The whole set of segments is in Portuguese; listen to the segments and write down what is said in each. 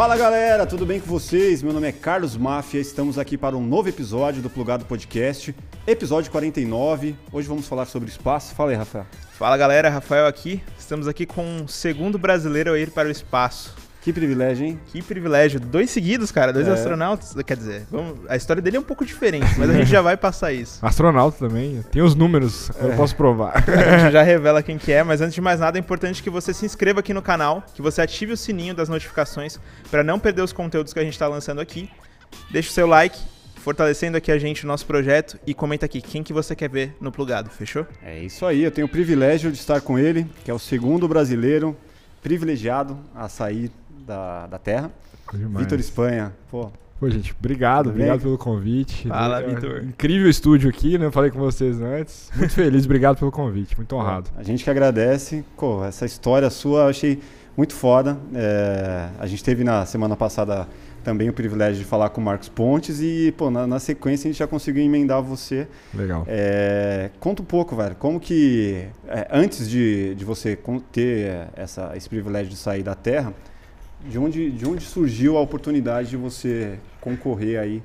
Fala galera, tudo bem com vocês? Meu nome é Carlos Máfia, estamos aqui para um novo episódio do Plugado Podcast, episódio 49. Hoje vamos falar sobre espaço. Fala aí, Rafael. Fala galera, Rafael aqui. Estamos aqui com um segundo brasileiro a ir para o espaço. Que privilégio, hein? Que privilégio. Dois seguidos, cara. Dois É. astronautas. Quer dizer, vamos- a história dele é um pouco diferente, mas a gente já vai passar isso. Astronauta também. Tem os números, eu posso provar. A gente já revela quem que é, mas antes de mais nada é importante que você se inscreva aqui no canal, que você ative o sininho das notificações para não perder os conteúdos que a gente está lançando aqui. Deixa o seu like, fortalecendo aqui a gente, o nosso projeto, e comenta aqui quem que você quer ver no plugado, fechou? É isso aí, eu tenho o privilégio de estar com ele, que é o segundo brasileiro privilegiado a sair da, da Terra. Vitor Espanha, pô, Pô, gente, obrigado, Tudo obrigado bem? pelo convite. Fala, É, Vitor. Incrível estúdio aqui, né? Eu falei com vocês antes. Muito feliz, obrigado pelo convite, muito honrado. a gente que agradece. Pô, essa história sua eu achei muito foda. É, a gente teve na semana passada também o privilégio de falar com o Marcos Pontes e, pô, na, na sequência a gente já conseguiu emendar você. Legal. É, conta um pouco, velho, como que é, antes de, de você ter essa, esse privilégio de sair da Terra, de onde, de onde surgiu a oportunidade de você concorrer aí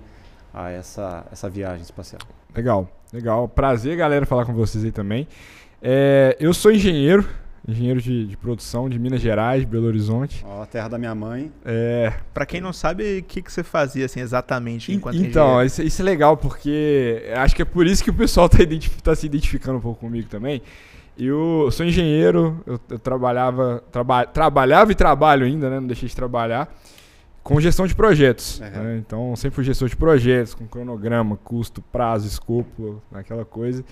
a essa, essa viagem espacial? Legal, legal. Prazer, galera, falar com vocês aí também. É, eu sou engenheiro, engenheiro de, de produção de Minas Gerais, Belo Horizonte. Ó, a terra da minha mãe. É, Pra quem não sabe, o que, que você fazia assim exatamente En- enquanto então, engenheiro? isso, isso é legal, porque acho que é por isso que o pessoal está se identificando um pouco comigo também. Eu sou engenheiro, eu, eu trabalhava, traba, trabalhava e trabalho ainda, né? Não deixei de trabalhar, com gestão de projetos. Uhum. né, Então, sempre fui gestor de projetos, com cronograma, custo, prazo, escopo, aquela coisa.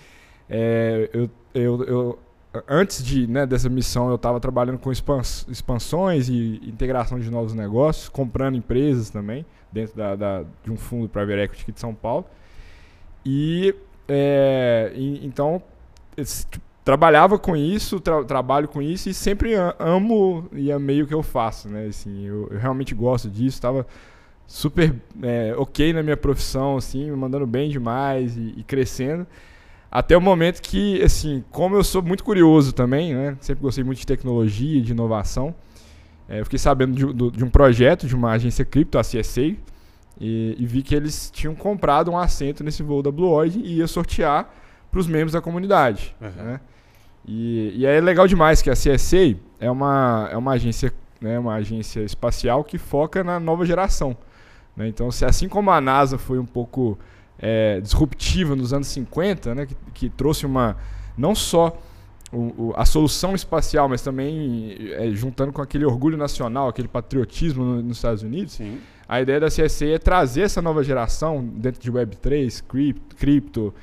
É, eu, eu, eu- antes de, né, dessa missão, eu estava trabalhando com expans- expansões e integração de novos negócios, comprando empresas também, dentro da, da- de um fundo private equity aqui de São Paulo. E, é, e- então, esse- tipo, trabalhava com isso, tra- trabalho com isso e sempre amo e amei o que eu faço, né? Assim, eu, eu realmente gosto disso, estava super é, ok na minha profissão, assim, me mandando bem demais e, e crescendo. Até o momento que, assim, como eu sou muito curioso também, né? Sempre gostei muito de tecnologia, de inovação. é, eu fiquei sabendo de, do- de um projeto de uma agência cripto, a CSA, e, e vi que eles tinham comprado um assento nesse voo da Blue Origin e ia sortear para os membros da comunidade. Uhum. né? E, e é legal demais que a CSA é uma, é uma agência, né, uma agência espacial que foca na nova geração. né? Então, se assim como a NASA foi um pouco é, disruptiva nos anos 50, né, que, que trouxe uma não só o- o- a solução espacial, mas também é, juntando com aquele orgulho nacional, aquele patriotismo no- nos Estados Unidos, Sim. a ideia da CSA é trazer essa nova geração dentro de Web3, cripto, cripto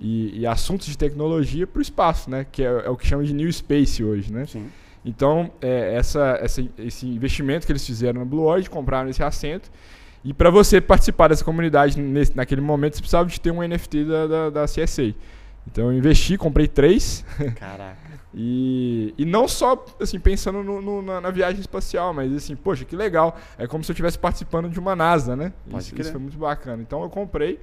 e, e assuntos de tecnologia para o espaço, né? Que é, é o que chama de New Space hoje, né? Sim. Então, é, essa, essa- esse investimento que eles fizeram na Blue Origin, compraram esse assento. E para você participar dessa comunidade nesse- naquele momento, você precisava de ter um NFT da, da, da CSA. Então eu investi, comprei três. Caraca. E, e não só assim pensando no- no- na, na viagem espacial, mas assim, poxa, que legal. É como se eu estivesse participando de uma NASA, né? Pode Isso, isso foi muito bacana. Então eu comprei.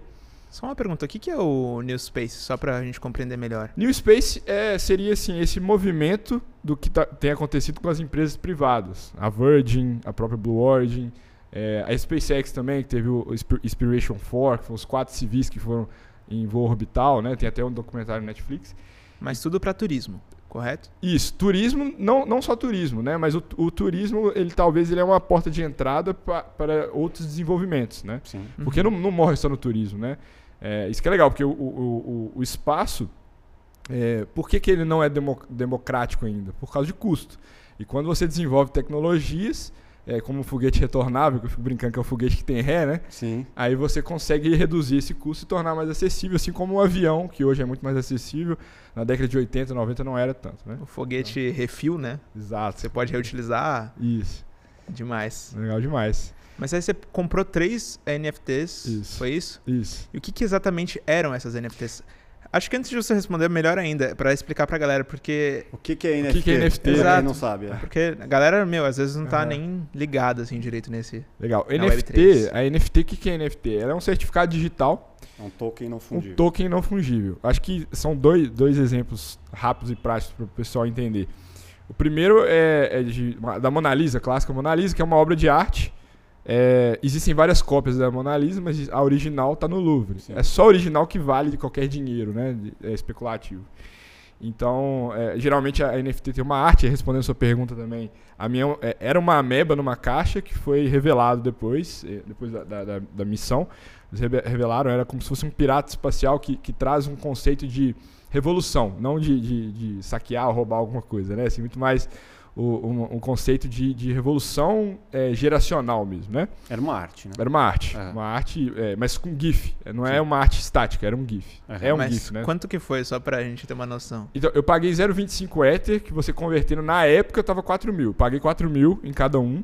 Só uma pergunta, o que, é o New Space? Só pra gente compreender melhor. New Space é, seria assim esse movimento do que tá- tem acontecido com as empresas privadas, a Virgin, a própria Blue Origin, é, a SpaceX também que teve o Insp- Inspiration 4, que foram os quatro civis que foram em voo orbital, né? Tem até um documentário no Netflix. Mas tudo pra turismo, correto? Isso, turismo, não, não só turismo, né? Mas o, o turismo, ele talvez ele é uma porta de entrada pa- para outros desenvolvimentos, né? Sim. Porque não, não morre só no turismo, né? É, isso que é legal, porque o, o, o, o espaço, é, por que, que ele não é demo- democrático ainda? Por causa de custo. E quando você desenvolve tecnologias, é, como o foguete retornável, que eu fico brincando que é o foguete que tem ré, né? Sim. Aí você consegue reduzir esse custo e tornar mais acessível, assim como o avião, que hoje é muito mais acessível. Na década de 80, 90 não era tanto, né? O foguete refil, né? Exato. Você pode reutilizar Isso. demais. Legal demais. Mas aí você comprou três NFTs, Isso. foi isso? Isso. E o que, que exatamente eram essas NFTs? Acho que antes de você responder, melhor ainda, pra explicar pra galera, porque O que, que é O NFT? que que é NFT? Exato. não sabe. é. porque a galera, meu, às vezes não tá Aham. nem ligada assim direito nesse. Legal. NFT, Web3. a NFT, o que, que é NFT? Ela é um certificado digital, É um token não um fundível. token não fungível. Acho que são dois, dois exemplos rápidos e práticos para o pessoal entender. O primeiro é, é de- da Mona Lisa, clássica Mona Lisa, que é uma obra de arte é, existem várias cópias da Mona Lisa, mas a original está no Louvre. Sim. É só a original que vale de qualquer dinheiro, né? É especulativo. Então, é, geralmente a NFT tem uma arte, respondendo a sua pergunta também. A minha é, era uma ameba numa caixa que foi revelado depois, eh, depois da, da- da- missão. Eles reve- revelaram, era como se fosse um pirata espacial que, que traz um conceito de revolução, não de, de- de saquear ou roubar alguma coisa, né? Assim, muito mais o- um, um conceito de, de revolução eh, geracional mesmo, né? Era uma arte, né? Era uma arte, É. uma arte, eh, mas com GIF. Eh, Não é Sim. uma arte estática, era um GIF. Aham. É um Mas GIF, né? quanto que foi, só pra gente ter uma noção? Então, eu paguei 0,25 Ether, que você convertendo na época tava 4 mil. Paguei 4 mil em cada um.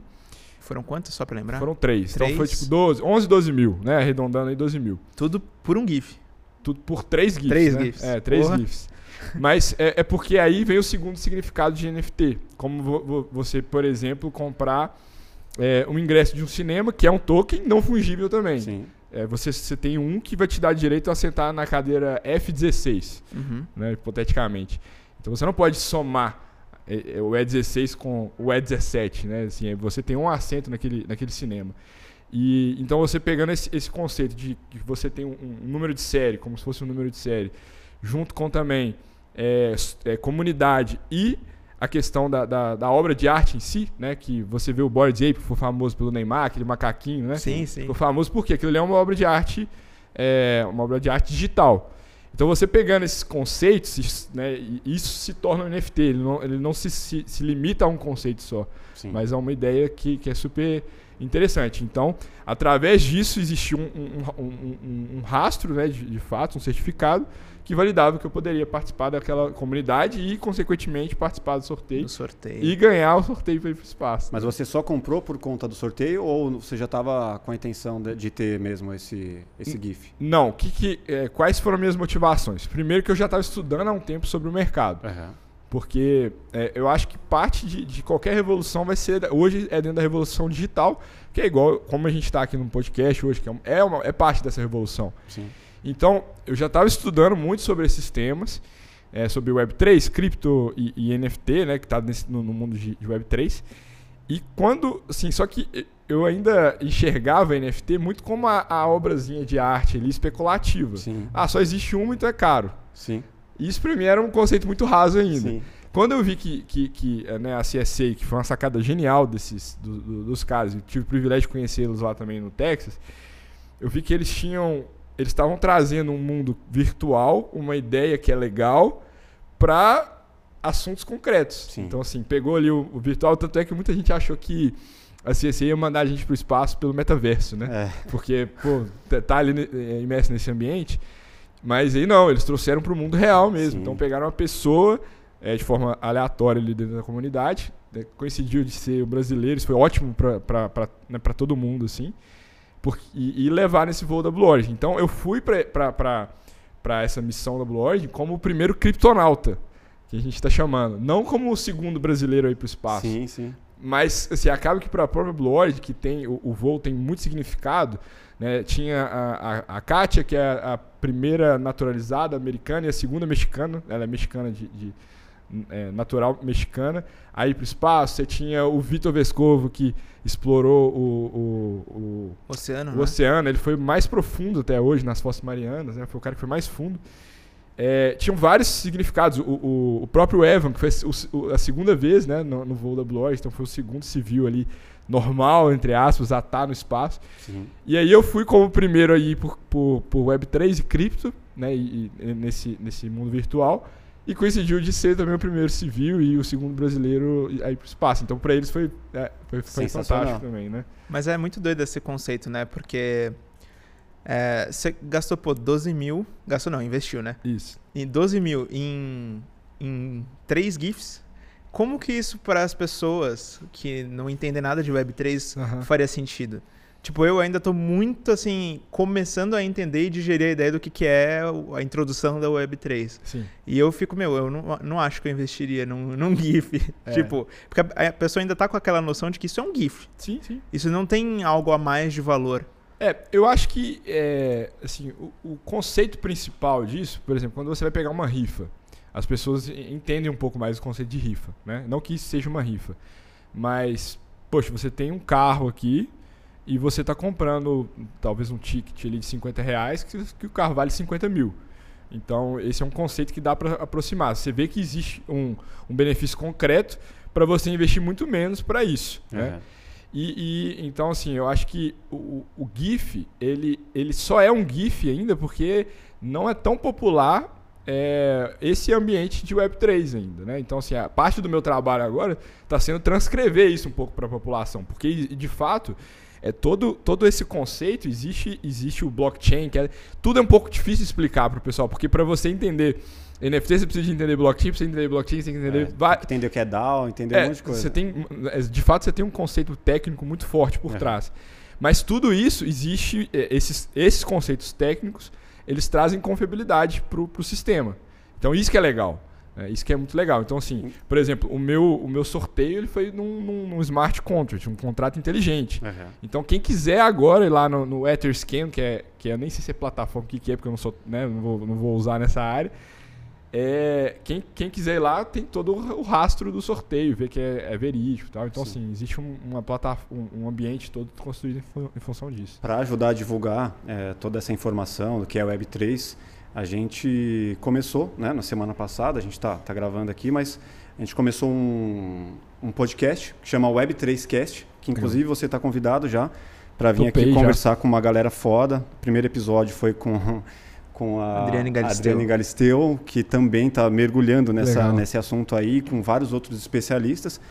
Foram quantos, só pra lembrar? Foram três. Então Três? foi tipo 12, 11, 12 mil, né? Arredondando aí 12 mil. Tudo por um GIF. Tudo por três GIFs. Três né? GIFs. É, três Porra. GIFs. Mas é, é porque aí vem o segundo significado de NFT. Como vo- vo- você, por exemplo, comprar é, um ingresso de um cinema, que é um token não fungível também. Sim. É, você, você tem um que vai te dar direito a sentar na cadeira F16 Uhum. né, hipoteticamente. Então você não pode somar é, é, o E16 com o E17, né? Assim, é, você tem um assento naquele, naquele cinema. E então você pegando esse, esse conceito de que você tem um, um número de série, como se fosse um número de série, junto com também é, é, comunidade e a questão da, da, da obra de arte em si, né? Que você vê o Bored Ape, que foi famoso pelo Neymar, aquele macaquinho, né? Sim, sim. Ficou famoso porque aquilo ali é uma obra de arte, é, uma obra de arte digital. Então você pegando esses conceitos, isso, né, isso se torna um NFT. Ele não, ele não se, se, se limita a um conceito só, Sim. mas é uma ideia que, que é super interessante. Então, através disso existiu um, um, um- um- um rastro, né, de, de fato, um certificado que validava que eu poderia participar daquela comunidade e, consequentemente, participar do sorteio No sorteio. e ganhar o sorteio para ir para o espaço. Mas você só comprou por conta do sorteio ou você já estava com a intenção de, de ter mesmo esse, esse GIF? Não, que, que, é, quais foram minhas motivações? Primeiro que eu já estava estudando há um tempo sobre o mercado. Aham. Porque é, eu acho que parte de, de qualquer revolução vai ser. Hoje é dentro da revolução digital, que é igual como a gente está aqui no podcast hoje, que é, é, uma, é parte dessa revolução. Sim. Então, eu já estava estudando muito sobre esses temas, é, sobre Web3, cripto e, e NFT, né, que está no, no mundo de, de Web3. E quando, assim, só que eu ainda enxergava NFT muito como a, a obrazinha de arte ali especulativa. Sim. Ah, só existe uma, então é caro. Sim. Isso pra mim era um conceito muito raso ainda. Sim. Quando eu vi que, que, que eh, né, a CSA, que foi uma sacada genial desses, do- do- dos caras, eu tive o privilégio de conhecê-los lá também no Texas, eu vi que eles tinham. Eles estavam trazendo um mundo virtual, uma ideia que é legal, para assuntos concretos. Sim. Então, assim, pegou ali o, o virtual, tanto é que muita gente achou que a CSA ia mandar a gente pro espaço pelo metaverso, né? É. Porque, pô, tá- tá ali ne- eh, imerso nesse ambiente. Mas aí não, eles trouxeram para o mundo real mesmo. Sim. Então pegaram uma pessoa eh, de forma aleatória ali dentro da comunidade. né, coincidiu de ser o brasileiro, isso foi ótimo para né, pra todo mundo, assim. Porque, e, e levar nesse voo da Blue Origin. Então eu fui para essa missão da Blue Origin como o primeiro criptonauta, que a gente está chamando. Não como o segundo brasileiro aí para o espaço. Sim, sim. Mas, assim, acaba que para a própria Blue Origin, que tem o, o voo tem muito significado, né? Tinha a, a, a Kátia, que é a, a primeira naturalizada americana e a segunda mexicana, ela é mexicana de, de, é, natural mexicana, aí para o espaço. Você tinha o Vitor Vescovo, que explorou o, o, o, Oceano, o né? oceano. Ele foi mais profundo até hoje nas Fossas Marianas, né? Foi o cara que foi mais fundo. É, tinham vários significados. O, o, o próprio Evan, que foi o- o- a segunda vez né, no, no voo da Blue Origin, então foi o segundo civil ali, normal, entre aspas, a estar no espaço. Sim. E aí eu fui como primeiro aí por, por, por Web3 e cripto, né, e, e nesse, nesse mundo virtual. E coincidiu de ser também o primeiro civil e o segundo brasileiro aí pro espaço. Então pra eles foi, é, foi, foi fantástico também, né? Mas é muito doido esse conceito, né? Porque é, você gastou, pô, 12 mil. Gastou não, investiu, né? Isso. E 12 mil em, em três GIFs. Como que isso para as pessoas que não entendem nada de Web3 Aham. faria sentido? Tipo, eu ainda tô muito, assim, começando a entender e digerir a ideia do que, que é a introdução da Web3. Sim. E eu fico, meu, eu não, não acho que eu investiria num, num GIF. É. Tipo, porque a, a pessoa ainda tá com aquela noção de que isso é um GIF. Sim, sim. Isso não tem algo a mais de valor. É, eu acho que é, assim, o, o conceito principal disso, por exemplo, quando você vai pegar uma rifa, as pessoas en- entendem um pouco mais o conceito de rifa, né? Não que isso seja uma rifa, mas, poxa, você tem um carro aqui e você está comprando talvez um ticket ali de 50 reais que, que o carro vale 50 mil. Então, esse é um conceito que dá para aproximar. Você vê que existe um, um benefício concreto para você investir muito menos para isso. Uhum. Né? E, e, então, assim, eu acho que o, o GIF, ele, ele só é um GIF ainda porque não é tão popular é, esse ambiente de Web3 ainda, né? Então, assim, a parte do meu trabalho agora está sendo transcrever isso um pouco para a população, porque de fato é todo, todo esse conceito existe existe o blockchain, que é, tudo é um pouco difícil de explicar para o pessoal, porque para você entender NFT você precisa de entender blockchain, precisa entender blockchain, você tem que entender. É, vai... Entender o que é DAO, entender é, um monte de coisa. Você tem, é, de fato, você tem um conceito técnico muito forte por é. trás. Mas tudo isso existe, é, esses, esses conceitos técnicos eles trazem confiabilidade para o sistema. Então isso que é legal. É, isso que é muito legal. Então, assim, por exemplo, o meu, o meu sorteio ele foi num, num, num smart contract, um contrato inteligente. Uhum. Então, quem quiser agora ir lá no, no Etherscan, que é, que é, nem sei se é plataforma, o que, que é, porque eu não, sou, né, não, vou, não vou usar nessa área. É, quem, quem quiser ir lá tem todo o rastro do sorteio, ver que é, é verídico tal. Então, Sim. assim, existe um, uma plataforma, um, ambiente todo construído em, em função disso. Para ajudar a divulgar é, toda essa informação do que é Web3, a gente começou, né, na semana passada, a gente está tá gravando aqui, mas a gente começou um, um podcast que chama Web3Cast, que inclusive você está convidado já para vir Topei aqui conversar já. com uma galera foda. O primeiro episódio foi com com a Adriane Galisteu, Adriane Galisteu que também está mergulhando nessa, nesse assunto aí, com vários outros especialistas.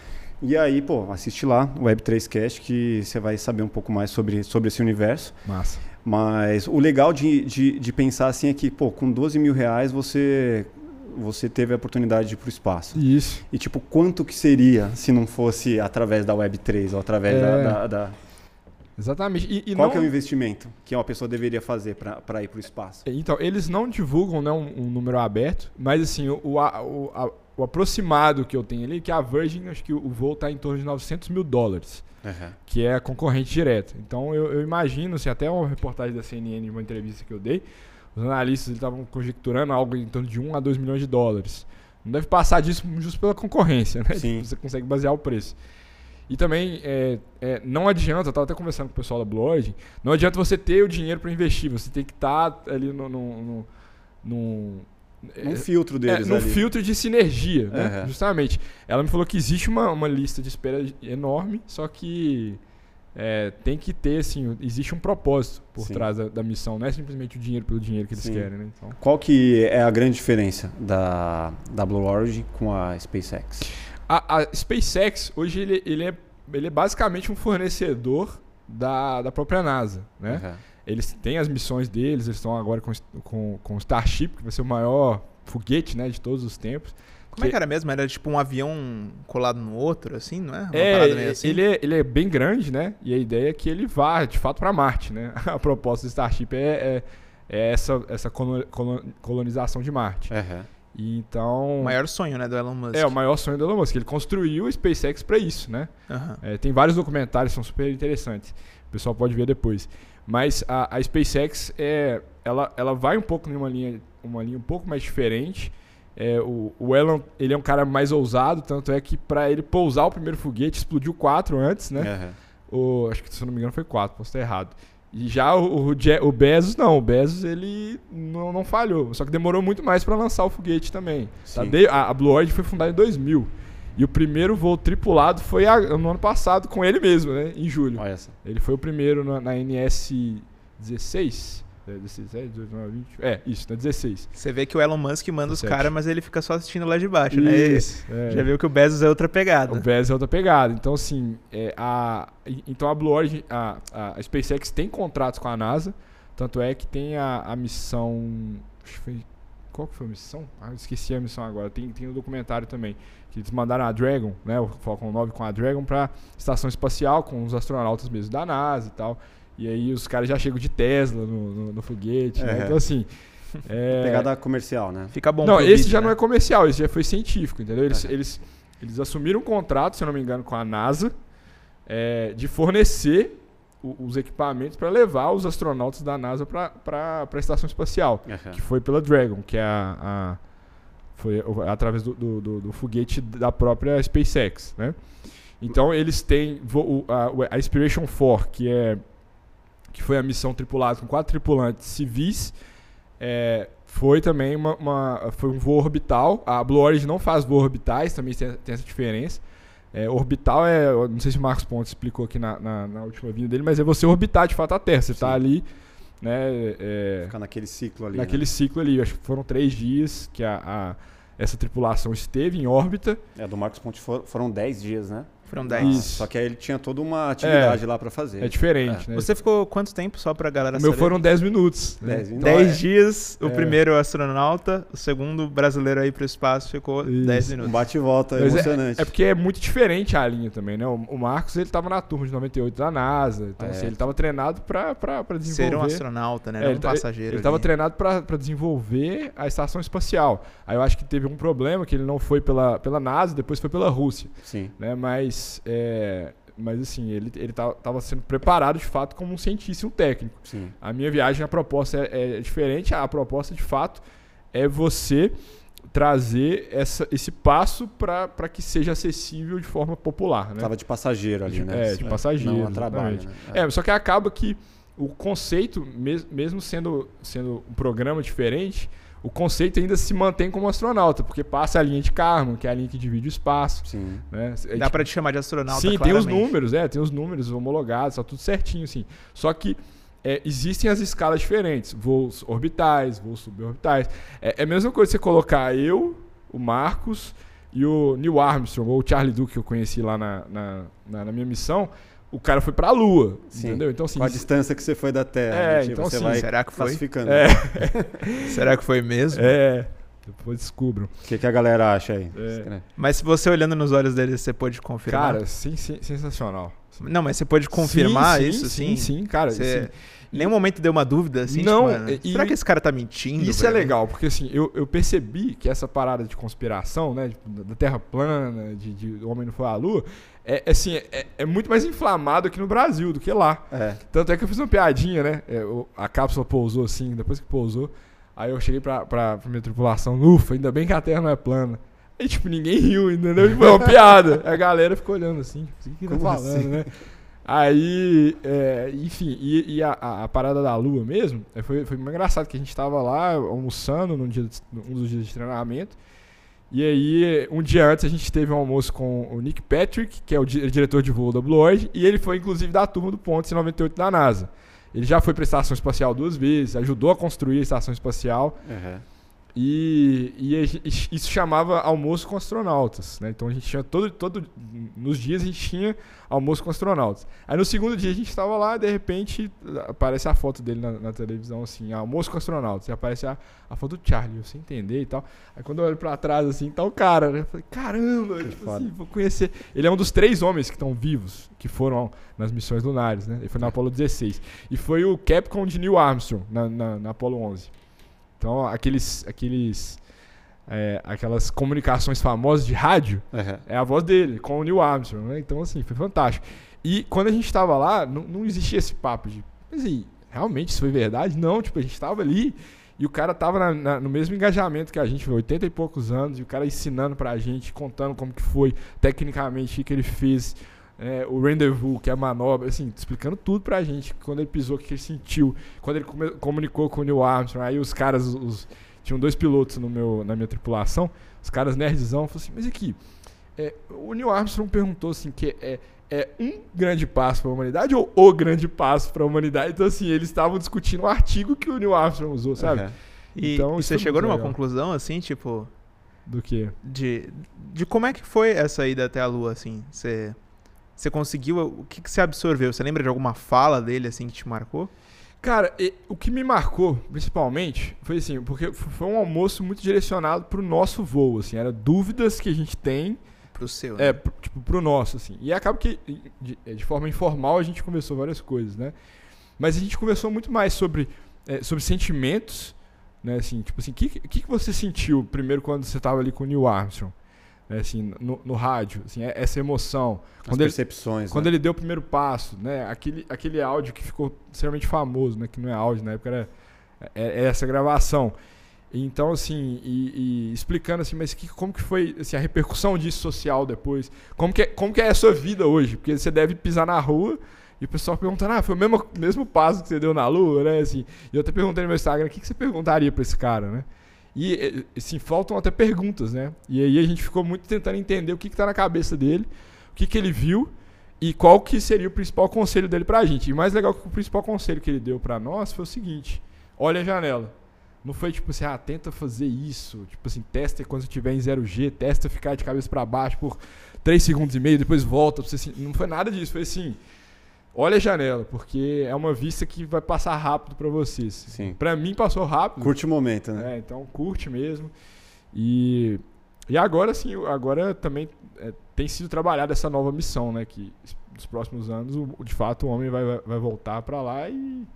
E aí, pô, assiste lá o Web3Cast que você vai saber um pouco mais sobre, sobre esse universo. Massa. Mas o legal de, de, de pensar assim é que, pô, com 12 mil reais você você teve a oportunidade de ir para o espaço. Isso. E tipo, quanto que seria se não fosse através da Web3 ou através é. da, da, da, Exatamente. E, e Qual não... é o investimento que uma pessoa deveria fazer para ir para o espaço? Então, eles não divulgam né, um, um número aberto, mas assim, o, o, a, o, aproximado que eu tenho ali, que a Virgin, acho que o, voo está em torno de 900 mil dólares, uhum. que é a concorrente direta. Então, eu, eu imagino, assim, até uma reportagem da CNN, de uma entrevista que eu dei, os analistas estavam conjecturando algo em torno de 1 a 2 milhões de dólares. Não deve passar disso justo pela concorrência, né? Sim. Você consegue basear o preço. E também é, é, não adianta, eu estava até conversando com o pessoal da Blue Origin, não adianta você ter o dinheiro para investir, você tem que estar tá ali no, no, no, no um filtro deles. É, filtro de sinergia, né? Uhum. Justamente. Ela me falou que existe uma, uma lista de espera enorme, só que é, tem que ter, assim, existe um propósito por Sim. trás da, da, missão, não é simplesmente o dinheiro pelo dinheiro que eles Sim. querem, né? Então... Qual que é a grande diferença da, da Blue Origin com a SpaceX? A, a SpaceX, hoje, ele, ele, é, ele é basicamente um fornecedor da, da própria NASA, né? Uhum. Eles têm as missões deles, eles estão agora com, com, com o Starship, que vai ser o maior foguete né, de todos os tempos. Como que... é que era mesmo? Era tipo um avião colado no outro, assim, não é? Uma é, assim? ele é, ele é bem grande, né? E a ideia é que ele vá, de fato, para Marte, né? A proposta do Starship é, é, é essa, essa colonização de Marte. Uhum. E então. O maior sonho, né, do Elon Musk. É, o maior sonho do Elon Musk. Ele construiu o SpaceX para isso, né? Uhum. É, tem vários documentários, são super interessantes. O pessoal pode ver depois. Mas a, a SpaceX, é, ela, ela vai um pouco numa linha, uma linha um pouco mais diferente. É, o, o Elon, ele é um cara mais ousado, tanto é que para ele pousar o primeiro foguete, explodiu quatro antes, né? Uhum. O, acho que, se eu não me engano, foi quatro, posso estar errado. E já o, o, o, Bezos, não. O Bezos, ele não, não falhou. Só que demorou muito mais para lançar o foguete também. Tá? A, a Blue Origin foi fundada em 2000. E o primeiro voo tripulado foi a, no ano passado com ele mesmo, né? Em julho. Olha essa. Ele foi o primeiro na, na NS 16. É, 17, 18, 19, 20. É, isso, tá 16. Você vê que o Elon Musk manda 17. os caras, mas ele fica só assistindo lá de baixo, né? isso, né? É. Já viu que o Bezos é outra pegada. O Bezos é outra pegada. Então, assim, é, a, então a Blue Origin, a, a SpaceX tem contratos com a NASA, tanto é que tem a, a missão. Acho que foi. Qual que foi a missão? Ah, esqueci a missão agora. Tem, tem um documentário também. Que eles mandaram a Dragon, né? O Falcon 9 com a Dragon pra estação espacial, com os astronautas mesmo da NASA e tal. E aí os caras já chegam de Tesla no, no, no foguete. Né? Então, assim. É... Pegada comercial, né? Fica bom. Não, esse vídeo, já né? não é comercial, esse já foi científico, entendeu? Eles, eles, eles assumiram um contrato, se eu não me engano, com a NASA é, de fornecer os equipamentos para levar os astronautas da NASA para a estação espacial, uhum. que foi pela Dragon, que é a, a foi através do, do, do, do, foguete da própria SpaceX, né? Então eles têm a, a Inspiration 4, que é que foi a missão tripulada com quatro tripulantes civis, é, foi também uma, uma- foi um voo orbital. A Blue Origin não faz voos orbitais, também tem, tem essa diferença. É, orbital é, não sei se o Marcos Pontes explicou aqui na, na, na última vinda dele, mas é você orbitar de fato a Terra. Você está ali, né? é, Ficar naquele ciclo ali. naquele ciclo ali. Acho que foram três dias que a, a- essa tripulação esteve em órbita. né? É, do Marcos Ponte for- foram 10 dias, né? Foram Ah, 10. Isso. Só que aí ele tinha toda uma atividade lá pra fazer. É diferente, né? Você ficou quanto tempo só pra galera o meu saber? foram 10 minutos. né? 10 minutos. 10 é- dias, o é. primeiro astronauta, o segundo brasileiro aí pro espaço ficou Isso. 10 Um minutos. bate e volta Mas é- emocionante. É porque é muito diferente a linha também, né? O, o Marcos, ele tava na turma de 98 da NASA. Então, É. assim, ele tava treinado pra, pra, pra desenvolver... Ser um astronauta, né? É, não ele um tá- passageiro. Ele tava ali. treinado pra pra desenvolver a estação espacial. Aí eu acho que teve um problema, que ele não foi pela, pela NASA, depois foi pela Rússia, Sim. né? Mas, é, mas assim, ele, ele tava, tava sendo preparado, de fato, como um cientista e um técnico. Sim. A minha viagem, a proposta é, é diferente. A proposta, de fato, é você trazer essa, esse passo para que seja acessível de forma popular, né? Tava de passageiro ali, De- né? é, de passageiro, Não a trabalho, né? É, só que acaba que o conceito, mes- mesmo sendo, sendo um programa diferente, o conceito ainda se mantém como astronauta, porque passa a linha de Kármán, que é a linha que divide o espaço. Sim. Né? É Dá tipo- pra te chamar de astronauta, Sim, tem os claramente. números, é, tem os números homologados, tá tudo certinho, sim. Só que é, existem as escalas diferentes, voos orbitais, voos suborbitais. É, é a mesma coisa você colocar eu, o Marcos e o Neil Armstrong, ou o Charlie Duke que eu conheci lá na, na, na- na minha missão, o cara foi pra Lua, Sim. entendeu? Então, assim, Com a distância que você foi da Terra. É, né? Tipo, então, você assim, vai será que foi? classificando. É. Será que foi mesmo? é, depois descubram. O que, que a galera acha aí? É. Mas se você olhando nos olhos dele, você pode confirmar? Cara, sim, sim, sensacional. Não, mas você pode confirmar Sim, sim, isso, sim? sim? Sim, cara. Você- assim, Em nenhum momento deu uma dúvida, assim? Não, tipo, mano, e- será que esse cara tá mentindo? Isso é mim? legal, porque assim, eu, eu percebi que essa parada de conspiração, né, tipo, da Terra plana, de, de o homem não foi à Lua, é, assim, é, é muito mais inflamado aqui no Brasil do que lá. É. Tanto é que eu fiz uma piadinha, né, é, a cápsula pousou assim, depois que pousou, aí eu cheguei pra, pra, pra minha tripulação, ufa, ainda bem que a Terra não é plana. Aí, tipo, ninguém riu, entendeu? Tipo, é uma piada. A galera ficou olhando assim, tipo, o que que tá falando, assim? né? Aí, é, enfim, e, e a, a- a parada da lua mesmo, é, foi, foi muito engraçado que a gente tava lá almoçando num, dia, de- um dos dias de treinamento. E aí, um dia antes, a gente teve um almoço com o Nick Patrick, que é o di- diretor de voo da Blue Origin, e ele foi, inclusive, da turma do Pontes em 98 da NASA. Ele já foi para a estação espacial duas vezes, ajudou a construir a estação espacial. Uhum. E, e isso chamava almoço com astronautas, né? Então a gente tinha todo, todo nos dias a gente tinha almoço com astronautas. Aí no segundo dia a gente estava lá, de repente aparece a foto dele na, na televisão assim, almoço com astronautas, e aparece a, a foto do Charlie, eu sem entender e tal. Aí quando eu olho para trás assim, tá o cara, né? Eu falei, caramba, tipo assim, vou conhecer. Ele é um dos três homens que estão vivos, que foram nas missões lunares, né? Ele foi na Apollo 16 e foi o Capcom de Neil Armstrong na, na, na Apollo 11. Então, aqueles, aqueles, é, aquelas comunicações famosas de rádio, Uhum. é a voz dele, com o Neil Armstrong, né? Então, assim, foi fantástico. E quando a gente estava lá, não, não existia esse papo de, aí, realmente isso foi verdade? Não, tipo, a gente estava ali e o cara tava na- na- no mesmo engajamento que a gente, 80 e poucos anos, e o cara ensinando pra gente, contando como que foi, tecnicamente, o que que ele fez, é, o rendezvous, que é a manobra, assim, explicando tudo pra gente, quando ele pisou, o que ele sentiu, quando ele comunicou com o Neil Armstrong, aí os caras, os, tinham dois pilotos no meu, na minha tripulação, os caras nerdzão, falaram assim, mas aqui, é, o Neil Armstrong perguntou assim, que é, é um grande passo para a humanidade ou o grande passo para a humanidade? Então, assim, eles estavam discutindo o artigo que o Neil Armstrong usou, sabe? Uhum. E, Então, e você é chegou numa legal. conclusão, assim, tipo, Do que? de, de como é que foi essa ida até a Lua, assim? Você, você conseguiu, o que, que você absorveu? Você lembra de alguma fala dele, assim, que te marcou? Cara, e- o que me marcou, principalmente, foi assim, porque foi um almoço muito direcionado pro nosso voo, assim, era dúvidas que a gente tem, Pro seu, né? é, pro- tipo, pro nosso, assim. E acaba que, de, de forma informal, a gente conversou várias coisas, né? Mas a gente conversou muito mais sobre, é, sobre sentimentos, né? Assim, tipo assim, o que, que, que você sentiu primeiro quando você estava ali com o Neil Armstrong? Né, assim, no, no rádio, assim, é- essa emoção. As Quando ele, percepções. quando né? ele deu o primeiro passo, né? Aquele, aquele áudio que ficou extremamente famoso, né? Que não é áudio, na época era é, é essa gravação. Então, assim, e, e explicando assim, mas que, como que foi assim, a repercussão disso social depois? Como que, é, como que é a sua vida hoje? Porque você deve pisar na rua e o pessoal perguntando, ah, foi o mesmo, mesmo passo que você deu na lua, né? Assim, e eu até perguntei no meu Instagram, o que, que você perguntaria para esse cara, né? E, assim, faltam até perguntas, né? E aí a gente ficou muito tentando entender o que está na cabeça dele, o que, que ele viu e qual que seria o principal conselho dele pra gente. E mais legal que o principal conselho que ele deu para nós foi o seguinte: olha a janela. Não foi tipo assim, ah, tenta fazer isso. Tipo assim, testa quando estiver em 0G, testa ficar de cabeça para baixo por 3 segundos e meio, depois volta. Não foi nada disso. Foi assim, olha a janela, porque é uma vista que vai passar rápido para vocês. Sim. Para mim passou rápido. Curte o momento, né? É, então curte mesmo. E, e agora sim, agora também é, tem sido trabalhada essa nova missão, né? Que nos próximos anos, o, de fato, o homem vai, vai voltar para lá e,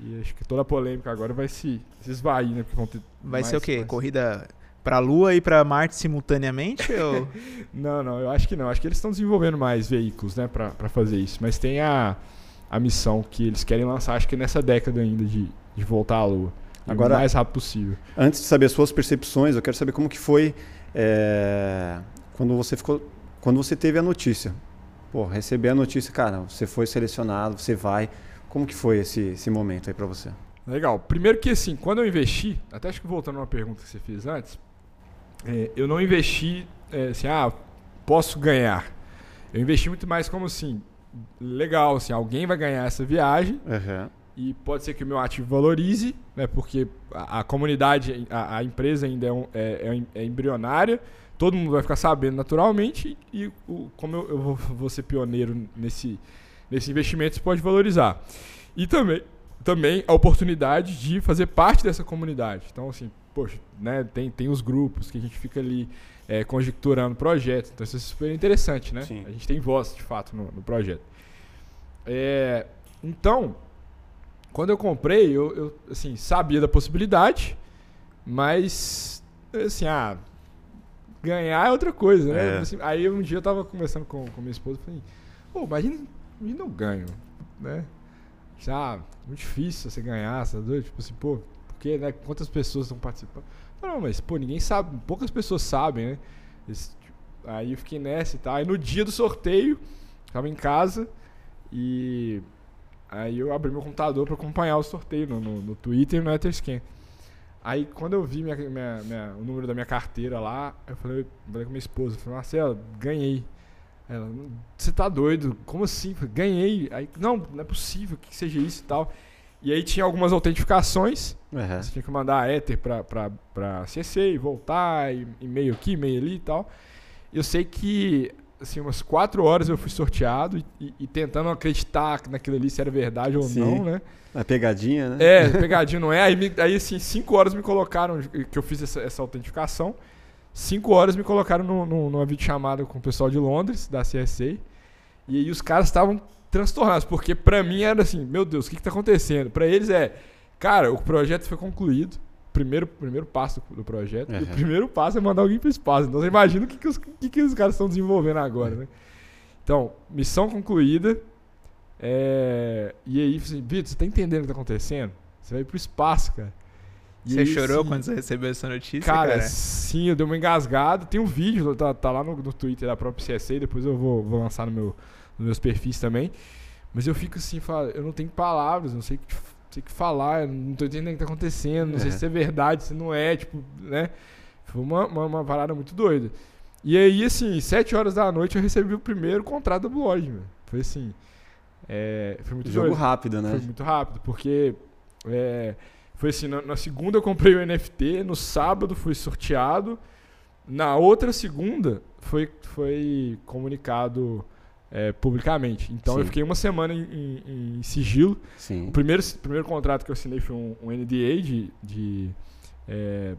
e acho que toda a polêmica agora vai se, se esvair, né? Porque vai ser o quê? Mais... Corrida para a Lua e para Marte simultaneamente? ou... não, não, eu acho que não. Acho que eles estão desenvolvendo mais veículos, né, para fazer isso. Mas tem a, a missão que eles querem lançar, acho que nessa década ainda de, de voltar à Lua. Agora, o mais rápido possível. Antes de saber as suas percepções, eu quero saber como que foi é, quando você ficou, quando você teve a notícia. Pô, receber a notícia, cara, você foi selecionado, você vai. Como que foi esse, esse momento aí para você? Legal. Primeiro que assim, quando eu investi, até acho que voltando a uma pergunta que você fez antes, é, eu não investi é, assim, ah, posso ganhar. Eu investi muito mais como assim, legal, assim, alguém vai ganhar essa viagem uhum. e pode ser que o meu ativo valorize, né, porque a, a comunidade, a, a, empresa ainda é, um, é, é, é, embrionária, todo mundo vai ficar sabendo naturalmente e, e o, como eu, eu vou, vou, ser pioneiro nesse, nesse investimento, isso pode valorizar. E também, também a oportunidade de fazer parte dessa comunidade. Então, assim, poxa, né, tem, tem os grupos que a gente fica ali é, conjecturando projetos. Então isso é super interessante, né? Sim. A gente tem voz, de fato, no, no projeto. É, então, quando eu comprei, eu, eu, assim, sabia da possibilidade, mas, assim, ah, ganhar é outra coisa, né? É. Assim, aí um dia eu tava conversando com, com minha esposa e falei, pô, imagina, imagina eu ganho, né? Ah, muito difícil você ganhar, sabe? Tipo assim, pô, né, quantas pessoas estão participando? Não, mas, pô, ninguém sabe, poucas pessoas sabem, né? Esse, aí eu fiquei nessa e tal. Aí no dia do sorteio, tava em casa e aí eu abri meu computador para acompanhar o sorteio no, no, no Twitter e no Etherscan. Aí quando eu vi minha, minha, minha, o número da minha carteira lá, eu falei, falei com minha esposa, falei, Marcela, ganhei. Ela, você tá doido? Como assim? Ganhei. Aí, não, não é possível que seja isso e tal. E aí tinha algumas autentificações. Uhum. Você tinha que mandar Ether pra, pra, pra CC e voltar, e-mail aqui, e-mail ali e tal. Eu sei que, assim, umas quatro horas eu fui sorteado e, e tentando acreditar naquilo ali se era verdade ou Sim. não, né? A pegadinha, né? É, pegadinha não é. Aí, aí, assim, cinco horas me colocaram, que eu fiz essa, essa autentificação. Cinco horas me colocaram no, no, numa videochamada com o pessoal de Londres, da CSA. E aí os caras estavam transtornados, porque para mim era assim, meu Deus, o que, que tá acontecendo? Para eles é, cara, o projeto foi concluído, primeiro, primeiro passo do projeto, uhum. e o primeiro passo é mandar alguém para o espaço. Então você imagina o que, que, os, que, que os caras estão desenvolvendo agora, né? Então, missão concluída. É, e aí, assim, Vitor, você tá entendendo o que tá acontecendo? Você vai pro espaço, cara. E você aí, chorou quando você recebeu essa notícia, cara? Cara, sim, eu dei uma engasgada. Tem um vídeo, tá, tá lá no, no Twitter da própria CSA, depois eu vou, vou lançar no meu, nos meus perfis também. Mas eu fico assim, falo, eu não tenho palavras, não sei o que, sei que falar, não tô entendendo o que tá acontecendo, não é. sei se é verdade, se não é, tipo, né? Foi uma, uma, uma, parada muito doida. E aí, assim, sete horas da noite eu recebi o primeiro contrato da Blue Origin, Foi assim. É, foi muito Jogo doido. rápido, né? Foi muito rápido, porque. É, foi assim, na, na, segunda eu comprei o NFT, no sábado foi sorteado, na outra segunda foi, foi comunicado é, publicamente. Então Sim. eu fiquei uma semana em, em, em, sigilo. Sim. O primeiro, primeiro contrato que eu assinei foi um, um NDA de, de, é,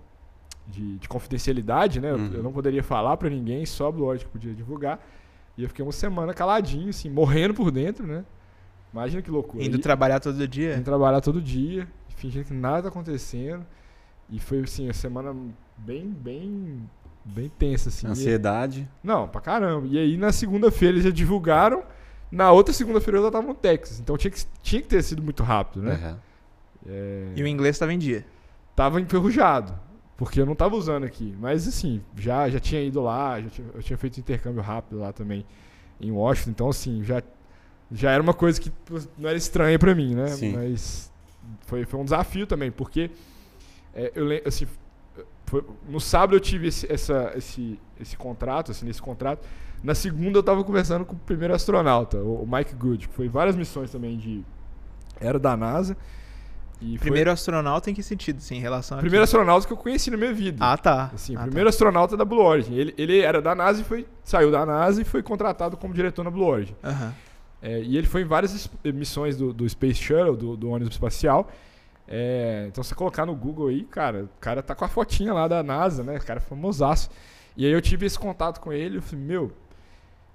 de, de, confidencialidade, né? Uhum. Eu não poderia falar para ninguém, só a Blue podia divulgar. E eu fiquei uma semana caladinho, assim, morrendo por dentro, né? Imagina que loucura. Indo e, trabalhar todo dia? Indo trabalhar todo dia, fingindo que nada tá acontecendo. E foi, assim, uma semana bem, bem bem tensa, assim. Ansiedade. E, não, pra caramba. E aí na segunda-feira eles já divulgaram. Na outra segunda-feira eu já tava no Texas. Então tinha que, tinha que ter sido muito rápido, né? Uhum. É... E o inglês tava em dia? tava enferrujado, porque eu não tava usando aqui. Mas assim, já, já tinha ido lá, já tinha, eu tinha feito intercâmbio rápido lá também em Washington, então assim, já, já era uma coisa que não era estranha para mim, né? Sim. Mas foi, foi um desafio também, porque é, eu lembro, assim, foi- no sábado eu tive esse, essa, esse, esse contrato, assim, nesse contrato. Na segunda eu tava conversando com o primeiro astronauta, o, Mike Good, que foi várias missões também de. Era da NASA. E foi Primeiro astronauta em que sentido, assim, em relação a. primeiro astronauta que eu conheci na minha vida. Ah, tá. Assim, Ah, tá. primeiro astronauta da Blue Origin. Ele, ele era da NASA e foi, saiu da NASA e foi contratado como diretor na Blue Origin. Aham. É, e ele foi em várias es- missões do, do Space Shuttle, do, do ônibus espacial. É, então, você colocar no Google aí, cara, o cara tá com a fotinha lá da NASA, né? O cara é famosaço. E aí eu tive esse contato com ele, eu falei, meu,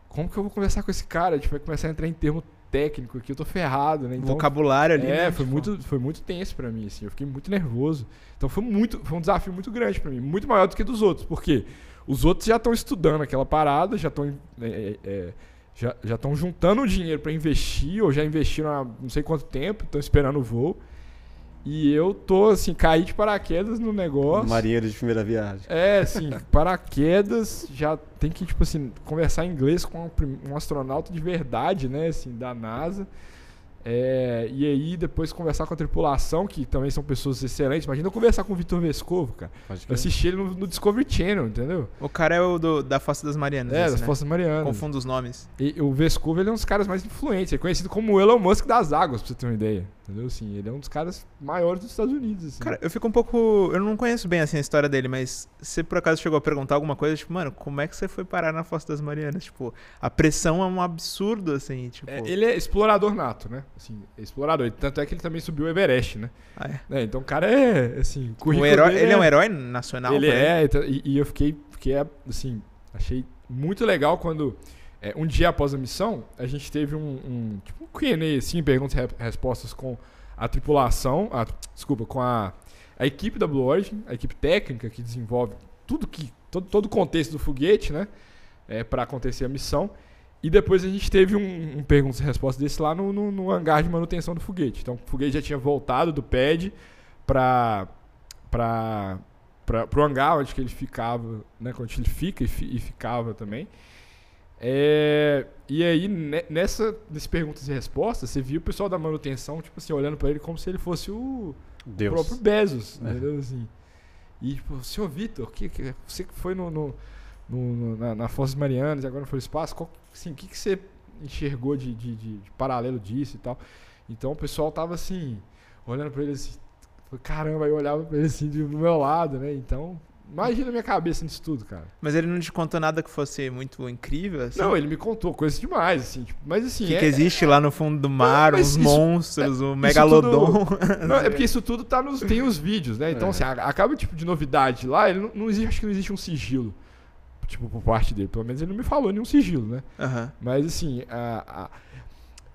como que eu vou conversar com esse cara? A gente vai começar a entrar em termo técnico aqui, eu tô ferrado, né? Então, Vocabulário ali. é, né? foi muito, foi muito tenso pra mim, assim. Eu fiquei muito nervoso. Então foi muito, foi um desafio muito grande pra mim, muito maior do que dos outros, porque os outros já estão estudando aquela parada, já estão é, é, já já estão juntando dinheiro pra investir ou já investiram há não sei quanto tempo, estão esperando o voo. E eu tô assim, caí de paraquedas no negócio. Marinheiro de primeira viagem. É, assim, paraquedas, já tem que, tipo assim, conversar inglês com um, um astronauta de verdade, né, assim, da NASA. É, e aí depois conversar com a tripulação, que também são pessoas excelentes. Imagina eu conversar com o Vitor Vescovo, cara. Pode Eu assisti ele no, no Discovery Channel, entendeu? O cara é o do, da Fossa das Marianas. É, esse, das né? Marianas. Confundo os nomes. E o Vescovo ele é um dos caras mais influentes. Ele é conhecido como o Elon Musk das águas, pra você ter uma ideia. Entendeu? Assim, ele é um dos caras maiores dos Estados Unidos. Assim. Cara, eu fico um pouco. Eu não conheço bem assim a história dele, mas você por acaso chegou a perguntar alguma coisa, tipo, mano, como é que você foi parar na Fossa das Marianas? Tipo, a pressão é um absurdo, assim, tipo. É, ele é explorador nato, né? Assim, é explorador. Tanto é que ele também subiu o Everest, né? Ah, é. É, então o cara é, assim, Um herói, ele é um herói nacional? Ele pra é, então, e, e eu fiquei, fiquei, assim, achei muito legal quando, é, um dia após a missão, a gente teve um, um tipo, um Q&A, assim, perguntas e re- respostas com a tripulação, a, desculpa, com a, a equipe da Blue Origin, a equipe técnica que desenvolve tudo que, todo, todo o contexto do foguete, né, é, para acontecer a missão. E depois a gente teve um, um perguntas e respostas desse lá no, no, no hangar de manutenção do foguete. Então o foguete já tinha voltado do pad para para para o hangar onde que ele ficava, né, onde ele fica e, fi- e ficava também. É, e aí ne- nessa nesse perguntas e respostas, você viu o pessoal da manutenção, tipo assim, olhando para ele como se ele fosse o Deus. próprio Bezos, É. entendeu? Assim. E tipo, senhor Vitor, que, que, você que foi no, no- no- no- na, na Foz Marianas e agora foi no espaço, qual, assim, o que, que você enxergou de, de- de- de paralelo disso e tal? Então o pessoal tava assim, olhando pra ele assim, caramba, aí eu olhava pra ele assim de- do meu lado, né? Então, imagina a minha cabeça nisso tudo, cara. Mas ele não te contou nada que fosse muito incrível, assim? Não, ele me contou coisas demais, assim, tipo, mas assim. O que, é- que existe lá no fundo do mar, isso- monstros, o megalodon. Não, é porque isso tudo tá nos, tem os vídeos, né? Então, É. assim, acaba tipo de novidade lá, ele não, não existe, acho que não existe um sigilo. Tipo, por parte dele. Pelo menos ele não me falou nenhum sigilo, né? Aham. Mas assim, a- a-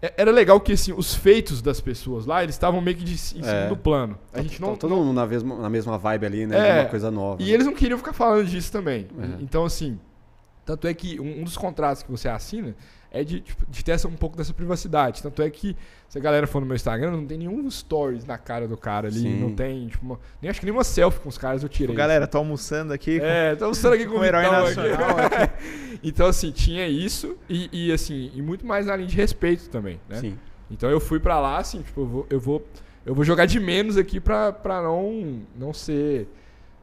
é- era legal que assim, os feitos das pessoas lá, eles estavam meio que de, em cima É. do plano. A gente não. Tá todo mundo na mesma, na mesma vibe ali, né? É, uma coisa nova. E né? eles não queriam ficar falando disso também. É. Então, assim, tanto é que um, um dos contratos que você assina é de, tipo, de ter essa, um pouco dessa privacidade. Tanto é que, se a galera for no meu Instagram, não tem nenhum stories na cara do cara ali. Sim. Não tem, tipo, uma- nem acho que nenhuma selfie com os caras eu tirei. Tipo, galera, tô almoçando aqui. É, tô mostrando aqui com com o herói nacional então, assim, tinha isso e, e, assim, e muito mais na linha de respeito também, né? Sim. Então eu fui pra lá, assim, tipo, eu vou, eu vou, eu vou jogar de menos aqui pra, pra não, não ser,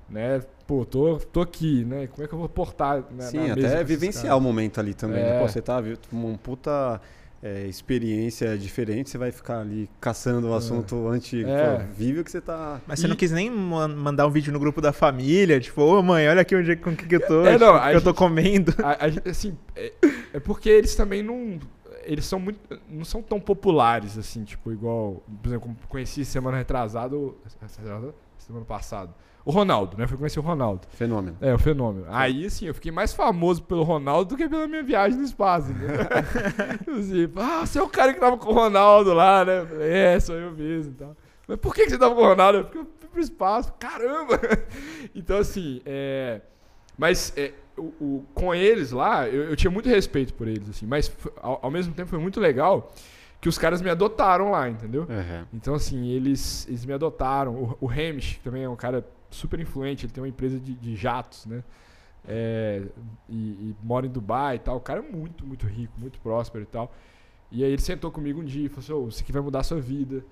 né? Pô, tô, tô aqui, né? Como é que eu vou portar né, Sim, até vivenciar caras? o momento ali também. É. né? Pô, você tá viu, uma puta é, experiência diferente, você vai ficar ali caçando o É. assunto antigo. É. Pô, vive o que você tá. Mas você E- não quis nem man- mandar um vídeo no grupo da família, tipo, ô mãe, olha aqui onde, é- com o que, que eu tô, É, tipo, não, que eu tô gente- comendo. A- a gente, assim, é, é porque eles também não. Eles são muito. não são tão populares, assim, tipo, igual. Por exemplo, conheci semana retrasada. ou- Semana passada. O Ronaldo, né? Fui conhecer o Ronaldo. Fenômeno. É, o fenômeno. Aí, assim, eu fiquei mais famoso pelo Ronaldo do que pela minha viagem no espaço. entendeu? assim, ah, você é o cara que tava com o Ronaldo lá, né? Eu falei, é, sou eu mesmo e tal. Mas por que que você tava com o Ronaldo? Eu Porque eu fui pro espaço. Caramba! Então, assim, é... Mas é, o, o- com eles lá, eu, eu tinha muito respeito por eles, assim. Mas, ao, ao mesmo tempo, foi muito legal que os caras me adotaram lá, entendeu? Uhum. Então, assim, eles, eles me adotaram. O, o Hamish, que também é um cara super influente, ele tem uma empresa de, de jatos, né? É, e, e, mora em Dubai e tal. O cara é muito, muito rico, muito próspero e tal. E aí ele sentou comigo um dia e falou assim: oh, isso aqui vai mudar a sua vida.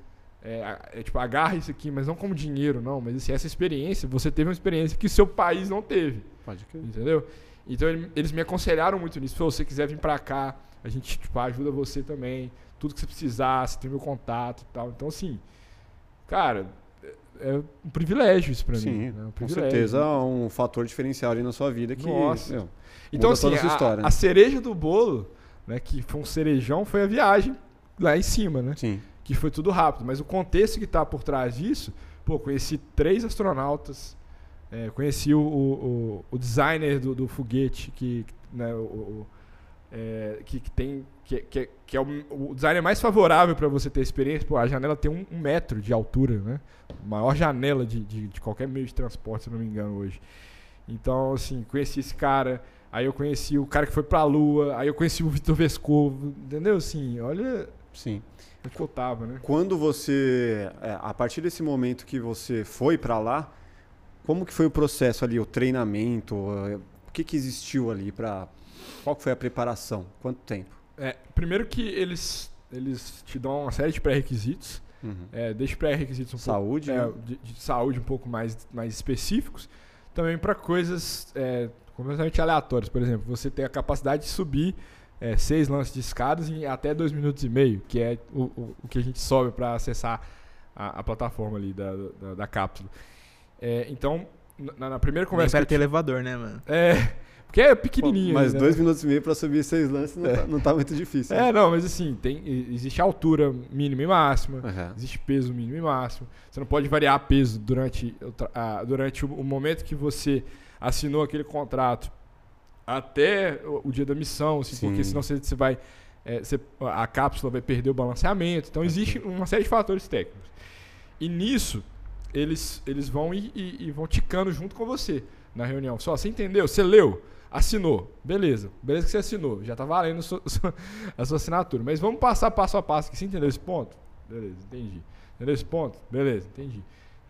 É, é, tipo, agarra isso aqui, mas não como dinheiro, não. Mas assim, essa experiência, você teve uma experiência que o seu país não teve. Pode crer. Entendeu? Então ele, eles me aconselharam muito nisso. Se você quiser vir pra cá, a gente tipo, ajuda você também. Tudo que você precisar, você tem meu contato e tal. Então, assim, cara, é um privilégio isso Sim, mim. Né? Um com certeza um fator diferencial ali na sua vida que. Nossa. Meu, então, assim, a história, né? a cereja do bolo, né, que foi um cerejão, foi a viagem lá em cima, né? Sim. Que foi tudo rápido. Mas o contexto que tá por trás disso, pô, conheci três astronautas, é, conheci o, o, o designer do, do foguete, que, né, o é, que, que, tem que, que, que é o, o designer mais favorável para você ter experiência. Pô, a janela tem um, um, metro de altura, né? Maior janela de, de, de, qualquer meio de transporte, se não me engano, hoje. Então, assim, conheci esse cara. Aí eu conheci o cara que foi pra Lua. Aí eu conheci o Vitor Vescovo. Entendeu? Assim, olha. Sim. Eu tava, né? Quando você. É, a partir desse momento que você foi para lá, como que foi o processo ali, o treinamento? O que, que existiu ali para qual foi a preparação? Quanto tempo? É, primeiro que eles, eles te dão uma série de pré-requisitos. Uhum. É, desde pré-requisitos um saúde, pouco, né? é, de, de, saúde um pouco mais, mais específicos. Também para coisas é, completamente aleatórias. Por exemplo, você tem a capacidade de subir é, seis lances de escadas em até dois minutos e meio, que é o, o, o que a gente sobe para acessar a, a, plataforma ali da, da, da cápsula. É, então, na, na, primeira conversa. Nem ter elevador, né, mano? É. Porque é pequenininho. Mas né? dois minutos e meio para subir seis lances não, é. tá, não tá muito difícil. É, não, mas assim, tem, existe altura mínima e máxima, uhum. existe peso mínimo e máximo. Você não pode variar peso durante, durante o, momento que você assinou aquele contrato até o, o dia da missão, assim, porque senão você, você vai. É, você, a cápsula vai perder o balanceamento. Então existe uma série de fatores técnicos. E nisso, eles, eles vão e, e, e vão ticando junto com você na reunião. Só, você entendeu? Você leu? Assinou. Beleza. Beleza que você assinou. Já tá valendo a sua, a sua assinatura. Mas vamos passar passo a passo aqui. Você entendeu esse ponto? Beleza, entendi. Entendeu esse ponto? Beleza, entendi.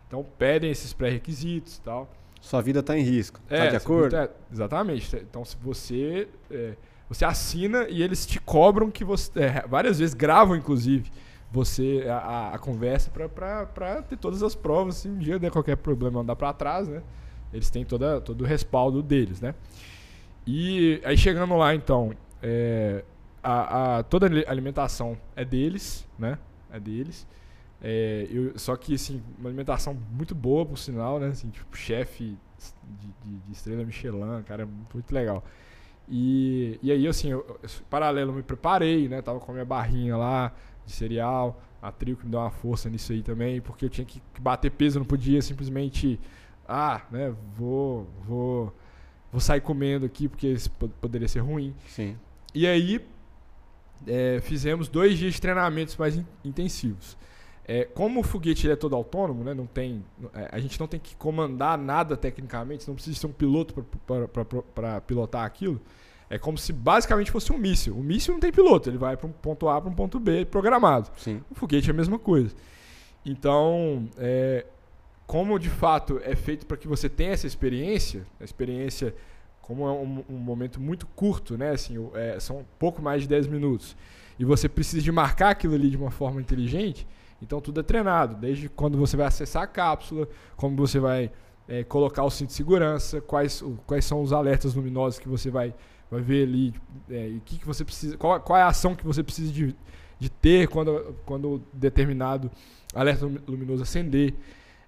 Então pedem esses pré-requisitos e tal. Sua vida está em risco. Tá é, de acordo? É, exatamente. Então se você. É, você assina e eles te cobram que você. É, várias vezes gravam, inclusive, você a, a, a conversa para ter todas as provas. Se um dia der qualquer problema andar para trás, né? Eles têm toda, todo o respaldo deles, né? E aí chegando lá, então, é, a, a, toda a alimentação é deles, né? É deles. É, eu, só que, assim, uma alimentação muito boa, por sinal, né? Assim, tipo, chefe de, de, de, estrela Michelin, cara, muito, legal. E, e aí, assim, eu, eu, paralelo, me preparei, né? Tava com a minha barrinha lá de cereal, a trio que me deu uma força nisso aí também, porque eu tinha que bater peso, não podia simplesmente, ah, né? Vou, vou vou sair comendo aqui porque isso poderia ser ruim. Sim. E aí é, fizemos dois dias de treinamentos mais in intensivos. É, como o foguete é todo autônomo, né, não tem, é, a gente não tem que comandar nada tecnicamente, não precisa ser um piloto para pilotar aquilo. É como se basicamente fosse um míssil. O míssil não tem piloto, ele vai para um ponto A para um ponto B programado. Sim. O foguete é a mesma coisa. Então, é, como de fato é feito para que você tenha essa experiência, a experiência como é um, um momento muito curto, né? Assim, é, são pouco mais de 10 minutos, e você precisa de marcar aquilo ali de uma forma inteligente, então tudo é treinado, desde quando você vai acessar a cápsula, como você vai é, colocar o cinto de segurança, quais, quais são os alertas luminosos que você vai, vai ver ali, é, e que, que você precisa, qual, qual é a ação que você precisa de, de ter quando, quando determinado alerta luminoso acender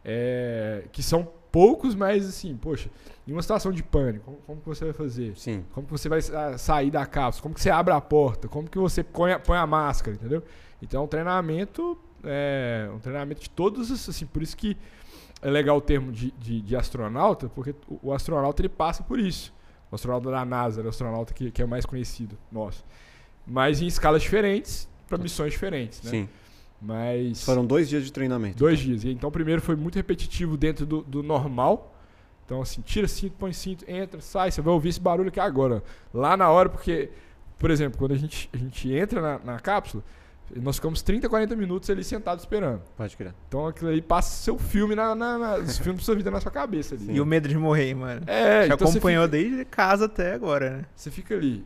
é, que são poucos, mas assim, poxa, em uma situação de pânico, como, como que você vai fazer? Sim. Como que você vai sair da cápsula? Como que você abre a porta? Como que você põe a, põe a máscara, entendeu? Então, um treinamento, é, um treinamento de todos, assim, por isso que é legal o termo de, de, de astronauta, porque o, o, astronauta ele passa por isso. O astronauta da NASA, o astronauta que, que é o mais conhecido nosso. Mas em escalas diferentes, para missões diferentes, né? Sim. Mas. Foram dois dias de treinamento. Dois dias. Então, o primeiro foi muito repetitivo dentro do, do normal. Então, assim, tira cinto, põe cinto, entra, sai. Você vai ouvir esse barulho aqui agora. Lá na hora, porque, por exemplo, quando a gente, a gente entra na, na cápsula, Nós ficamos 30, 40 minutos ali sentados esperando. Pode crer. Então aquilo aí passa seu filme na, na, na os filmes da sua vida na sua cabeça ali. E o medo de morrer, mano. É, Te então você acompanhou fica, desde casa até agora, né? você fica ali.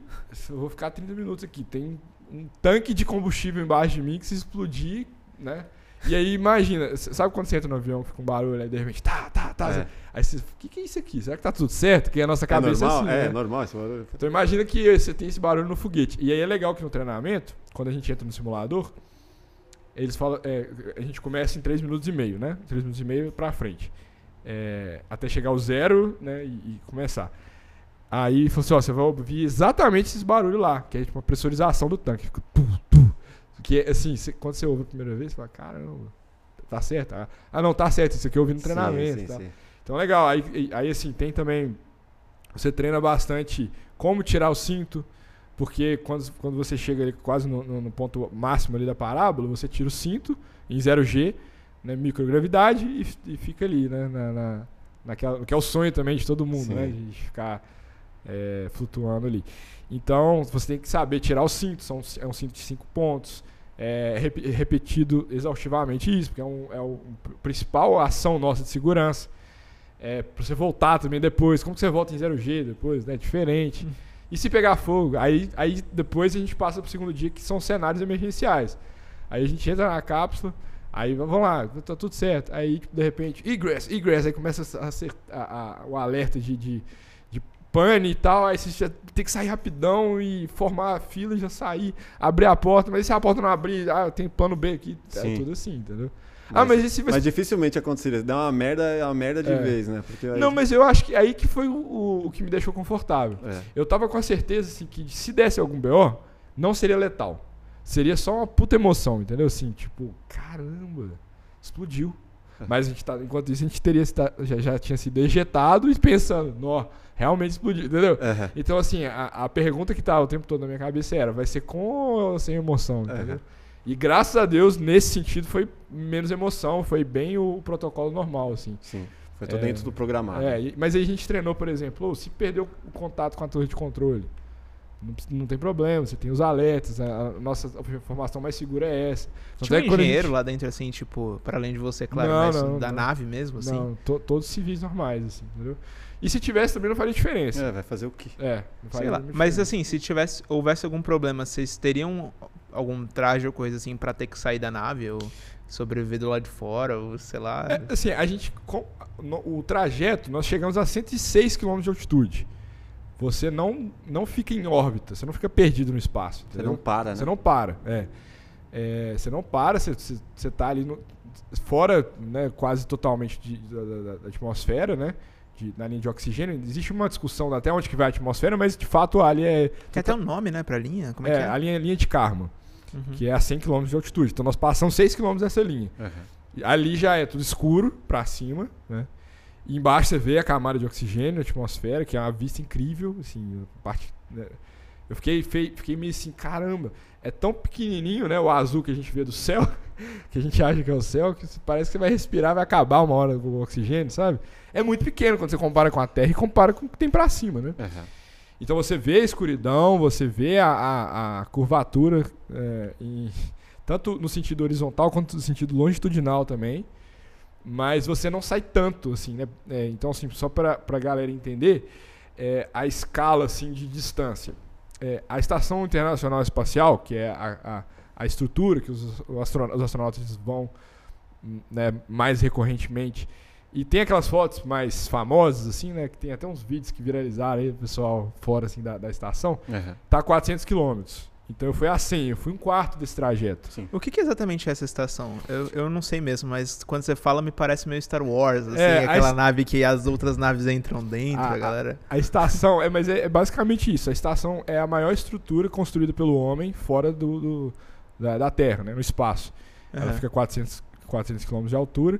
Eu vou ficar 30 minutos aqui. Tem um tanque de combustível embaixo de mim que se explodir, né? E aí imagina, sabe quando você entra no avião, fica um barulho, aí de repente, tá, tá, tá. É. Aí você, o que, que é isso aqui? Será que tá tudo certo? Que a nossa É cabeça normal? é assim, é, né? normal esse barulho. Então imagina que você tem esse barulho no foguete. E aí é legal que no treinamento, quando a gente entra no simulador, eles falam. é, a gente começa em 3 minutos e meio, né? 3 minutos e meio pra frente. É, até chegar ao zero, né? E, e começar. Aí falou assim, ó, você vai ouvir exatamente esses barulhos lá, que é tipo a pressurização do tanque. Fica tu. Que é assim, você- quando você ouve a primeira vez, você fala, caramba, tá certo? Ah, não, tá certo, isso aqui eu ouvi no treinamento. Sim, e sim. Então, legal. Aí, aí, assim, tem também. Você treina bastante como tirar o cinto, porque quando, quando você chega ali quase no, no- ponto máximo ali da parábola, você tira o cinto em 0G, né, microgravidade, e, e fica ali, né? Na, na, naquela, que é o sonho também de todo mundo, né? De ficar é, flutuando ali. Então, você tem que saber tirar o cinto, são, é um cinto de 5 pontos. É rep- repetido exaustivamente isso, porque é, um, é o principal ação nossa de segurança. É, pra você voltar também depois. Como que você volta em 0G depois, né? Diferente. E se pegar fogo? Aí, aí depois a gente passa pro segundo dia, que são cenários emergenciais. Aí a gente entra na cápsula, aí vamos lá, tá tudo certo. Aí, de repente, egress, egress, aí começa a ser a- a- o alerta de, de pane e tal. Aí você já tem que sair rapidão e formar a fila e já sair, abrir a porta. Mas se a porta não abrir? Ah, tem plano B aqui. É Sim. tudo assim, entendeu? ah, mas e se você Mas dificilmente aconteceria. Dá uma merda, é uma merda de É. vez, né? Porque aí- Não, mas eu acho que aí que foi o, o, o que me deixou confortável. É. Eu tava com a certeza assim, que se desse algum BO, não seria letal. Seria só uma puta emoção, entendeu? Assim, tipo, caramba, explodiu. Mas a gente tá, enquanto isso, a gente teria já, já tinha sido ejetado e pensando, nó, realmente explodiu, entendeu? É. Então, assim, a, a pergunta que tava o tempo todo na minha cabeça era: vai ser com ou sem emoção, entendeu? E graças a Deus, nesse sentido, foi menos emoção, foi bem o protocolo normal, assim. Sim. Foi tudo É. dentro do programado. É, mas aí a gente treinou, por exemplo, se perdeu o contato com a torre de controle, não, não tem problema, você tem os alertas, a, a nossa informação mais segura é essa. Tanto Tinha é um a engenheiro gente- lá dentro, assim, tipo, para além de você, claro, Não, mas não, da não. nave mesmo, assim. Não, to- todos civis normais, assim, entendeu? E se tivesse também não faria diferença. É, vai fazer o quê? É, não Sei faria lá. nenhuma Mas diferença. assim, se tivesse, houvesse algum problema, vocês teriam algum traje ou coisa assim pra ter que sair da nave ou sobreviver do lado de fora, ou sei lá. É, assim, a gente. com- no- o trajeto, nós chegamos a 106 km de altitude. Você não, não fica em órbita, você não fica perdido no espaço. Você entendeu? não para, né? Você não para, é. É, você não para, você, você, você tá ali no- fora, né, quase totalmente de- da, da- atmosfera, né? de- na linha de oxigênio. Existe uma discussão até onde que vai a atmosfera, mas de fato ali é. Tem até um nome, né, pra linha? Como é, é, que é? a linha, linha de Karma, Uhum. que é a 100 km de altitude. Então nós passamos 6 km dessa linha. Uhum. Ali já é tudo escuro pra cima, né? E embaixo você vê a camada de oxigênio, a atmosfera, que é uma vista incrível, assim, parte, né? Eu fiquei, fei- fiquei meio assim, caramba, é tão pequenininho, né, o azul que a gente vê do céu, que a gente acha que é o céu, que parece que você vai respirar, vai acabar uma hora o oxigênio, sabe? É muito pequeno quando você compara com a Terra e compara com o que tem pra cima, né? Uhum. Então você vê a escuridão, você vê a, a, a curvatura, é, em- tanto no sentido horizontal quanto no sentido longitudinal também. Mas você não sai tanto, assim, né? É, então, assim, só para a galera entender é, a escala assim, de distância. É, a Estação Internacional Espacial, que é a, a, a estrutura que os, os astro- os astronautas vão né, mais recorrentemente, e tem aquelas fotos mais famosas, assim, né? Que tem até uns vídeos que viralizaram aí, o pessoal fora assim, da, da estação. Uhum. Tá a 400 quilômetros. Então eu fui a 100, eu fui um quarto desse trajeto. Sim. O que, que exatamente é essa estação? Eu, eu não sei mesmo, mas quando você fala me parece meio Star Wars, assim, É, a aquela es- nave que as outras naves entram dentro, A- a, a- galera. A estação, é, mas é, é basicamente isso. A estação é a maior estrutura construída pelo homem fora do, do- da, da Terra, né, no espaço. Ela Aham. fica a 400, 400 km de altura.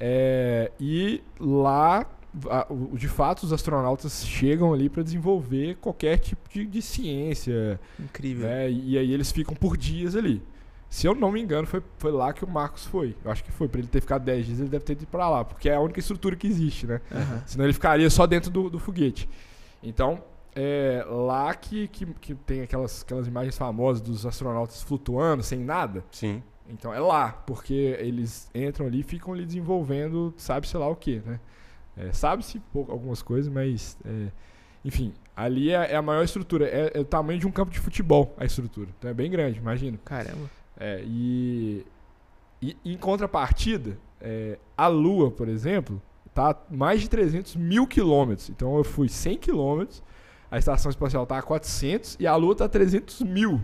É, e lá, a- o- de fato, os astronautas chegam ali para desenvolver qualquer tipo de, de ciência. Incrível. né, e, e aí eles ficam por dias ali. Se eu não me engano, foi, foi lá que o Marcos foi. Eu acho que foi. Para ele ter ficado 10 dias, ele deve ter ido para lá, porque é a única estrutura que existe, né? Aham. Senão ele ficaria só dentro do, do foguete. Então, é lá que, que, que tem aquelas, aquelas imagens famosas dos astronautas flutuando sem nada. Sim. Então é lá, porque eles entram ali e ficam ali desenvolvendo, sabe-se lá o que, né? É, sabe-se algumas coisas, mas. É, enfim, ali é, é, a maior estrutura. É, é, o tamanho de um campo de futebol a estrutura. Então é bem grande, imagina. Caramba. É, e, e em contrapartida, é, a Lua, por exemplo, tá mais de 300 mil quilômetros. Então eu fui 100 quilômetros, a estação espacial tá a 400 e a Lua tá a 300 mil.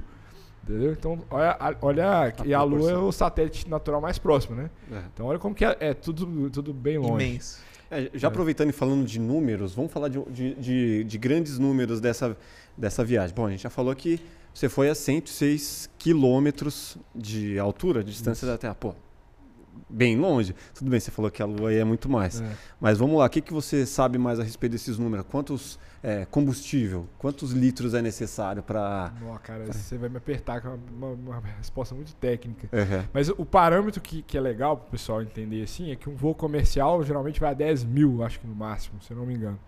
Entendeu? Então, olha, olha e a Lua é o satélite natural mais próximo, né? É. Então, olha como que é, é, tudo, tudo bem longe. Imenso. É, já aproveitando e falando de números, vamos falar de, de, de, de, grandes números dessa, dessa viagem. Bom, a gente já falou que você foi a 106 quilômetros de altura, de distância Isso. da Terra. Pô, bem longe. Tudo bem, você falou que a Lua é muito mais. É. Mas vamos lá, o que, que você sabe mais a respeito desses números? Quantos é, combustível? Quantos litros é necessário para. Cara, pra... você vai me apertar com uma, uma, uma resposta muito técnica. Uhum. Mas o parâmetro que, que é legal para o pessoal entender assim é que um voo comercial geralmente vai a 10 mil, acho que no máximo, se eu não me engano.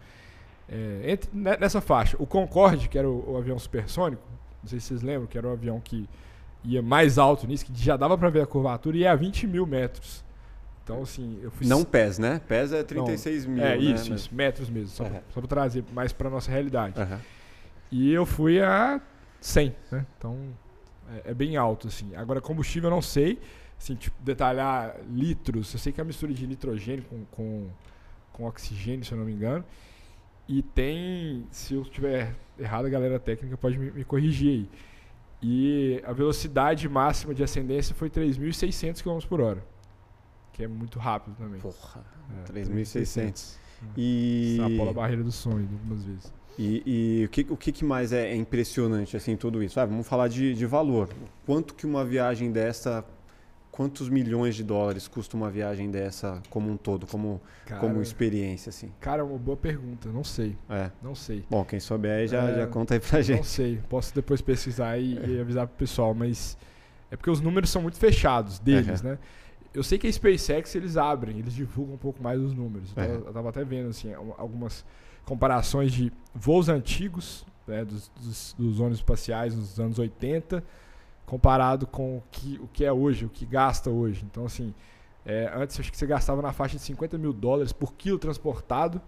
É, entre, nessa faixa. O Concorde, que era o, o avião supersônico, não sei se vocês lembram, que era o avião que ia mais alto nisso, que já dava para ver a curvatura, e ia a 20 mil metros. Então, assim, eu fui. Não pés, né? Pés é 36 não, mil. É, né? isso, isso, metros mesmo, só, uhum. para trazer mais para nossa realidade. Uhum. E eu fui a 100, né? Então, é, é, bem alto, assim. Agora, combustível eu não sei, assim, tipo, detalhar litros. Eu sei que é a mistura de nitrogênio com, com, com oxigênio, se eu não me engano. E tem, se eu estiver errado, a galera técnica pode me, me corrigir aí. E a velocidade máxima de ascendência foi 3.600 km por hora. Que é muito rápido também. Porra, é, 3.600. E... Extrapola a barreira do sonho algumas vezes. E, e, o, que, o que mais é, é impressionante assim tudo isso? Ah, vamos falar de, de valor. Quanto que uma viagem dessa quantos milhões de dólares custa uma viagem dessa como um todo, como, cara, como experiência, assim? Cara, é uma boa pergunta, não sei. É. Não sei. Bom, quem souber aí já, é, já conta aí pra gente. Não sei, posso depois pesquisar e, é. e, avisar pro pessoal, mas é porque os números são muito fechados deles, né? Eu sei que a SpaceX eles abrem, eles divulgam um pouco mais os números. Então, eu tava até vendo assim, algumas comparações de voos antigos, né, dos, dos, dos ônibus espaciais nos anos 80, comparado com o que, o que é hoje, o que gasta hoje. Então, assim, é, antes acho que você gastava na faixa de 50 mil dólares por quilo transportado.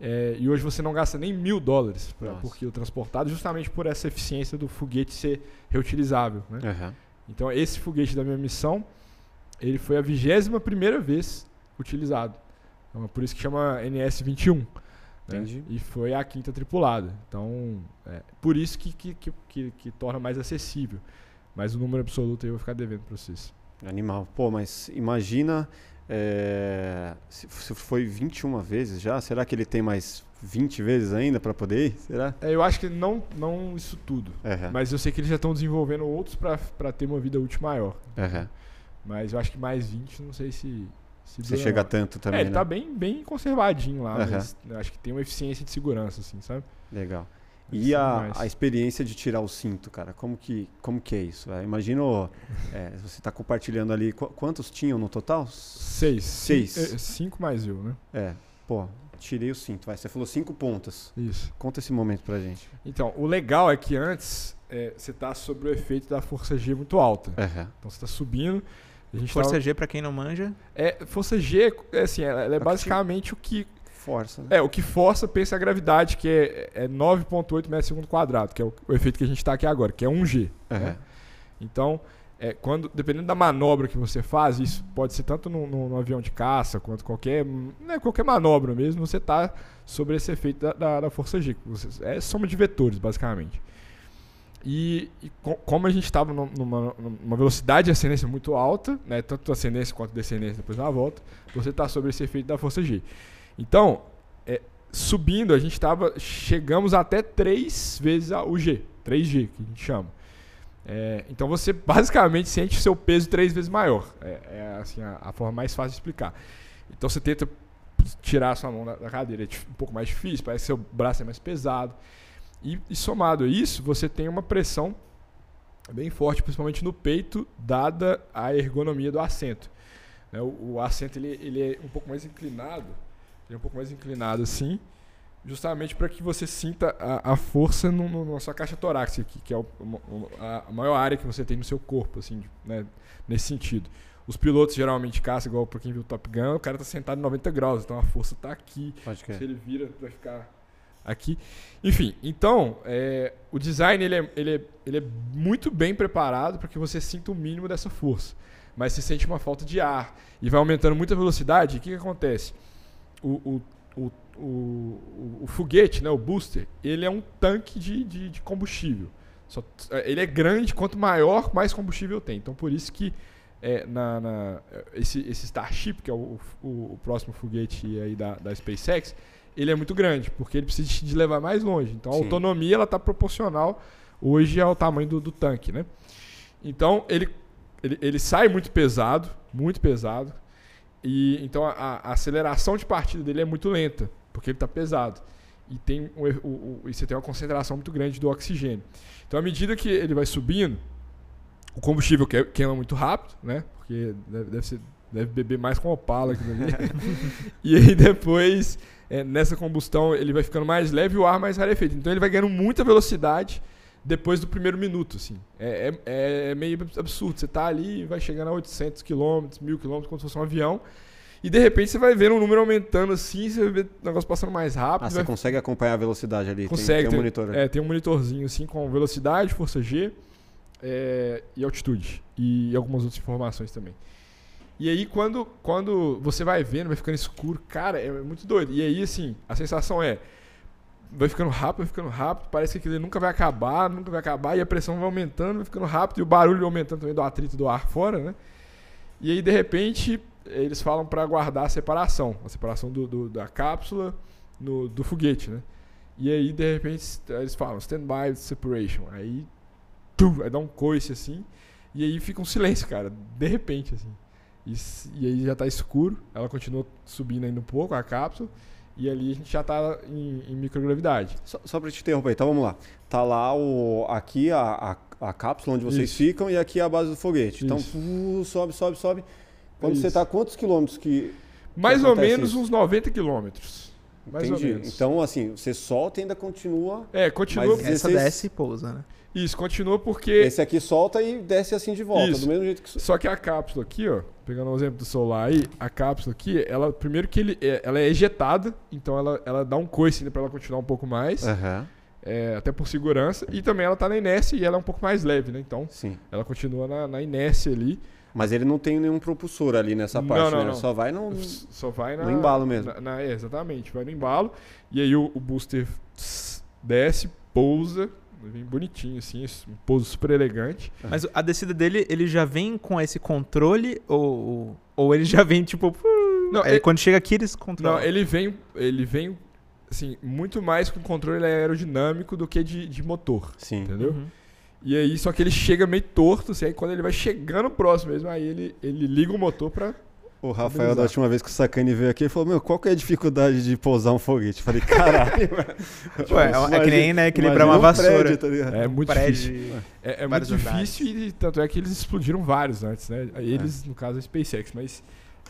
É, e hoje você não gasta nem mil dólares pra, por quilo transportado, justamente por essa eficiência do foguete ser reutilizável. Né? Uhum. Então, esse foguete da minha missão, ele foi a vigésima primeira vez utilizado. Então, é por isso que chama NS-21. Né? E foi a quinta tripulada. Então, é por isso que, que, que, que, que torna mais acessível. Mas o número absoluto eu vou ficar devendo para vocês. Animal. Pô, mas imagina. É, se, se foi 21 vezes já, será que ele tem mais 20 vezes ainda para poder ir? Será? É, eu acho que não, não isso tudo. Uhum. Mas eu sei que eles já estão desenvolvendo outros para ter uma vida útil maior. Uhum. Mas eu acho que mais 20, não sei se. se Você chega tanto também. É, ele né? tá bem, bem conservadinho lá, uhum. mas acho que tem uma eficiência de segurança, assim, sabe? Legal. E a, a experiência de tirar o cinto, cara, como que, como que é isso? É, imagino, é, você está compartilhando ali, qu quantos tinham no total? Seis. Seis. Cinco, é, cinco mais eu, né? É, pô, tirei o cinto, vai. Você falou cinco pontas. Isso. Conta esse momento pra gente. Então, o legal é que antes é, você está sob o efeito da força G muito alta. Uhum. Então você está subindo. Força tava... G, para quem não manja? É, força G, é, assim, ela é basicamente o que força. Né? É, o que força, pensa a gravidade, que é, é 9,8 metros por segundo quadrado, que é o, o, efeito que a gente está aqui agora, que é 1G. Uhum. Né? Então, é, quando, dependendo da manobra que você faz, isso pode ser tanto no, no, no avião de caça, quanto qualquer, né, qualquer manobra mesmo, você está sobre esse efeito da, da, da força G. Você, é soma de vetores, basicamente. E, e como a gente estava numa, numa, velocidade de ascendência muito alta, né, tanto ascendência quanto descendência depois da volta, você está sobre esse efeito da força G. Então, é, subindo, a gente estava. Chegamos até três vezes o G, 3G, que a gente chama. É, então você basicamente sente seu peso três vezes maior. É, é assim, a, a, forma mais fácil de explicar. Então você tenta tirar a sua mão da, da cadeira, é um pouco mais difícil, parece que seu braço é mais pesado. E, e somado a isso, você tem uma pressão bem forte, principalmente no peito, dada a ergonomia do assento. Né, o, o assento ele, ele é um pouco mais inclinado ele é um pouco mais inclinado assim. justamente para que você sinta a, a força no, no, na sua caixa torácica, que, que é o, a, maior área que você tem no seu corpo, assim, né, nesse sentido. Os pilotos geralmente caçam, igual para quem viu Top Gun, o cara tá sentado em 90 graus, então a força tá aqui. Se ele vira, vai ficar aqui. Enfim, então, é, o design ele é, ele, é, ele é muito bem preparado para que você sinta o mínimo dessa força. Mas você sente uma falta de ar e vai aumentando muita velocidade. O que, que acontece? O, o, o, o, foguete, né, o booster, ele é um tanque de, de, de combustível. Só, ele é grande, quanto maior, mais combustível tem. Então, por isso que é, na, na, esse, esse Starship, que é o, o, o próximo foguete aí da, da SpaceX, ele é muito grande, porque ele precisa te levar mais longe. Então a Sim. autonomia ela está proporcional hoje ao tamanho do, do, tanque, né? Então ele, ele, ele sai muito pesado, muito pesado, e então a, a aceleração de partida dele é muito lenta, porque ele está pesado. E, tem o, o, o, e você tem uma concentração muito grande do oxigênio. Então, à medida que ele vai subindo, o combustível queima muito rápido, né? Porque deve, deve, ser, deve beber mais com Opala aqui E aí depois, é, nessa combustão, ele vai ficando mais leve e o ar mais rarefeito. Então ele vai ganhando muita velocidade depois do primeiro minuto, assim. É, é, é meio absurdo. Você tá ali e vai chegando a 800 km, 1000 km, como se fosse um avião. E de repente você vai ver um número aumentando assim, você vai ver o negócio passando mais rápido. Ah, você vai... consegue acompanhar a velocidade ali? Consegue. Tem, tem um monitor. É, tem um monitorzinho assim com velocidade, força G é, e altitude. E algumas outras informações também. E aí, quando, quando você vai vendo, vai ficando escuro, cara, é muito doido. E aí, assim, a sensação é. Vai ficando rápido, vai ficando rápido, parece que aquilo nunca vai acabar, nunca vai acabar, e a pressão vai aumentando, vai ficando rápido, e o barulho vai aumentando também do atrito do ar fora, né? E aí, de repente, eles falam para guardar a separação, a separação do, do da cápsula no, do foguete, né? E aí, de repente, eles falam stand-by separation. Aí tum, aí dá um coice assim, e aí fica um silêncio, cara, de repente, assim. E, e aí já tá escuro, ela continua subindo ainda um pouco, a cápsula, e ali a gente já tá em, em microgravidade. Só, só para te interromper, então vamos lá. Tá lá o, aqui a, a, a cápsula onde vocês Isso. ficam e aqui a base do foguete. Então, Isso. Então, uh, sobe, sobe, sobe. Quando Isso. você tá quantos quilômetros que. Mais que ou menos isso? uns 90 quilômetros. Mais Entendi. Então, assim, você solta e ainda continua. É, continua. Mas essa desce e pousa, né? Isso, continua porque. Esse aqui solta e desce assim de volta, Isso. do mesmo jeito que. Só que a cápsula aqui, ó, pegando o um exemplo do solar aí, a cápsula aqui, ela primeiro que ele, é, ela é ejetada, então ela, ela dá um coice ainda para ela continuar um pouco mais. Uhum. É, até por segurança. E também ela tá na inércia e ela é um pouco mais leve, né? Então, Sim. ela continua na, na inércia ali. Mas ele não tem nenhum propulsor ali nessa parte, não, não, né? Não. Só vai no, Só vai na, no embalo mesmo. Na, na, é, exatamente, vai no embalo. E aí o, o booster desce, pousa, vem bonitinho, assim, um pouso super elegante. Mas a descida dele, ele já vem com esse controle ou, ou ele já vem tipo. Não, ele, quando chega aqui eles controlam? Não, ele vem, ele vem assim, muito mais com controle aerodinâmico do que de, de motor. Sim. Entendeu? Uhum. E aí, só que ele chega meio torto, assim, aí quando ele vai chegando próximo mesmo, aí ele, ele liga o motor pra. O Rafael, da última vez que o Sacani veio aqui, ele falou: Meu, qual que é a dificuldade de pousar um foguete? Eu falei: Caralho, Ué, é, é que nem né, equilibrar uma vassoura. Prédio, tá é muito prédio, difícil. É, é muito difícil e tanto é que eles explodiram vários antes, né? Eles, é. no caso, a SpaceX, mas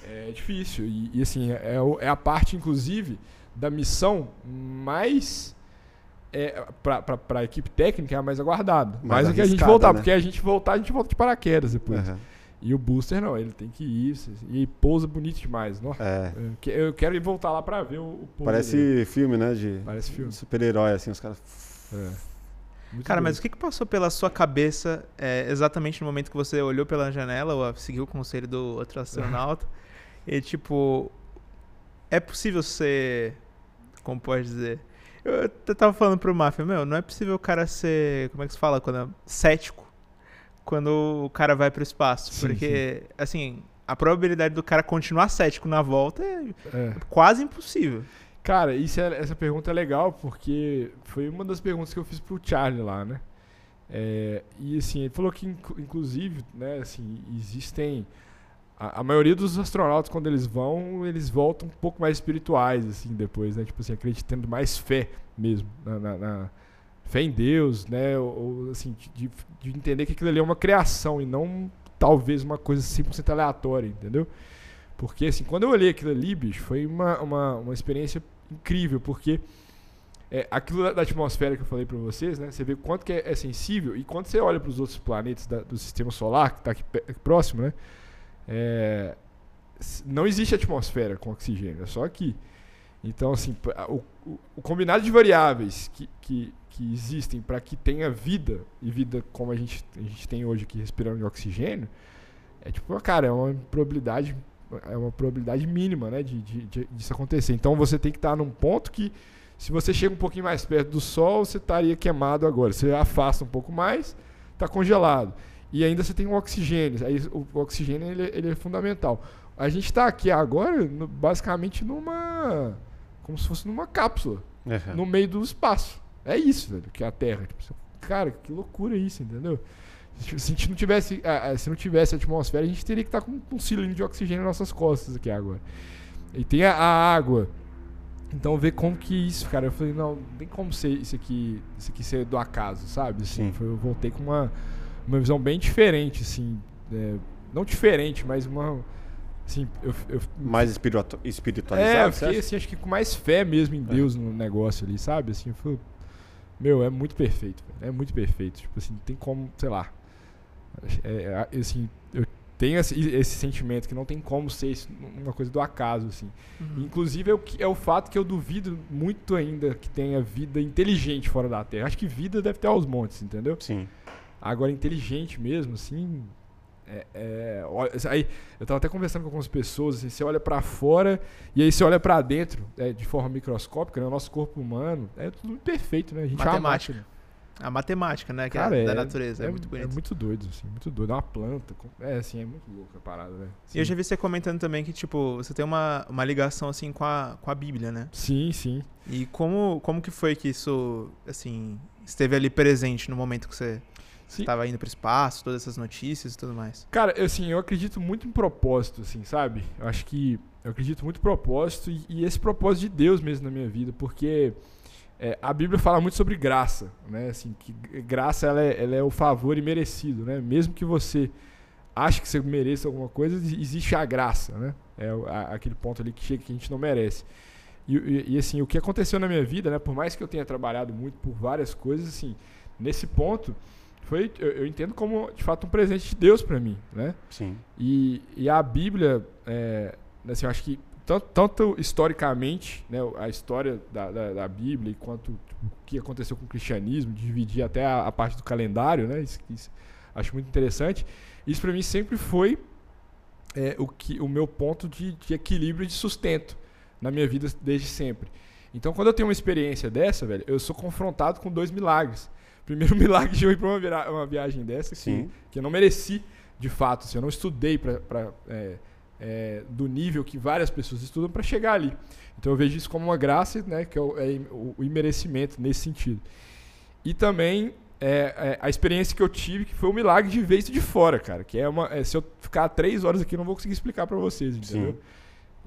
é difícil. E, e assim, é, é a parte, inclusive, da missão mais é, para a equipe técnica é a mais aguardada. Mais, mais do que a gente voltar, né? porque a gente voltar, a gente volta de paraquedas depois. Uhum. E o booster não, ele tem que ir e pousa bonito demais. Nossa, é. Eu quero ir voltar lá para ver o, o Parece dele. filme, né? De Parece filme. super-herói, assim, os caras. É. Cara, mas o que, que passou pela sua cabeça é, exatamente no momento que você olhou pela janela ou seguiu o conselho do outro astronauta? e tipo, é possível ser. Como pode dizer? Eu, eu tava falando pro Mafia, meu, não é possível o cara ser. Como é que se fala? Quando é cético. Quando o cara vai pro espaço. Sim, porque, sim. assim, a probabilidade do cara continuar cético na volta é, é. quase impossível. Cara, isso é, essa pergunta é legal porque foi uma das perguntas que eu fiz pro Charlie lá, né? É, e assim, ele falou que inclusive, né, assim, existem a, a, maioria dos astronautas, quando eles vão, eles voltam um pouco mais espirituais, assim, depois, né? Tipo assim, acreditando mais fé mesmo, na, na, na fé em Deus, né? Ou, assim, de, de, entender que aquilo ali é uma criação e não talvez uma coisa 100% aleatória, entendeu? Porque, assim, quando eu olhei aquilo ali, bicho, foi uma, uma, uma experiência incrível, porque é, aquilo da, atmosfera que eu falei para vocês, né? Você vê quanto que é, é sensível e quando você olha para os outros planetas da- do sistema solar que está aqui, aqui próximo, né? É, não existe atmosfera com oxigênio, é só aqui. Então, assim, o, o- o combinado de variáveis que, que existem para que tenha vida, e vida como a gente, a gente tem hoje aqui respirando de oxigênio, é tipo, cara, é uma probabilidade, é uma probabilidade mínima, né, de, de, de- disso acontecer. Então você tem que estar num ponto que, se você chega um pouquinho mais perto do sol, você estaria queimado agora. Você afasta um pouco mais, está congelado. E ainda você tem o oxigênio. Aí o, oxigênio ele, é- ele é fundamental. A gente está aqui agora, no- basicamente, numa. Como se fosse numa cápsula, É. no meio do espaço. É isso, velho, que é a Terra. Cara, que loucura isso, entendeu? Se a gente não tivesse, se não tivesse atmosfera, a gente teria que estar com um cilindro de oxigênio nas nossas costas aqui agora. E tem a, a água. Então ver como que isso, cara. Eu falei, não, tem como ser isso aqui, isso aqui ser do acaso, sabe? Assim, Sim. foi- eu voltei com uma, uma visão bem diferente, assim. é, não diferente, mas uma. Assim, eu, eu Mais espiritu- espiritualizado, é, eu fiquei assim, acho que com mais fé mesmo em É. Deus no negócio ali, sabe? Assim, foi, meu, é muito perfeito, velho, é muito perfeito. Tipo assim, não tem como, sei lá. É, é, assim, eu tenho esse, esse sentimento que não tem como ser isso, uma coisa do acaso, assim. Uhum. Inclusive é o, é o fato que eu duvido muito ainda que tenha vida inteligente fora da Terra. Acho que vida deve ter aos montes, entendeu? Sim. Agora, inteligente mesmo, assim. É, é, aí, eu tava até conversando com algumas pessoas, assim, você olha pra fora e aí você olha pra dentro, é, de forma microscópica, né? O nosso corpo humano é tudo perfeito, né? A gente é Matemática. A matemática, né? Que Cara, é é, da natureza. É, muito É bonito. muito doido, assim, muito doido. É uma planta. É, assim, é muito louca a parada, né? E eu já vi você comentando também que, tipo, você tem uma, uma ligação, assim, com a, com a Bíblia, né? Sim, sim. E como, como que foi que isso, assim, esteve ali presente no momento que você Sim. estava indo pro espaço, todas essas notícias e tudo mais? Cara, eu, assim, eu acredito muito em propósito, assim, sabe? Eu acho que eu acredito muito em propósito e, e esse propósito de Deus mesmo na minha vida, porque é, a Bíblia fala muito sobre graça, né? Assim, que graça ela é, ela é o favor imerecido, né? Mesmo que você ache que você mereça alguma coisa, exi- existe a graça, né? É aquele ponto ali que chega que a gente não merece. E, e- e, assim, o que aconteceu na minha vida, né? Por mais que eu tenha trabalhado muito por várias coisas, assim, nesse ponto foi eu, eu entendo como de fato um presente de Deus para mim, né? Sim. E, e a Bíblia, é, assim, eu acho que tanto, tanto historicamente, né, a história da, da, da Bíblia, quanto tipo, o que aconteceu com o cristianismo, dividir até a, a parte do calendário, né, isso, isso acho muito interessante. Isso para mim sempre foi é, o, que, o meu ponto de, de equilíbrio e de sustento na minha vida desde sempre. Então, quando eu tenho uma experiência dessa, velho, eu sou confrontado com dois milagres. Primeiro milagre de eu ir para uma, uma viagem dessa, que, Sim. que eu não mereci, de fato. Assim, eu não estudei pra, é, é, do nível que várias pessoas estudam para chegar ali. Então eu vejo isso como uma graça, né, que é o, é o- o imerecimento nesse sentido. E também é, é, a experiência que eu tive, que foi o milagre de ver isso de fora, cara. Que é uma. é, se eu ficar três horas aqui, eu não vou conseguir explicar para vocês, entendeu?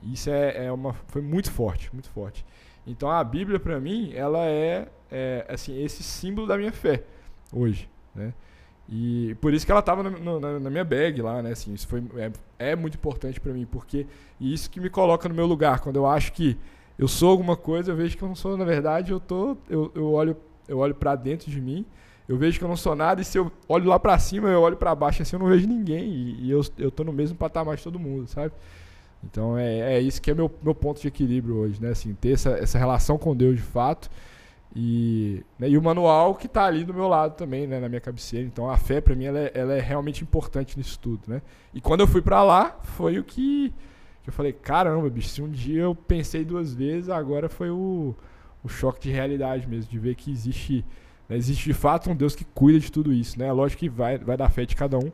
Isso é, é uma, foi muito forte, muito forte. Então a Bíblia para mim, ela é, é, assim esse símbolo da minha fé hoje, né? E por isso que ela estava na, na- minha bag lá, né? Assim, isso foi, é, é muito importante para mim, porque isso que me coloca no meu lugar. Quando eu acho que eu sou alguma coisa, eu vejo que eu não sou, na verdade, eu tô, eu, eu olho, eu olho para dentro de mim, eu vejo que eu não sou nada, e se eu olho lá para cima, eu olho para baixo, assim, eu não vejo ninguém, e, e eu, eu tô no mesmo patamar de todo mundo, sabe? Então é, é isso que é meu, meu ponto de equilíbrio hoje, né? Assim, ter essa, essa relação com Deus de fato. E, né, e o manual que está ali do meu lado também, né, na minha cabeceira. Então a fé para mim ela é, ela é realmente importante nisso tudo, né? E quando eu fui para lá, foi o que, que eu falei, caramba, bicho, se um dia eu pensei duas vezes, agora foi o, o choque de realidade mesmo, de ver que existe, né, existe de fato um Deus que cuida de tudo isso, né? Lógico que vai, vai dar fé de cada um.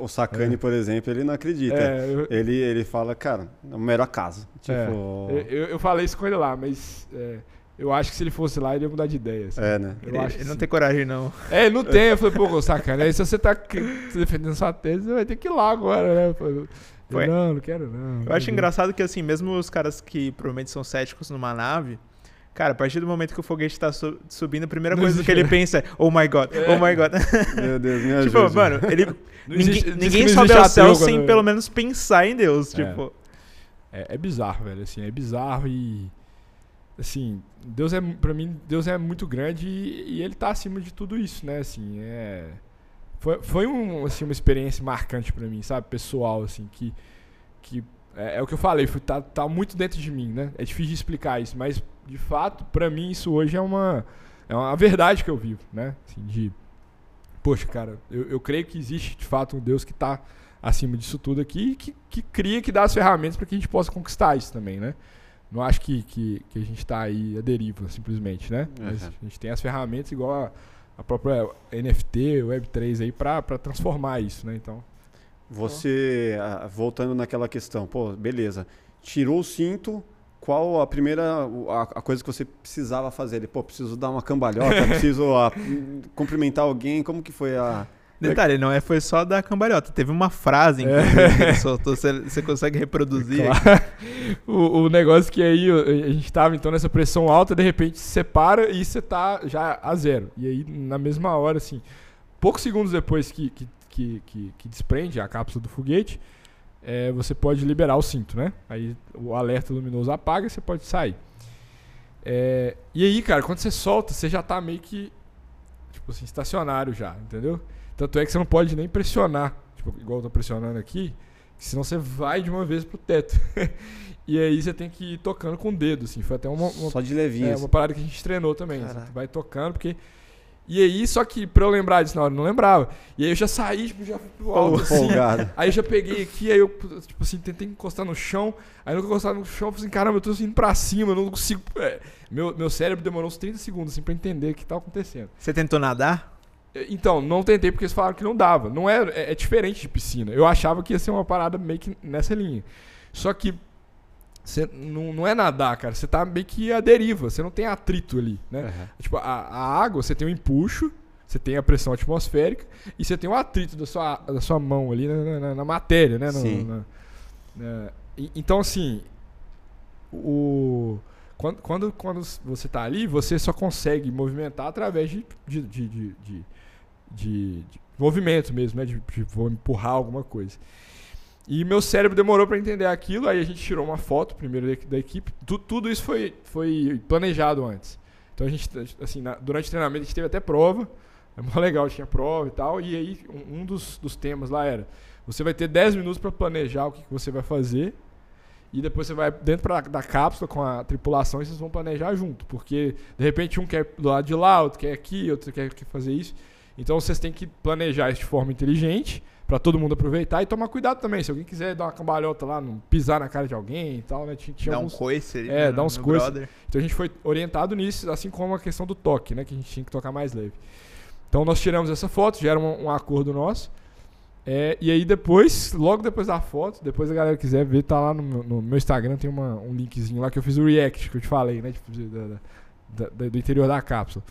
O Sakane, É. por exemplo, ele não acredita. É, eu, Ele, ele fala, cara, é mero acaso. Tipo, É. Eu, eu, eu falei isso com ele lá, mas é, eu acho que se ele fosse lá, ele ia mudar de ideia. assim. é, né? Eu Ele, acho ele não tem coragem, não. É, ele não tem. Eu falei, pô, sacana. Aí se você tá que- defendendo sua tese, você vai ter que ir lá agora, né? Eu falei, não, não quero não. Eu acho engraçado que, assim, mesmo os caras que provavelmente são céticos numa nave, cara, a partir do momento que o foguete tá su- subindo, a primeira Não coisa que ele existe. pensa é, oh my god, É. oh my god. Meu Deus, me tipo, ajude. mano, ele, ninguém, existe- ninguém não sobe existe ao céu sem quando- pelo menos pensar em Deus, É. tipo... É, é bizarro, velho. Assim, é bizarro e. assim, Deus é, para mim, Deus é muito grande e, e, ele tá acima de tudo isso, né? Assim, é foi, foi um, assim, uma experiência marcante para mim, sabe, pessoal, assim, que que é, é o que eu falei, foi, tá, tá muito dentro de mim, né? É difícil de explicar isso, mas de fato, para mim isso hoje é uma é uma verdade que eu vivo, né? Assim, de poxa, cara, eu, eu creio que existe de fato um Deus que está acima disso tudo aqui que, que cria, que dá as ferramentas para que a gente possa conquistar isso também, né? Não acho que, que, que a gente está aí a deriva, simplesmente, né? Uhum. A gente tem as ferramentas igual a, a própria NFT, Web3 aí, para transformar isso, né? Então. Você, voltando naquela questão, pô, beleza, tirou o cinto, qual a primeira a, a, coisa que você precisava fazer? Ele, pô, preciso dar uma cambalhota, preciso a, cumprimentar alguém, como que foi a Detalhe, não é, foi só da cambalhota. Teve uma frase é. que ele soltou. Você, consegue reproduzir? Claro. O, o, negócio que aí a gente tava então nessa pressão alta, de repente se separa e você tá já a zero. E aí, na mesma hora, assim, poucos segundos depois que, que, que, que, que desprende a cápsula do foguete, é, você pode liberar o cinto, né? Aí o alerta luminoso apaga e você pode sair. É, e aí, cara, quando você solta, você já tá meio que, tipo assim, estacionário já, entendeu? Tanto é que você não pode nem pressionar, tipo, igual eu tô pressionando aqui, senão você vai de uma vez pro teto. e aí você tem que ir tocando com o dedo, assim. Foi até uma, uma Só de levinho. É, assim. uma parada que a gente treinou também. Assim, vai tocando, porque. E aí, só que pra eu lembrar disso na hora, eu não lembrava. E aí eu já saí, tipo, já fui pro alto, assim. Aí eu já peguei aqui, aí eu, tipo assim, tentei encostar no chão. Aí eu encostar no chão, eu falei assim, caramba, eu tô indo pra cima, eu não consigo. É. Meu, meu cérebro demorou uns 30 segundos, assim, pra entender o que tava acontecendo. Você tentou nadar? Então, não tentei porque eles falaram que não dava. Não é, é, é, diferente de piscina. Eu achava que ia ser uma parada meio que nessa linha. Só que você não, não é nadar, cara. Você tá meio que à deriva. Você não tem atrito ali, né? Uhum. Tipo, a, a, água, você tem um empuxo, você tem a pressão atmosférica e você tem o atrito da sua, da sua mão ali na, na, na matéria, né? Sim. Na, na, então, assim, o quando, quando, quando você está ali, você só consegue movimentar através de, de, de, de, de, de movimento mesmo, né? De, de, vou empurrar alguma coisa. E meu cérebro demorou para entender aquilo, aí a gente tirou uma foto primeiro da, da equipe. Tu, tudo isso foi, foi planejado antes. Então a gente, assim, na, durante o treinamento a gente teve até prova. É muito legal, tinha prova e tal. E aí um, um dos, dos temas lá era: você vai ter 10 minutos para planejar o que, que você vai fazer e depois você vai dentro pra, da cápsula com a tripulação e vocês vão planejar junto. Porque, de repente, um quer do lado de lá, outro quer aqui, outro quer, quer fazer isso. Então vocês têm que planejar isso de forma inteligente para todo mundo aproveitar e tomar cuidado também. Se alguém quiser dar uma cambalhota lá, não pisar na cara de alguém e tal, né? Tinha, tinha dá alguns... um coice ali, É, né, dá uns coices. Então a gente foi orientado nisso, assim como a questão do toque, né? Que a gente tinha que tocar mais leve. Então nós tiramos essa foto, já era um, um acordo nosso. É, e aí depois, logo depois da foto, depois a galera quiser ver, tá lá no, no meu Instagram, tem uma, um linkzinho lá que eu fiz o react, que eu te falei, né? Tipo, da, da, da, do interior da cápsula.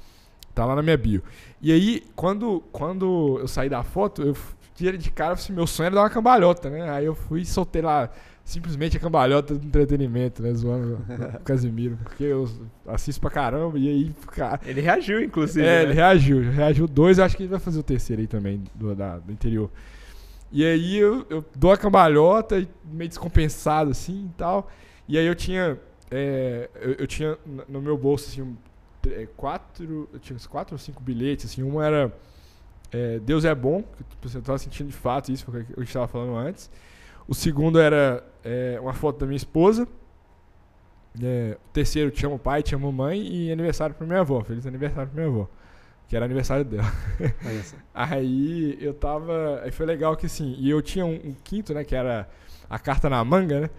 Tá lá na minha bio. E aí, quando, quando eu saí da foto, eu tirei de cara, assim, meu sonho era dar uma cambalhota, né? Aí eu fui e soltei lá simplesmente a cambalhota do entretenimento, né? Zoando o Casimiro. Porque eu assisto pra caramba e aí. Cara... Ele reagiu, inclusive. É, né? ele reagiu. Reagiu dois, eu acho que ele vai fazer o terceiro aí também, do, da, do interior. E aí eu, eu dou a cambalhota, meio descompensado assim e tal. E aí eu tinha. É, eu, eu, tinha no meu bolso assim, quatro. Eu tinha quatro ou cinco bilhetes, assim. Um era é, Deus é bom, que eu estava sentindo de fato isso, que eu estava falando antes. O segundo era é, uma foto da minha esposa. É, o terceiro, te amo pai, te amo mãe. E aniversário para minha avó. Feliz aniversário para minha avó que era aniversário dela. aí eu tava. Aí foi legal que assim, e eu tinha um, um, quinto, né, que era a carta na manga, né?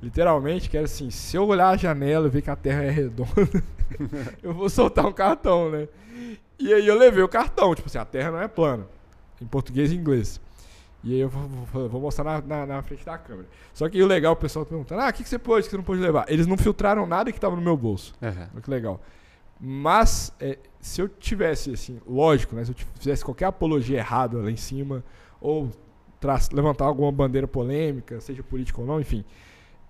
Literalmente, que era assim, se eu olhar a janela e ver que a terra é redonda, eu vou soltar um cartão, né? E aí eu levei o cartão, tipo assim, a terra não é plana. Em português e inglês. E aí eu vou, mostrar na, na, na, frente da câmera. Só que o legal, o pessoal perguntando, ah, o que, que você pôde, que você não pôde levar? Eles não filtraram nada que tava no meu bolso. Uhum. Olha que legal. Mas é, se eu tivesse, assim, lógico, né? Se eu fizesse qualquer apologia errada lá em cima, ou levantar alguma bandeira polêmica, seja política ou não, enfim,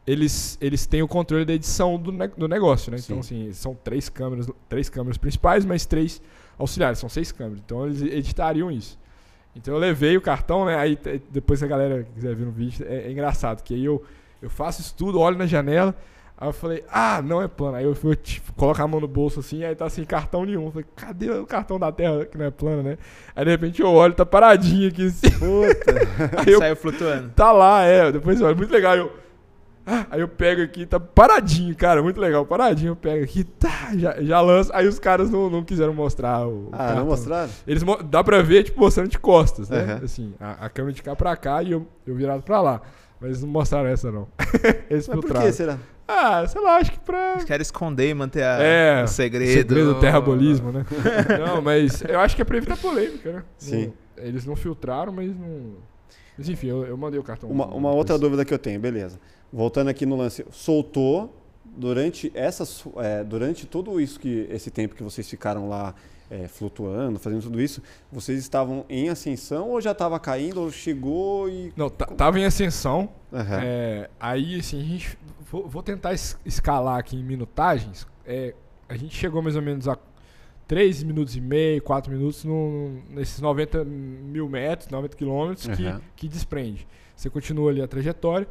eles, eles têm o controle da edição do, ne do negócio, né? Então, Sim. Então, assim, são três câmeras, três câmeras principais, mas três auxiliares, são seis câmeras. Então, eles editariam isso. Então, eu levei o cartão, né? Aí, depois, se a galera quiser ver no vídeo, é, é engraçado, que aí eu, eu faço isso tudo, olho na janela, Aí eu falei, ah, não é plano. Aí eu fui tipo, colocar a mão no bolso assim, aí tá sem cartão nenhum. Eu falei, cadê o cartão da Terra que não é plano, né? Aí de repente eu olho, tá paradinho aqui assim. Puta. Aí eu, Saiu flutuando. tá lá, é. Depois eu olho, muito legal. Eu, aí eu pego aqui, tá paradinho, cara, muito legal. Paradinho, eu pego aqui, tá, já, já lanço. Aí os caras não, não quiseram mostrar o. o Ah, cartão. não mostraram? Eles mo- dá pra ver, tipo, mostrando de costas, né? Aham. Assim, a, a câmera de cá pra cá e eu, eu virado pra lá. Mas não mostraram essa, não. Eles Mas por que será? Ah, sei lá, acho que pra. Eles querem esconder e manter a- É, o segredo. Segredo do terrabolismo, né? não, mas eu acho que é pra evitar polêmica, né? Sim. Não- eles não filtraram, mas não. Mas enfim, eu, eu mandei o cartão. Uma, uma outra dúvida que eu tenho, beleza. Voltando aqui no lance, soltou durante essa, su- é, durante todo isso que esse tempo que vocês ficaram lá é, flutuando, fazendo tudo isso, vocês estavam em ascensão ou já estava caindo ou chegou e Não, tá- tava em ascensão. Aham. É, aí, assim, a gente. Vou, vou tentar es- escalar aqui em minutagens. É, a gente chegou mais ou menos a 3 minutos e meio, 4 minutos no- nesses 90 mil metros, 90 quilômetros que, que desprende. Você continua ali a trajetória.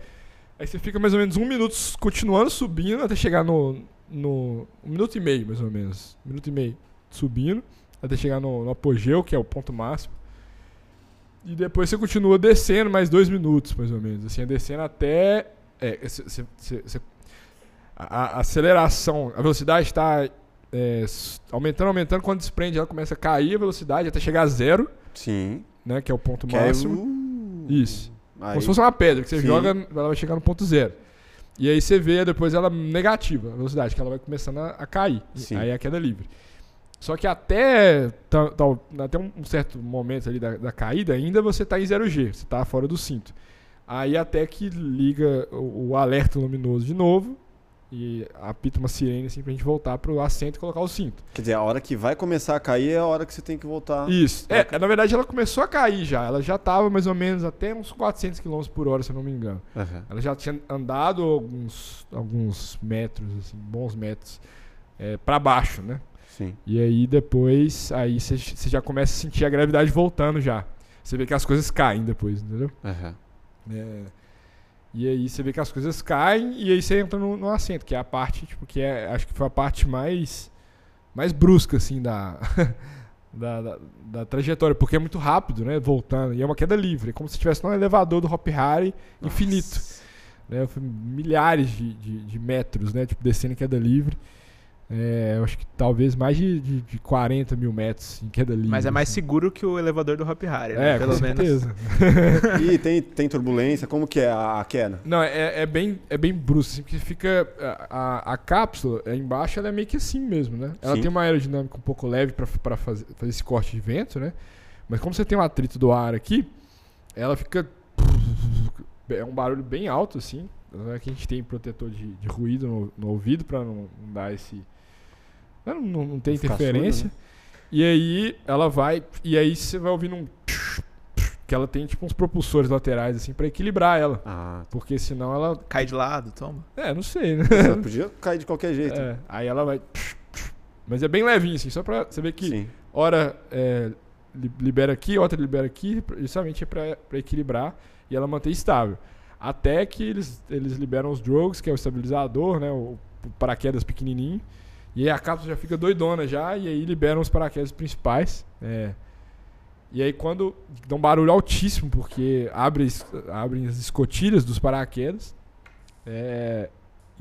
Aí você fica mais ou menos um minuto continuando subindo até chegar no, no. Um minuto e meio, mais ou menos. Um minuto e meio subindo até chegar no, no apogeu, que é o ponto máximo. E depois você continua descendo mais dois minutos, mais ou menos. Assim, descendo até. É, cê- cê- cê- a, a aceleração, a velocidade está aumentando, aumentando. Quando desprende, ela começa a cair a velocidade até chegar a zero, sim, né? Que é o ponto que aí, máximo. uh, Isso. Aí- Como se fosse uma pedra que você Sim. joga, ela vai chegar no ponto zero. E aí você vê depois ela negativa, a velocidade, que ela vai começando a, a cair. Sim. Aí é a queda livre. Só que até, tal- tal- até um certo momento ali da, da caída, ainda você está em 0G, você está fora do cinto. Aí até que liga o, o alerta luminoso de novo e apita uma sirene assim pra gente voltar pro assento e colocar o cinto. Quer dizer, a hora que vai começar a cair é a hora que você tem que voltar. Isso. É, na verdade ela começou a cair já. Ela já estava mais ou menos até uns 400 km por hora, se eu não me engano. Aham. Ela já tinha andado alguns, alguns metros, assim, bons metros, é, para baixo, né? Sim. E aí depois, aí você já começa a sentir a gravidade voltando já. Você vê que as coisas caem depois, entendeu? Aham. É, e aí você vê que as coisas caem e aí você entra no, no assento, que é a parte, tipo, que é, acho que foi a parte mais, mais brusca, assim, da, da, da, da trajetória, porque é muito rápido, né? Voltando. E é uma queda livre, é como se estivesse num elevador do Hop Harry infinito. Nossa. né? Milhares de, de, de metros, né? Tipo, descendo em queda livre. É, eu acho que talvez mais de, de, de 40 mil metros em queda livre. Mas é mais assim. seguro que o elevador do Hop Harry, né? É, Pelo com menos. certeza. E tem, tem turbulência? Como que é a, a queda? Não, é, é bem, é bem brusco, assim, porque fica. A, a, a cápsula é embaixo ela é meio que assim mesmo, né? Ela Sim. tem uma aerodinâmica um pouco leve para fazer, fazer esse corte de vento, né? Mas como você tem um atrito do ar aqui, ela fica. É um barulho bem alto, assim. Né? Que a gente tem protetor de, de ruído no, no ouvido para não dar esse. Não, não, não ficar interferência. surdo, E aí ela vai. E aí você vai ouvindo um. Que ela tem tipo uns propulsores laterais, assim, para equilibrar ela. Ah, Porque senão ela. Cai de lado, toma. É, não sei, né? você podia cair de qualquer jeito. É, aí ela vai. Mas é bem levinho, assim, só pra você ver que Sim. hora é, li- libera aqui, outra libera aqui, justamente é pra, pra equilibrar e ela manter estável. Até que eles, eles liberam os drogues, que é o estabilizador, né? O paraquedas pequenininho. E aí a cápsula já fica doidona já, e aí liberam os paraquedas principais. É. E aí quando dá um barulho altíssimo, porque abre, abrem as escotilhas dos paraquedas. É,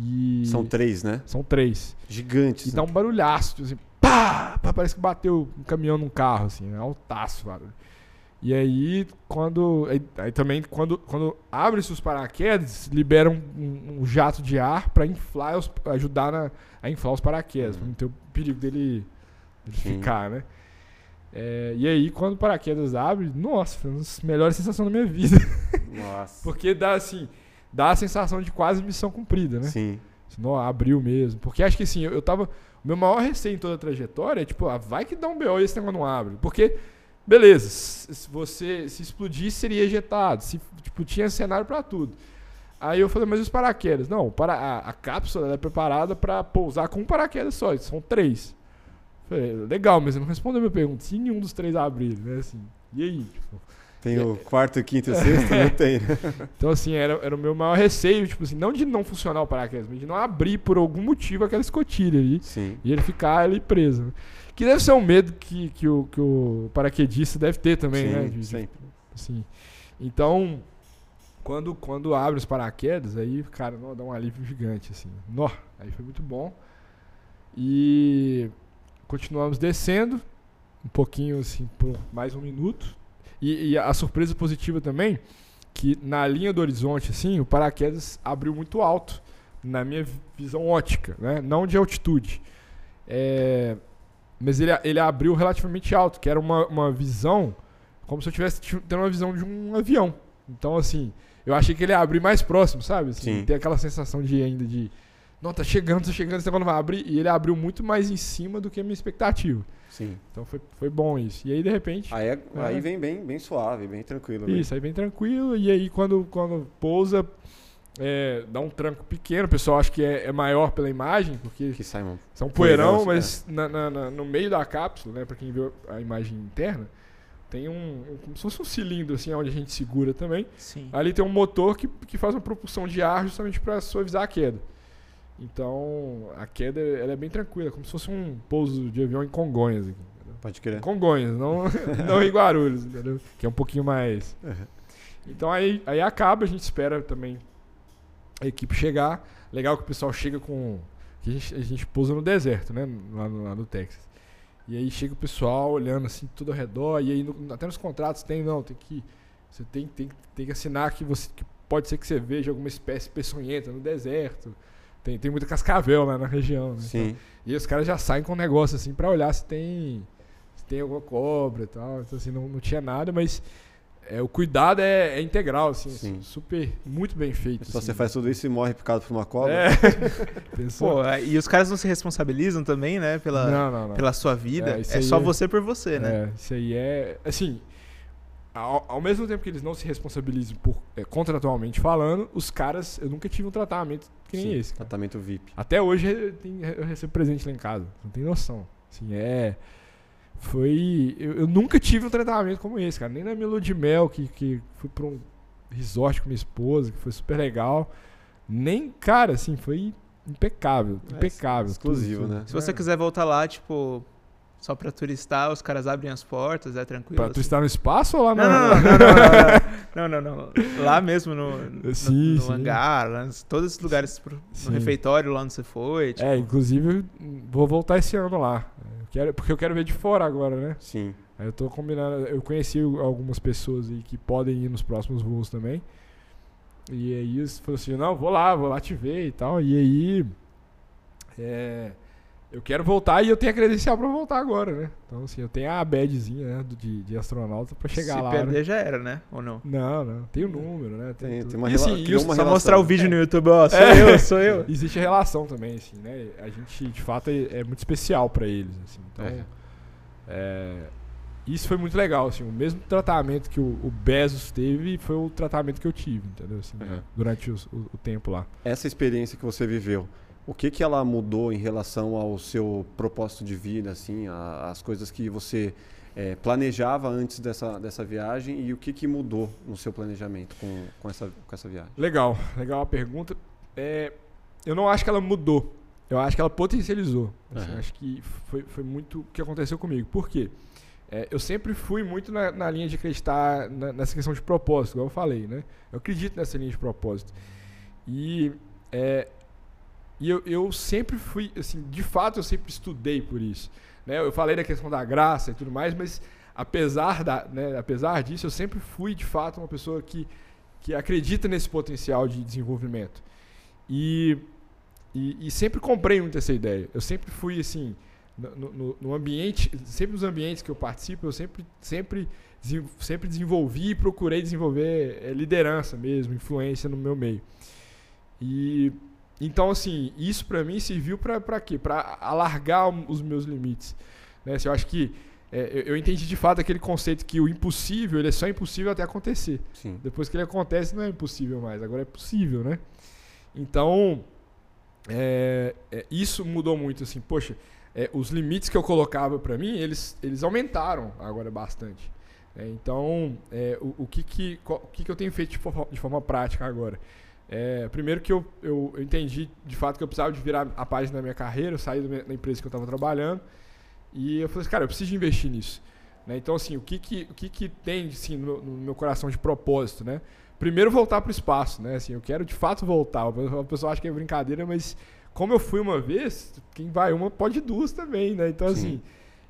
e São três, né? são três. Gigantes. E né? dá um barulhaço, tipo assim, pá, pá, parece que bateu um caminhão num carro, assim, né? altaço o barulho. E aí, quando. Aí, aí também, quando, quando abre-se os paraquedas, libera um, um- um jato de ar pra inflar os, ajudar na- a inflar os paraquedas, pra não ter o perigo dele, dele ficar, né? É, e aí, quando o paraquedas abre, nossa, foi uma das melhores sensações da minha vida. Nossa. Porque dá assim, dá a sensação de quase missão cumprida, né? Sim. Não, abriu mesmo. Porque acho que assim, eu, eu tava. O meu maior receio em toda a trajetória é tipo, ah, vai que dá um BO e esse negócio não abre. Porque, beleza, se você se explodir, seria ejetado. Se, tipo, tinha cenário pra tudo. Aí eu falei, mas e os paraquedas? Não, para, a, a cápsula é preparada pra pousar com um paraquedas só, são três. Falei, legal, mas não respondeu a minha pergunta. Se nenhum dos três abrir, né? Assim, e aí? Tipo, Tem o quarto, quinto e sexto? não tem, né? Então, assim, era, era o meu maior receio, tipo assim, não de não funcionar o paraquedas, mas de não abrir por algum motivo aquela escotilha ali. Sim. E ele ficar ali preso. Que deve ser um medo que, que, o, que o paraquedista deve ter também, Sim, né? De- sempre. assim. Então, quando, quando abre os paraquedas, aí, cara, nó, dá um alívio gigante, assim. Nó, aí foi muito bom. E continuamos descendo, um pouquinho, assim, por mais um minuto. E, e a surpresa positiva também, que na linha do horizonte, assim, o paraquedas abriu muito alto, na minha vi- visão ótica, né? Não de altitude. É, mas ele, ele abriu relativamente alto, que era uma, uma visão como se eu tivesse ti- tendo uma visão de um avião. Então, assim, eu achei que ele ia abrir mais próximo, sabe? Assim, Sim. Tem aquela sensação de ainda de. Não, tá chegando, tá chegando, esse negócio não vai abrir. E ele abriu muito mais em cima do que a minha expectativa. Sim. Então foi, foi bom isso. E aí, de repente. Aí, é- aí É. vem bem, bem suave, bem tranquilo. né? Isso, aí bem tranquilo. E aí, quando, quando pousa, é, dá um tranco pequeno. O pessoal acha que é, é maior pela imagem, porque Que sai, mano. são poeirão, Poeirão, mas na- na- na- no meio da cápsula, né, pra quem viu a imagem interna, tem um, um- como se fosse um cilindro assim, onde a gente segura também. Sim. Ali tem um motor que, que faz uma propulsão de ar justamente para suavizar a queda. Então, a queda ela é bem tranquila, como se fosse um pouso de avião em Congonhas. aqui, entendeu? Pode crer. Congonhas, não, não em Guarulhos, entendeu? Que é um pouquinho mais. Uhum. Então aí, aí acaba, a gente espera também a equipe chegar. Legal que o pessoal chega com. Que a, gente, a gente pousa no deserto, né? Lá no, lá no Texas. E aí chega o pessoal olhando assim tudo ao redor. E aí no- até nos contratos tem, não, tem que. Você tem, tem, tem que assinar que você. Que pode ser que você veja alguma espécie peçonhenta no deserto. Tem, tem muita cascavel lá na região. Né? Sim. E os caras já saem com um negócio assim pra olhar se tem se tem alguma cobra e tal. Então assim, não, não tinha nada, mas é, o cuidado é, é integral, assim, Sim. super, muito bem feito. Só assim. você faz tudo isso e morre picado por uma cobra. É. Pensou? Pô, é, e os caras não se responsabilizam também, né? Pela, não, não, não. pela sua vida. É, É, só é- você por você, né? É, isso aí é. Assim, ao, ao mesmo tempo que eles não se responsabilizam por é, contratualmente falando, os caras. Eu nunca tive um tratamento que nem Sim, esse. cara. Tratamento VIP. Até hoje eu, tenho- eu recebo presente lá em casa. Não tem noção. Assim, é. Foi. Eu, eu nunca tive um tratamento como esse, cara. Nem na minha lua de mel, que, que fui pra um resort com minha esposa, que foi super legal. Nem, cara, assim, foi impecável. É, impecável. exclusivo, tudo, né? tudo. Se você É. quiser voltar lá, tipo, só pra turistar, os caras abrem as portas, é tranquilo. Pra assim. estar no espaço ou lá Não, na. não, não, não, não, não, não, não. Lá mesmo no, no, Sim, no sim. hangar, lá, todos esses lugares pro, no refeitório lá onde você foi. Tipo, É, inclusive, eu vou voltar esse ano lá. Eu quero, porque eu quero ver de fora agora, né? Sim. Aí eu tô combinando. Eu conheci algumas pessoas aí que podem ir nos próximos voos também. E aí eles falaram assim, não, vou lá, vou lá te ver e tal. E aí. é, eu quero voltar e eu tenho a credencial pra voltar agora, né? Então, assim, eu tenho a badzinha né, do- de, de astronauta pra chegar se lá. perder né? já era, né? Ou não? Não, não. Tem o número, né? Tem- tudo. tem uma E, assim, os- uma Só relação. mostrar o vídeo no YouTube, ó, sou É. eu, sou eu. Existe a relação também, assim, né? A gente, de fato, é, é muito especial pra eles, assim. Então, É. é, isso foi muito legal, assim. O mesmo tratamento que o, o Bezos teve foi o tratamento que eu tive, entendeu? Assim, Uhum. Durante os- o, o tempo lá. Essa experiência que você viveu, o que que ela mudou em relação ao seu propósito de vida, assim, a- as coisas que você eh, planejava antes dessa, dessa viagem e o que que mudou no seu planejamento com, com, essa, com essa viagem? Legal, legal a pergunta. É, eu não acho que ela mudou. Eu acho que ela potencializou. Assim, Uhum. Acho que foi, foi muito o que aconteceu comigo. Por quê? É, eu sempre fui muito na, na linha de acreditar na- nessa questão de propósito, igual eu falei, né? Eu acredito nessa linha de propósito. E, é, e eu, eu sempre fui, assim, de fato eu sempre estudei por isso. Né? Eu falei da questão da graça e tudo mais, mas apesar, da, né, apesar disso, eu sempre fui, de fato, uma pessoa que, que acredita nesse potencial de desenvolvimento. E, e, e sempre comprei muito essa ideia. Eu sempre fui, assim, no, no- no ambiente, sempre nos ambientes que eu participo, eu sempre, sempre, sempre desenvolvi e procurei desenvolver eh, liderança mesmo, influência no meu meio. E então assim, isso pra mim serviu para quê? Pra alargar os meus limites. Né? Assim, eu acho que eh, eu, eu entendi de fato aquele conceito que o impossível, ele é só impossível até acontecer. Sim. Depois que ele acontece, não é impossível mais, agora é possível, né? Então, é, é, isso mudou muito, assim, poxa, é, os limites que eu colocava pra mim, eles, eles aumentaram agora bastante. É, então, é, o, o, que, que, qual, o que, que eu tenho feito de forma, de forma prática agora? É, primeiro que eu, eu, eu, entendi de fato que eu precisava de virar a página da minha carreira, eu saí da, empresa que eu estava trabalhando e eu falei assim, cara, eu preciso investir nisso. Né? Então, assim, o que, que, o que, que tem assim, no, no meu coração de propósito, né? Primeiro, voltar para o espaço, né? Assim, eu quero de fato voltar. O pessoal acha que é brincadeira, mas como eu fui uma vez, quem vai uma pode duas também, né? Então, Sim. assim,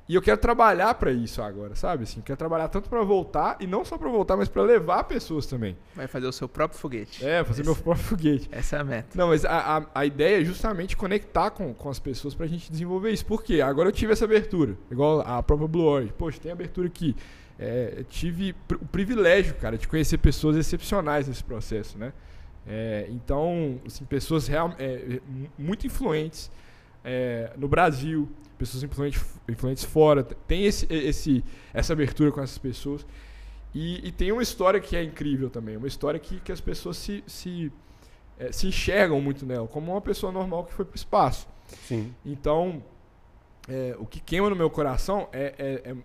e eu quero trabalhar para isso agora, sabe? Assim, quero trabalhar tanto para voltar e não só para voltar, mas para levar pessoas também. Vai fazer o seu próprio foguete. É, fazer Esse, meu próprio foguete. Essa é a meta. Não, mas a, a, a ideia é justamente conectar com, com as pessoas para a gente desenvolver isso. Por quê? Agora eu tive essa abertura, igual a própria Blue Orange. Poxa, tem abertura aqui. É, tive o privilégio, cara, de conhecer pessoas excepcionais nesse processo, né? É, então, assim, pessoas real, é, muito influentes é, no Brasil, pessoas influentes, influentes fora. Tem esse, esse, essa abertura com essas pessoas. E, e, tem uma história que é incrível também. Uma história que, que as pessoas se, se, é, se enxergam muito nela, como uma pessoa normal que foi para o espaço. Sim. Então, é, o que queima no meu coração é, é,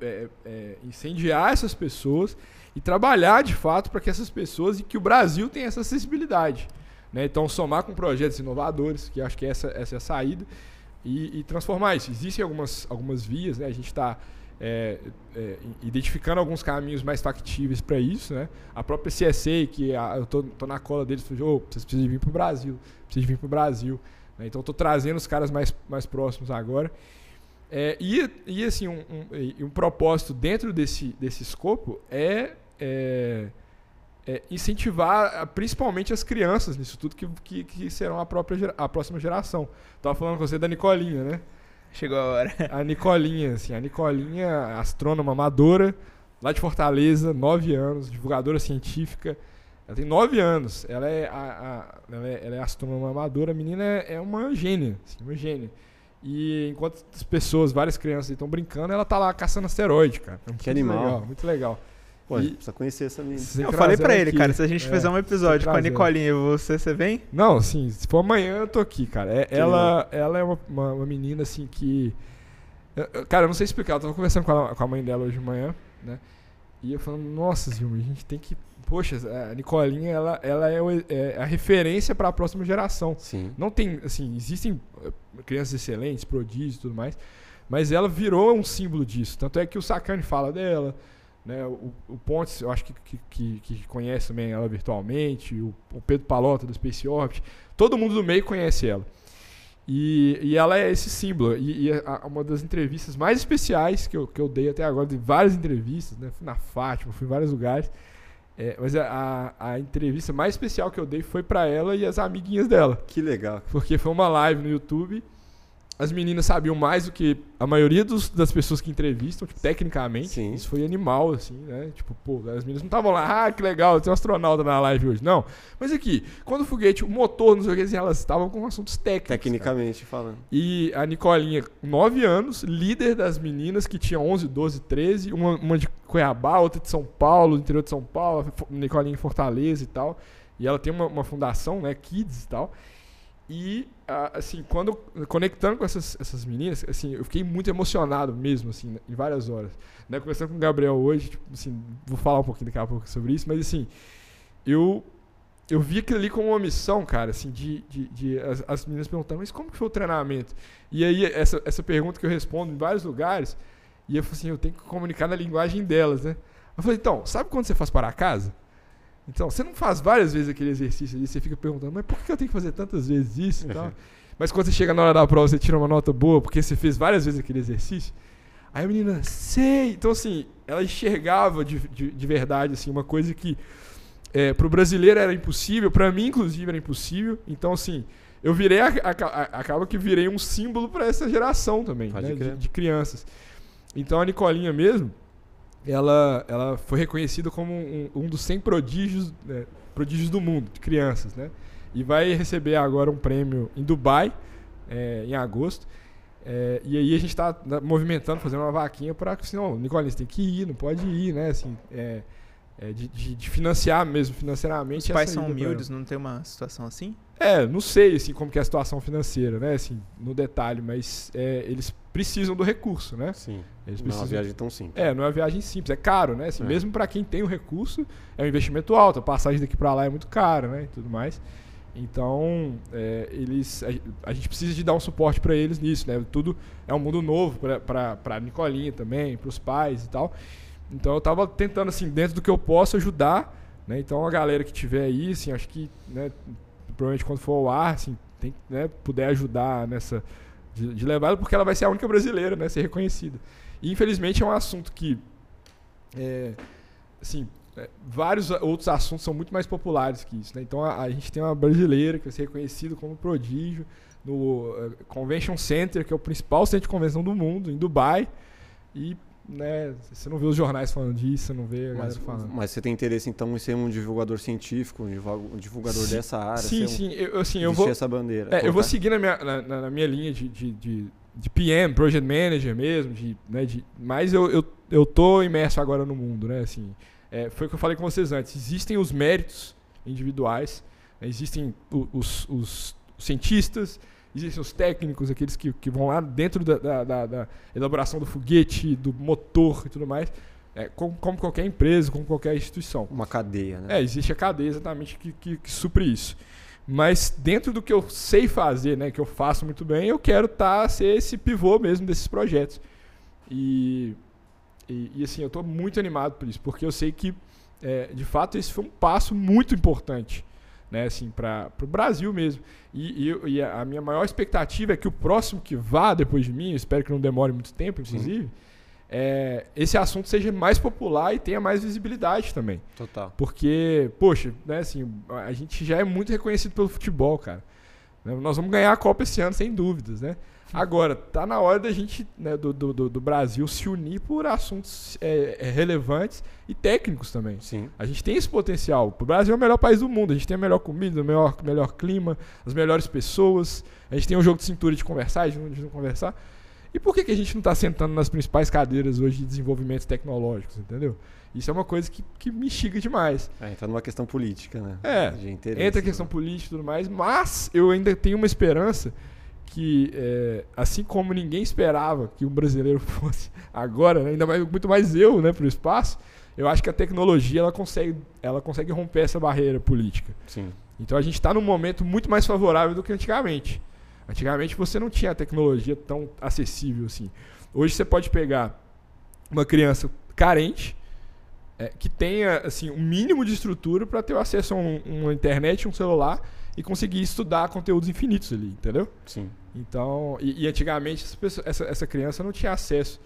é, é incendiar essas pessoas e trabalhar de fato para que essas pessoas e que o Brasil tenha essa acessibilidade. Né? Então, somar com projetos inovadores, que acho que essa, essa é a saída, e, e transformar isso. Existem algumas, algumas vias, né? a gente está é, é, identificando alguns caminhos mais factíveis para isso. Né? A própria CSA, que a, eu estou na cola deles, falou, oh, vocês precisam vir para o Brasil, precisam vir para o Brasil. Né? Então, estou trazendo os caras mais, mais próximos agora. É, e, e, assim, um, um, um, propósito dentro desse, desse escopo é, é incentivar principalmente as crianças nisso tudo que, que, que serão a, própria, a próxima geração. Tava falando com você da Nicolinha, né? Chegou a hora. A Nicolinha, assim, a Nicolinha, astrônoma amadora, lá de Fortaleza, 9 anos, divulgadora científica. Ela tem 9 anos. Ela é, a, a ela é, ela é astrônoma amadora. A menina é, é uma gênia, assim, uma gênia. E enquanto as pessoas, várias crianças estão brincando, ela tá lá caçando asteroide, cara. É que animal. Legal, muito legal. Pô, e... precisa conhecer essa menina. Eu falei pra ele, aqui. cara, se a gente é, fizer um episódio com a Nicolinha e você, você vem? Não, sim, se for amanhã eu tô aqui, cara. É, ela, ela é uma, uma, uma, menina, assim, que... Cara, eu não sei explicar, eu tava conversando com a, com a mãe dela hoje de manhã, né? E eu falando, nossa, Zilma, a gente tem que... Poxa, a Nicolinha, ela, ela é, é a referência para a próxima geração. Sim. Não tem, assim, existem eh, crianças excelentes, prodígios e tudo mais, mas ela virou um símbolo disso. Tanto é que o Sacani fala dela, né, o, o Pontes, eu acho que, que, que, conhece também ela virtualmente, o, o, Pedro Palota do Space Orbit, todo mundo do meio conhece ela. E, e ela é esse símbolo. E, e a, uma das entrevistas mais especiais que eu, que eu dei até agora, de várias entrevistas, né, fui na Fátima, fui em vários lugares, é, mas a, a, a, entrevista mais especial que eu dei foi para ela e as amiguinhas dela. Que legal. Porque foi uma live no YouTube as meninas sabiam mais do que a maioria dos, das pessoas que entrevistam, tipo, tecnicamente. Sim. Isso foi animal, assim, né? Tipo, pô, as meninas não estavam lá, ah, que legal, tem um astronauta na live hoje. Não. Mas aqui, quando o foguete, o motor, não sei o que, assim, elas estavam com assuntos técnicos. Tecnicamente cara. falando. E a Nicolinha, 9 anos, líder das meninas que tinham 11, 12, 13, uma, uma de Cuiabá, outra de São Paulo, do interior de São Paulo, Nicolinha em Fortaleza e tal. E ela tem uma, uma fundação, né, Kids e tal. E, assim, quando conectando com essas, essas meninas, assim, eu fiquei muito emocionado mesmo, assim, em várias horas. Né? Conversando com o Gabriel hoje, tipo, assim, vou falar um pouquinho daqui a pouco sobre isso, mas, assim, eu eu vi aquilo ali como uma missão, cara, assim, de, de, de as, as, meninas perguntando, mas como que foi o treinamento? E aí, essa, essa pergunta que eu respondo em vários lugares, e eu falei assim, eu tenho que comunicar na linguagem delas, né? Eu falei, então, sabe quando você faz para casa? Então, você não faz várias vezes aquele exercício ali, você fica perguntando, mas por que eu tenho que fazer tantas vezes isso e tal? Mas quando você chega na hora da prova, você tira uma nota boa, porque você fez várias vezes aquele exercício. Aí a menina, sei! Então, assim, ela enxergava de, de, de verdade, assim, uma coisa que é, pro brasileiro era impossível, para mim, inclusive, era impossível. Então, assim, eu virei, a, a, a, acaba que virei um símbolo para essa geração também, né, de, de crianças. Então, a Nicolinha mesmo, ela, ela foi reconhecida como um, um dos 100 prodígios, né, prodígios do mundo, de crianças, né? E vai receber agora um prêmio em Dubai, é, em agosto. É, e aí a gente está movimentando, fazendo uma vaquinha para assim, não, Nicolinha, você tem que ir, não pode ir, né? Assim, é, é de, de, de, financiar mesmo, financeiramente. Os pais são humildes, não tem uma situação assim? É, não sei assim, como que é a situação financeira, né? Assim, no detalhe, mas é, eles precisam do recurso, né? Sim. Eles Não é precisam... uma viagem tão simples. É, não é uma viagem simples, é caro, né? Assim, É. Mesmo para quem tem o recurso, é um investimento alto. A passagem daqui para lá é muito cara, né? E tudo mais. Então, é, eles, a, a gente precisa de dar um suporte para eles nisso, né? Tudo é um mundo novo para a Nicolinha também, para os pais e tal. Então, eu tava tentando, assim, dentro do que eu posso ajudar, né? Então, a galera que tiver aí, assim, acho que, né? Provavelmente quando for ao ar, assim, tem, né, puder ajudar nessa de, de levar ela, porque ela vai ser a única brasileira, né? Ser reconhecida. E infelizmente é um assunto que, é, assim, é, vários outros assuntos são muito mais populares que isso, né? Então a, a gente tem uma brasileira que vai ser reconhecida como prodígio no eh, Convention Center, que é o principal centro de convenção do mundo, em Dubai. E, né, você não vê os jornais falando disso, você não vê a Mas, galera falando. mas você tem interesse então em ser um divulgador científico, um divulga- divulgador Sim, dessa área? Sim, ser um, sim, eu, assim, eu vou, essa bandeira. É, eu vou seguir na minha, na, na- minha linha de, de, de, de PM, Project Manager mesmo, de, né, de, mas eu, eu, eu tô imerso agora no mundo, né? Assim, é, foi o que eu falei com vocês antes. Existem os méritos individuais, né, existem o- os, os cientistas, existem os técnicos, aqueles que, que vão lá dentro da, da, da- da elaboração do foguete, do motor e tudo mais, é, como, como qualquer empresa, como qualquer instituição. Uma cadeia, né? É, existe a cadeia exatamente que, que, que supre isso. Mas dentro do que eu sei fazer, né, que eu faço muito bem, eu quero tá, ser esse pivô mesmo desses projetos. E, e, e, assim, eu estou muito animado por isso, porque eu sei que, é, de fato, esse foi um passo muito importante né, assim, para o Brasil mesmo. E, e, e a minha maior expectativa é que o próximo que vá depois de mim, espero que não demore muito tempo, inclusive, é, esse assunto seja mais popular e tenha mais visibilidade também. Total. Porque, poxa, né, assim, a gente já é muito reconhecido pelo futebol, cara. Né, Nós vamos ganhar a Copa esse ano, sem dúvidas, né? Agora, tá na hora da gente, né, do, do, do- Brasil, se unir por assuntos é, é, relevantes e técnicos também. Sim. A gente tem esse potencial. O Brasil é o melhor país do mundo. A gente tem a melhor comida, o melhor, melhor clima, as melhores pessoas. A gente tem um jogo de cintura de conversar, de não, de não conversar. E por que, que a gente não está sentando nas principais cadeiras hoje de desenvolvimentos tecnológicos, entendeu? Isso é uma coisa que, que me instiga demais. É, entra numa questão política, né? É, Entra a né? questão política e tudo mais, mas eu ainda tenho uma esperança que, é, assim como ninguém esperava que um brasileiro fosse agora, né, ainda mais, muito mais eu, né, para o espaço, eu acho que a tecnologia ela consegue, ela consegue romper essa barreira política. Sim. Então a gente está num momento muito mais favorável do que antigamente. Antigamente você não tinha a tecnologia tão acessível assim. Hoje você pode pegar uma criança carente é, que tenha assim um mínimo de estrutura para ter o acesso a um- uma internet, um celular e conseguir estudar conteúdos infinitos ali, entendeu? Sim. Então, e, e antigamente essa, pessoa- essa- essa criança não tinha acesso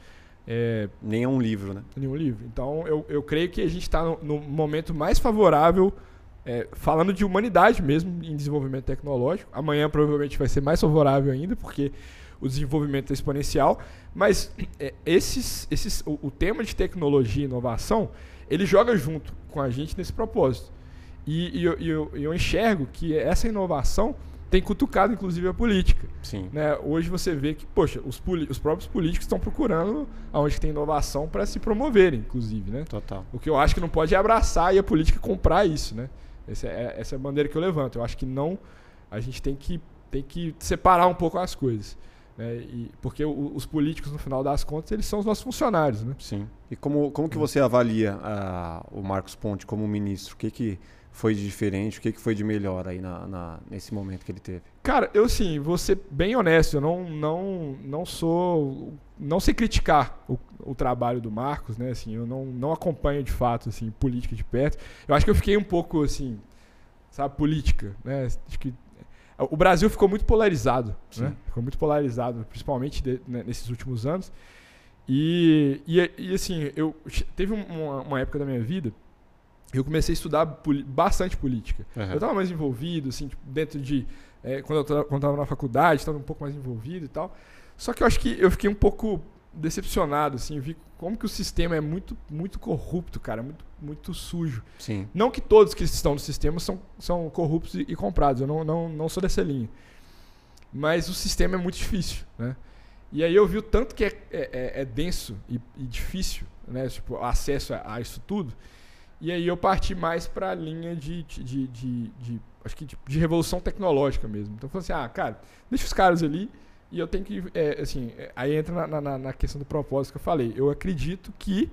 é, Nem é um livro, né? nenhum livro. Então, eu, eu creio que a gente está no, no momento mais favorável, é, falando de humanidade mesmo, em desenvolvimento tecnológico. Amanhã provavelmente vai ser mais favorável ainda, porque o desenvolvimento é exponencial. Mas é, esses, esses, o, o tema de tecnologia e inovação, ele joga junto com a gente nesse propósito. E, e eu, eu, eu enxergo que essa inovação tem cutucado, inclusive, a política. Sim. Né? Hoje você vê que, poxa, os, os próprios políticos estão procurando aonde tem inovação para se promoverem, inclusive, né? Total. O que eu acho que não pode é abraçar e a política comprar isso, né? Essa é, essa é a bandeira que eu levanto. Eu acho que não, a gente tem que, tem que separar um pouco as coisas. Né? E, porque o- os políticos, no final das contas, eles são os nossos funcionários, né? Sim. E como, como que você avalia ah, o Marcos Ponte como ministro? O que, que foi de diferente? O que, que foi de melhor aí na, na- nesse momento que ele teve? Cara, eu sim, vou ser bem honesto, eu não, não, não sou. Não sei criticar o, o trabalho do Marcos, né? Assim, eu não, não acompanho de fato assim, política de perto. Eu acho que eu fiquei um pouco assim, sabe, política, né? Acho que o Brasil ficou muito polarizado, né? Ficou muito polarizado, principalmente de- né, nesses últimos anos. E, e, e, assim, eu teve um- uma, uma época da minha vida eu comecei a estudar bastante política. Aham. Eu estava mais envolvido, assim, tipo, dentro de. é, quando eu estava na faculdade, estava um pouco mais envolvido e tal. Só que eu acho que eu fiquei um pouco decepcionado, assim, vi como que o sistema é muito, muito corrupto, cara, muito, muito sujo. Sim. Não que todos que estão no sistema são, são corruptos e, e comprados, eu não, não, não sou dessa linha. Mas o sistema é muito difícil, né? E aí eu vi o tanto que é, é, é- é denso e, e difícil, né? Tipo, acesso a, a isso tudo, E aí eu parti mais para a linha de, de, de, de, acho que de, de, revolução tecnológica mesmo. Então eu falei assim, ah, cara, deixa os caras ali e eu tenho que, é, assim, é, aí entra na, na, na, questão do propósito que eu falei. Eu acredito que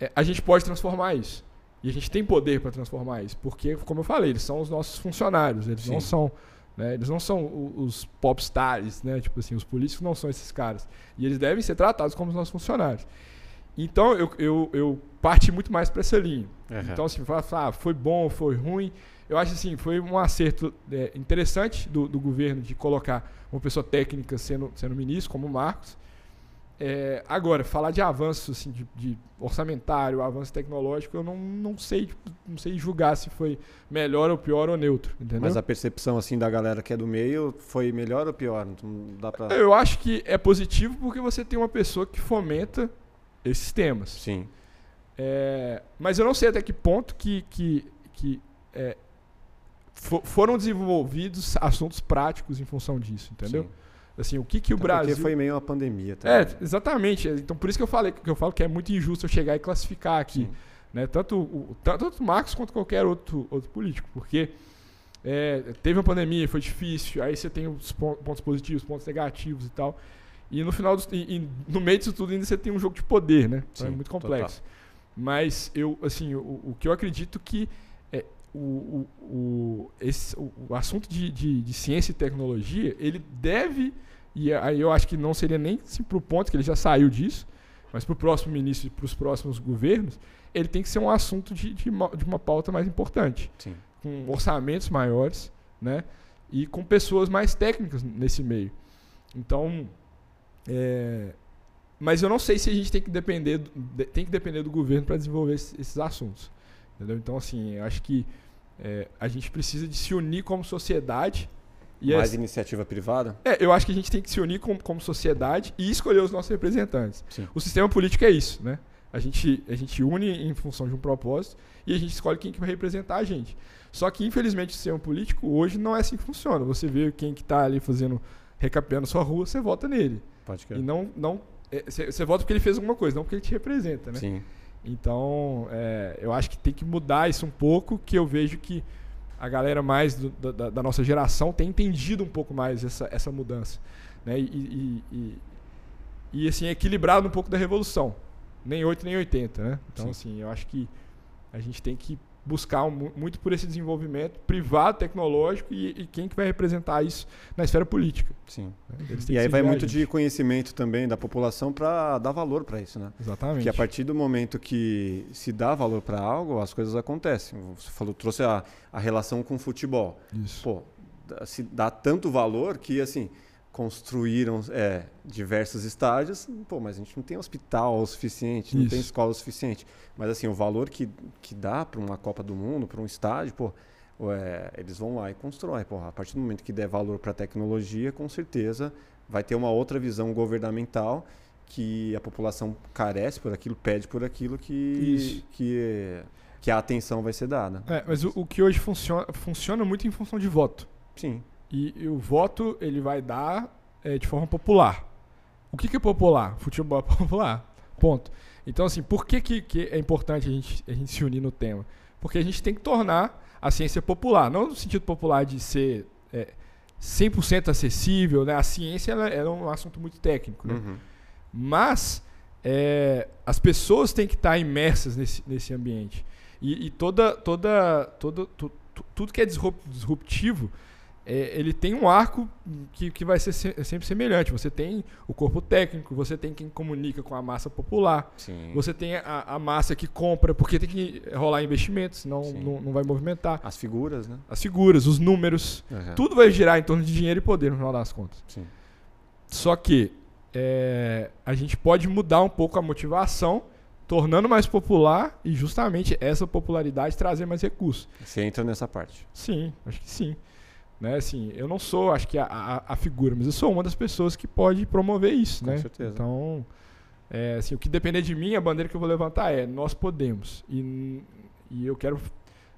é, a gente pode transformar isso. E a gente tem poder para transformar isso, porque, como eu falei, eles são os nossos funcionários, eles Sim. não são né? Eles não são os popstars, né? Tipo assim, os políticos não são esses caras. E eles devem ser tratados como os nossos funcionários. Então eu, eu, eu parti muito mais para essa linha. Uhum. Então, assim, falar, ah, foi bom, foi ruim. Eu acho assim, foi um acerto é, interessante do, do governo de colocar uma pessoa técnica sendo, sendo ministro, como o Marcos. É, agora, falar de avanço assim, de, de, orçamentário, avanço tecnológico, eu não, não, sei, não sei julgar se foi melhor ou pior ou neutro. Entendeu? Mas a percepção assim da galera que é do meio foi melhor ou pior? Não dá pra... Eu acho que é positivo porque você tem uma pessoa que fomenta esses temas. Sim. É, mas eu não sei até que ponto que, que, que é, for, foram desenvolvidos assuntos práticos em função disso, entendeu? Sim. Assim, o que, que o Até Brasil. Porque foi meio uma pandemia também. É, exatamente. Então por isso que eu falei que eu falo que é muito injusto eu chegar e classificar aqui. Né? Tanto, o, tanto o Marcos quanto qualquer outro, outro político. Porque é, teve uma pandemia, foi difícil, aí você tem os pontos positivos, pontos negativos e tal. E no final, do, e, e no meio disso tudo ainda você tem um jogo de poder, né? Então é muito complexo. Total. Mas eu, assim, o, o que eu acredito que é, o, o, esse, o, o assunto de, de, de, ciência e tecnologia, ele deve, e aí eu acho que não seria nem assim, para o ponto que ele já saiu disso, mas para o próximo ministro e para os próximos governos, ele tem que ser um assunto de, de, uma, de uma pauta mais importante, Sim. com orçamentos maiores, né? E com pessoas mais técnicas nesse meio. Então, é, mas eu não sei se a gente tem que depender, do, tem que depender do governo para desenvolver esses, esses, assuntos. Entendeu? Então, assim, eu acho que é, a gente precisa de se unir como sociedade. E Mais iniciativa privada? É, eu acho que a gente tem que se unir como, como sociedade e escolher os nossos representantes. Sim. O sistema político é isso, né? A gente, a gente une em função de um propósito e a gente escolhe quem que vai representar a gente. Só que, infelizmente, o sistema político hoje não é assim que funciona. Você vê quem que está ali fazendo, recapeando sua rua, você vota nele. Pode E não, não você é, vota porque ele fez alguma coisa, não porque ele te representa, né? Sim. Então, é, eu acho que tem que mudar isso um pouco, que eu vejo que a galera mais do, da, da, nossa geração tem entendido um pouco mais essa, essa mudança. Né? E, e, e, e, assim, equilibrado um pouco da revolução. Nem 8, nem 80, né? Então, Sim. assim, eu acho que a gente tem que buscar um, muito por esse desenvolvimento privado, tecnológico e, e, quem que vai representar isso na esfera política. Sim. Né? E aí vai muito de conhecimento também da população para dar valor para isso, né? Exatamente. Que a partir do momento que se dá valor para algo, as coisas acontecem. Você falou, trouxe a, a relação com o futebol. Isso. Pô, se dá tanto valor que assim construíram é, diversos estádios, pô, mas a gente não tem hospital o suficiente, não tem escola o suficiente. Mas assim, o valor que, que dá para uma Copa do Mundo, para um estádio, pô, é, eles vão lá e constroem. Pô, a partir do momento que der valor para a tecnologia, com certeza vai ter uma outra visão governamental que a população carece por aquilo, pede por aquilo que, que, que a atenção vai ser dada. É, mas o, o que hoje funciona, funciona muito em função de voto. Sim. E, e o voto ele vai dar é, de forma popular. O que, que é popular? Futebol é popular. Ponto. Então, assim, por que, que, que, é importante a gente, a gente se unir no tema? Porque a gente tem que tornar a ciência popular. Não no sentido popular de ser é, 100% acessível, né? A ciência ela, ela, é um assunto muito técnico, né? Uhum. Mas é, as pessoas têm que estar imersas nesse, nesse ambiente. E, e toda, toda, toda, tu, tu, tudo que é disruptivo é, ele tem um arco que, que vai ser se, sempre semelhante. Você tem o corpo técnico, você tem quem comunica com a massa popular, Sim. você tem a, a, massa que compra, porque tem que rolar investimentos, senão não, não vai movimentar. As figuras, né? As figuras, os números, uhum. tudo vai girar em torno de dinheiro e poder no final das contas. Sim. Só que é, a gente pode mudar um pouco a motivação, tornando mais popular e justamente essa popularidade trazer mais recursos. Você entra nessa parte? Sim, acho que sim. Né, assim, eu não sou, acho que a, a, a, figura, mas eu sou uma das pessoas que pode promover isso, Com né? certeza. Então, é, assim, o que depender de mim, a bandeira que eu vou levantar é nós podemos. E, e eu quero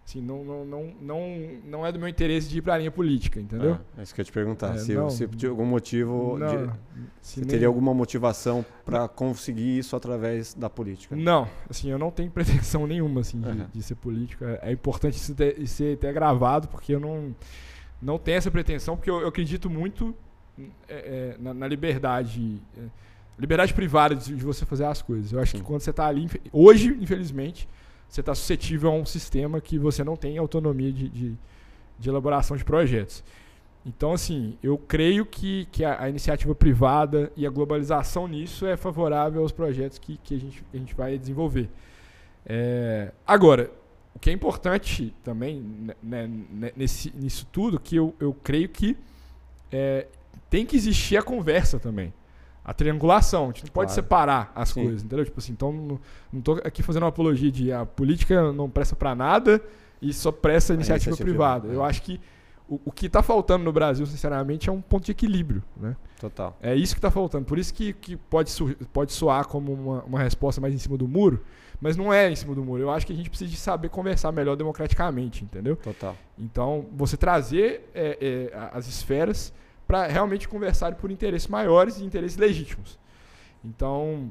Assim, não, não, não, não, não é do meu interesse de ir para a linha política, entendeu? Ah, é isso que eu ia te perguntar. É, se, não. se de algum motivo. não, de- se nem- teria alguma motivação para conseguir isso através da política? Não, assim, eu não tenho pretensão nenhuma assim, de, Aham. de ser político. É, é importante isso ter, isso ser até gravado, porque eu não, não tenho essa pretensão, porque eu, eu acredito muito é, é, na, na liberdade. é, liberdade privada de, de você fazer as coisas. Eu acho Sim. que quando você está ali, hoje, infelizmente, você está suscetível a um sistema que você não tem autonomia de, de, de elaboração de projetos. Então, assim, eu creio que, que a, a iniciativa privada e a globalização nisso é favorável aos projetos que, que, a, gente, a gente vai desenvolver. É, agora, o que é importante também né, né, nesse, nisso tudo, que eu, eu creio que é, tem que existir a conversa também. A triangulação. A gente não pode Claro. separar as Sim. coisas, entendeu? Tipo assim, então não, não tô aqui fazendo uma apologia de a política não presta para nada e só presta a iniciativa, iniciativa privada. privada, Eu é. acho que o, o que está faltando no Brasil, sinceramente, é um ponto de equilíbrio, né? Total. É isso que está faltando. Por isso que, que pode, pode soar como uma, uma resposta mais em cima do muro, mas não é em cima do muro. Eu acho que a gente precisa de saber conversar melhor democraticamente, entendeu? Total. Então, você trazer é, é, a- as esferas para realmente conversarem por interesses maiores e interesses legítimos. Então,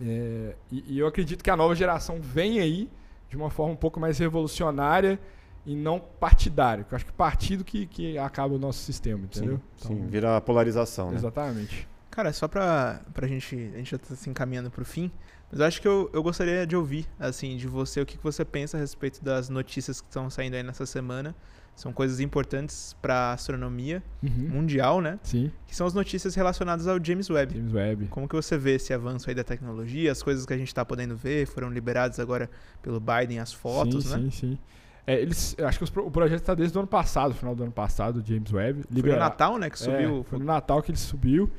é, e, e eu acredito que a nova geração vem aí de uma forma um pouco mais revolucionária e não partidária. Eu acho que partido que, que acaba o nosso sistema, entendeu? Sim, sim, Então, vira a polarização, né? Exatamente. Cara, só pra, pra gente. A gente já tá se encaminhando pro fim. Mas acho que eu, eu gostaria de ouvir, assim, de você, o que, que você pensa a respeito das notícias que estão saindo aí nessa semana. São coisas importantes pra astronomia Uhum. mundial, né? Sim, Que são as notícias relacionadas ao James Webb. James Webb. Como que você vê esse avanço aí da tecnologia, as coisas que a gente tá podendo ver, foram liberadas agora pelo Biden, as fotos, sim, né? Sim, sim. É, eles, acho que os o projeto está desde o ano passado, final do ano passado, o James Webb. Foi no libera- Natal, né, que subiu. É, foi no Natal que ele subiu.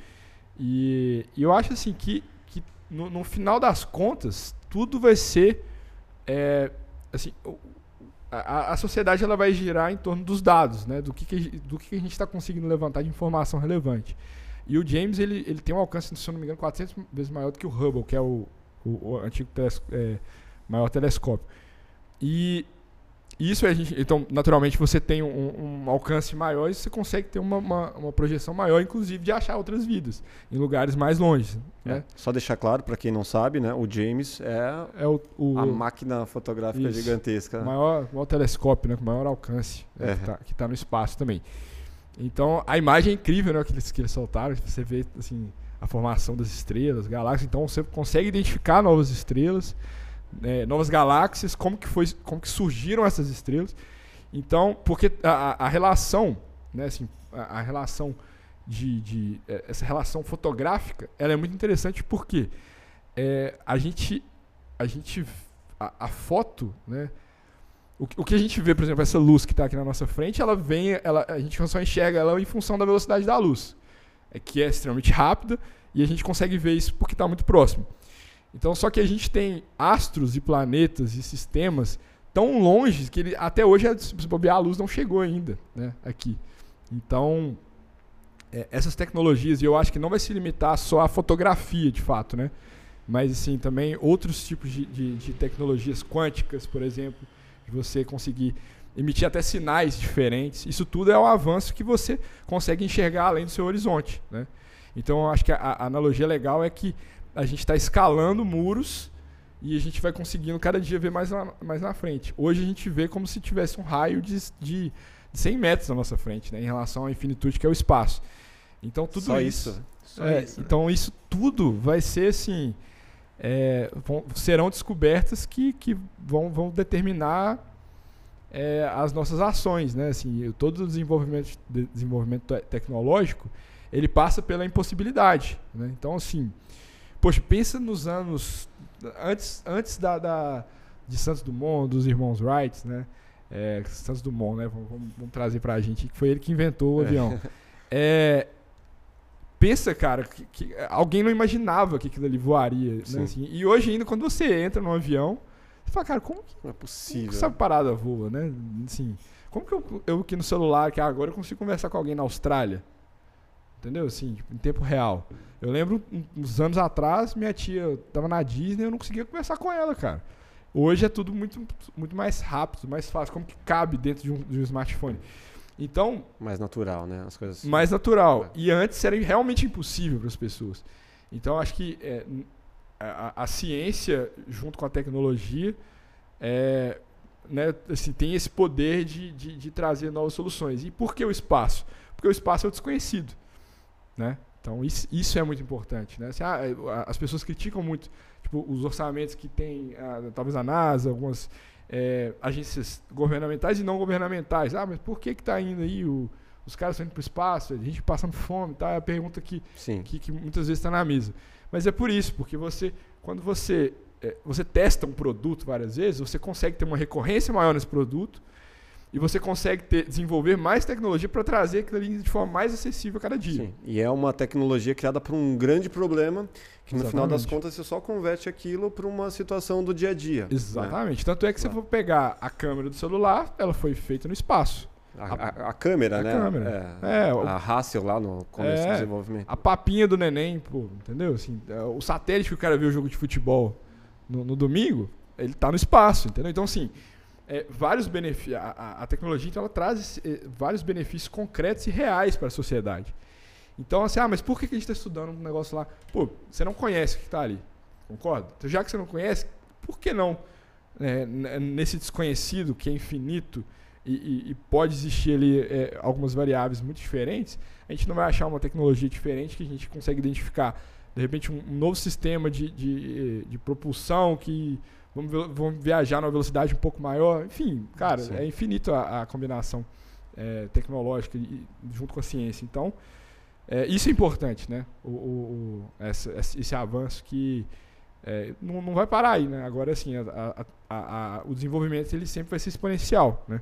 E, e eu acho assim que no, no final das contas, tudo vai ser. é, assim, a, a sociedade ela vai girar em torno dos dados, né? Do que, que, do que a gente está conseguindo levantar de informação relevante. E o James ele, ele tem um alcance, se não me engano, 400 vezes maior do que o Hubble, que é o, o, o antigo teles, é, maior telescópio. E isso a gente. Então, naturalmente, você tem um, um alcance maior e você consegue ter uma, uma, uma projeção maior, inclusive, de achar outras vidas em lugares mais longe. Né? É. Só deixar claro, para quem não sabe, né? O James é É, o, o a máquina fotográfica Isso. gigantesca. maior, maior telescópio, né, com maior alcance, né, É. que, tá, que tá no espaço também. Então, a imagem é incrível né, que, eles, que eles soltaram. Você vê assim, a formação das estrelas, galáxias. Então, você consegue identificar novas estrelas, né, novas galáxias, como que, foi, como que surgiram essas estrelas. Então, porque a, a- relação, né, assim, a, a relação de, de eh, essa relação fotográfica, ela é muito interessante porque eh, a gente a gente a, a foto, né? O, que- o que a gente vê, por exemplo, essa luz que está aqui na nossa frente, ela vem, ela, a gente só enxerga ela em função da velocidade da luz, é, que é extremamente rápida e a gente consegue ver isso porque está muito próximo. Então, só que a gente tem astros e planetas e sistemas tão longe que ele, até hoje, se bobear, a luz não chegou ainda, né? Aqui. Então, é, essas tecnologias, e eu acho que não vai se limitar só à fotografia, de fato, né? Mas, assim, também outros tipos de, de, de tecnologias quânticas, por exemplo, de você conseguir emitir até sinais diferentes. Isso tudo é um avanço que você consegue enxergar além do seu horizonte, né? Então, eu acho que a, a analogia legal é que a gente está escalando muros e a gente vai conseguindo cada dia ver mais, na- mais na frente. Hoje a gente vê como se tivesse um raio de, de, de 100 metros na nossa frente, né, em relação à infinitude que é o espaço. Então tudo Só isso. isso. Só é, isso, né? Então isso tudo vai ser assim. é, vão- serão descobertas que, que vão, vão determinar é, as nossas ações, né? Assim, todo o desenvolvimento, de- desenvolvimento te- tecnológico ele passa pela impossibilidade, né? Então assim, poxa, pensa nos anos antes, antes da, da- de Santos Dumont, dos irmãos Wright, né? É, Santos Dumont, né? Vamos, vamos- vamos trazer pra gente que foi ele que inventou o É. avião. É, pensa, cara, que, que alguém não imaginava que aquilo ali voaria, Sim. né? Assim, e hoje ainda quando você entra num avião, você fala, cara, como que Não é como possível. que essa parada voa, né? Assim, como que eu, eu aqui no celular, que agora eu consigo conversar com alguém na Austrália? Entendeu? Assim, tipo, em tempo real. Eu lembro, uns anos atrás, minha tia tava na Disney e eu não conseguia conversar com ela, cara. Hoje é tudo muito, muito mais rápido, mais fácil, como que cabe dentro de um, de um smartphone. Então, Mais natural, né? As coisas. mais natural. É. E antes era realmente impossível para as pessoas. Então acho que é, a, a ciência junto com a tecnologia é, né, assim, tem esse poder de, de, de trazer novas soluções. E por que o espaço? Porque o espaço é o desconhecido. Né? Então isso, isso é muito importante. Né? Assim, ah, a- as pessoas criticam muito tipo, os orçamentos que tem, ah, talvez a NASA, algumas é, agências governamentais e não governamentais. Ah, mas por que está indo aí o, os caras estão indo para o espaço, a gente passando fome, tá? É a pergunta que, que, que muitas vezes está na mesa. Mas é por isso, porque você, quando você, é, você testa um produto várias vezes, você consegue ter uma recorrência maior nesse produto e você consegue ter, desenvolver mais tecnologia para trazer aquilo ali de forma mais acessível a cada dia. Sim. E é uma tecnologia criada para um grande problema que no final das Exatamente. contas você só converte aquilo para uma situação do dia a dia. né? Exatamente. Tanto é que se você Claro. for pegar a câmera do celular, ela foi feita no espaço. A, a- a câmera, A né? câmera. É, É, o- a Hassel lá no começo do É. desenvolvimento. A papinha do neném, pô, entendeu? Assim, é, o satélite que o cara viu o jogo de futebol no, no domingo, ele tá no espaço, entendeu? Então, assim, é, vários benefícios. A, a- tecnologia então, ela traz é, vários benefícios concretos e reais para a sociedade. Então, assim, ah, mas por que, a gente está estudando um negócio lá? Pô, você não conhece o que está ali, concorda? Então, já que você não conhece, por que não, é, nesse desconhecido que é infinito e, e- e pode existir ali é, algumas variáveis muito diferentes, a gente não vai achar uma tecnologia diferente que a gente consegue identificar, de repente, um, um novo sistema de, de, de propulsão que vamos, vamos viajar numa velocidade um pouco maior. Enfim, cara, Sim. é infinito a, a combinação é, tecnológica e- junto com a ciência. Então, é, isso é importante, né? O, o- o- essa- esse, avanço que é, não, não vai parar aí, né? Agora, assim, a- a- o desenvolvimento ele sempre vai ser exponencial, né?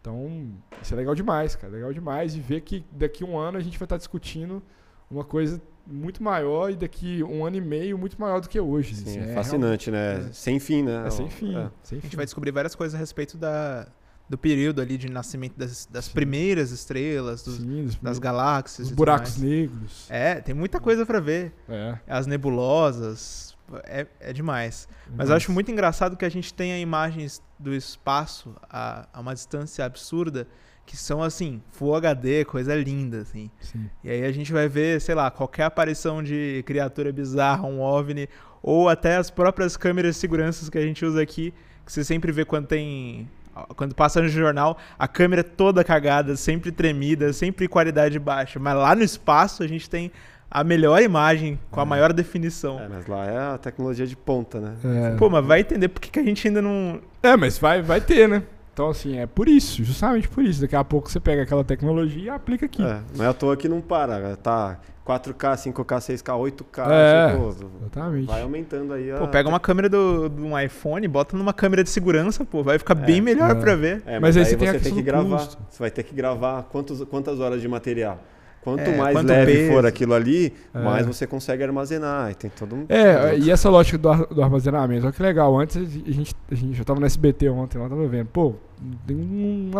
Então, isso é legal demais, cara. Legal demais. E ver que daqui a um ano a gente vai estar discutindo uma coisa muito maior e daqui um ano e meio muito maior do que hoje. Sim, assim, é fascinante, né? é. Sem fim, né? É sem fim. É. sem A gente fim. vai descobrir várias coisas a respeito da, do período ali de nascimento das, das primeiras estrelas, dos- Sim, dos- das galáxias. os tudo buracos mais. negros. É, tem muita coisa pra ver. É. As nebulosas. É, é demais. Mas eu Nossa. acho muito engraçado que a gente tenha imagens do espaço a, a uma distância absurda que são assim, Full HD, coisa linda, assim. Sim. E aí a gente vai ver, sei lá, qualquer aparição de criatura bizarra, um OVNI, ou até as próprias câmeras de segurança que a gente usa aqui, que você sempre vê quando tem. Quando passa no jornal, a câmera toda cagada, sempre tremida, sempre qualidade baixa. Mas lá no espaço a gente tem a melhor imagem, com a É. maior definição. É, mas lá é a tecnologia de ponta, né? É. Pô, mas vai entender por que, que a gente ainda não. É, mas vai, vai ter, né? Então, assim, é por isso, justamente por isso. Daqui a pouco você pega aquela tecnologia e aplica aqui. É, não é à toa que não para. Tá 4K, 5K, 6K, 8K. É. tipo, Exatamente. vai aumentando aí a. Pô, pega uma câmera do, do um iPhone, bota numa câmera de segurança, pô, vai ficar bem melhor É. pra ver. É, Mas mas, aí aí você tem você tem que gravar. custo. Você vai ter que gravar quantos, quantas horas de material. Quanto É, mais quanto leve peso. for aquilo ali, É. mais você consegue armazenar. E tem todo um. É, e essa lógica do, do armazenamento, olha que legal. Antes a gente, a gente eu tava no SBT ontem, lá tava vendo, pô, tem um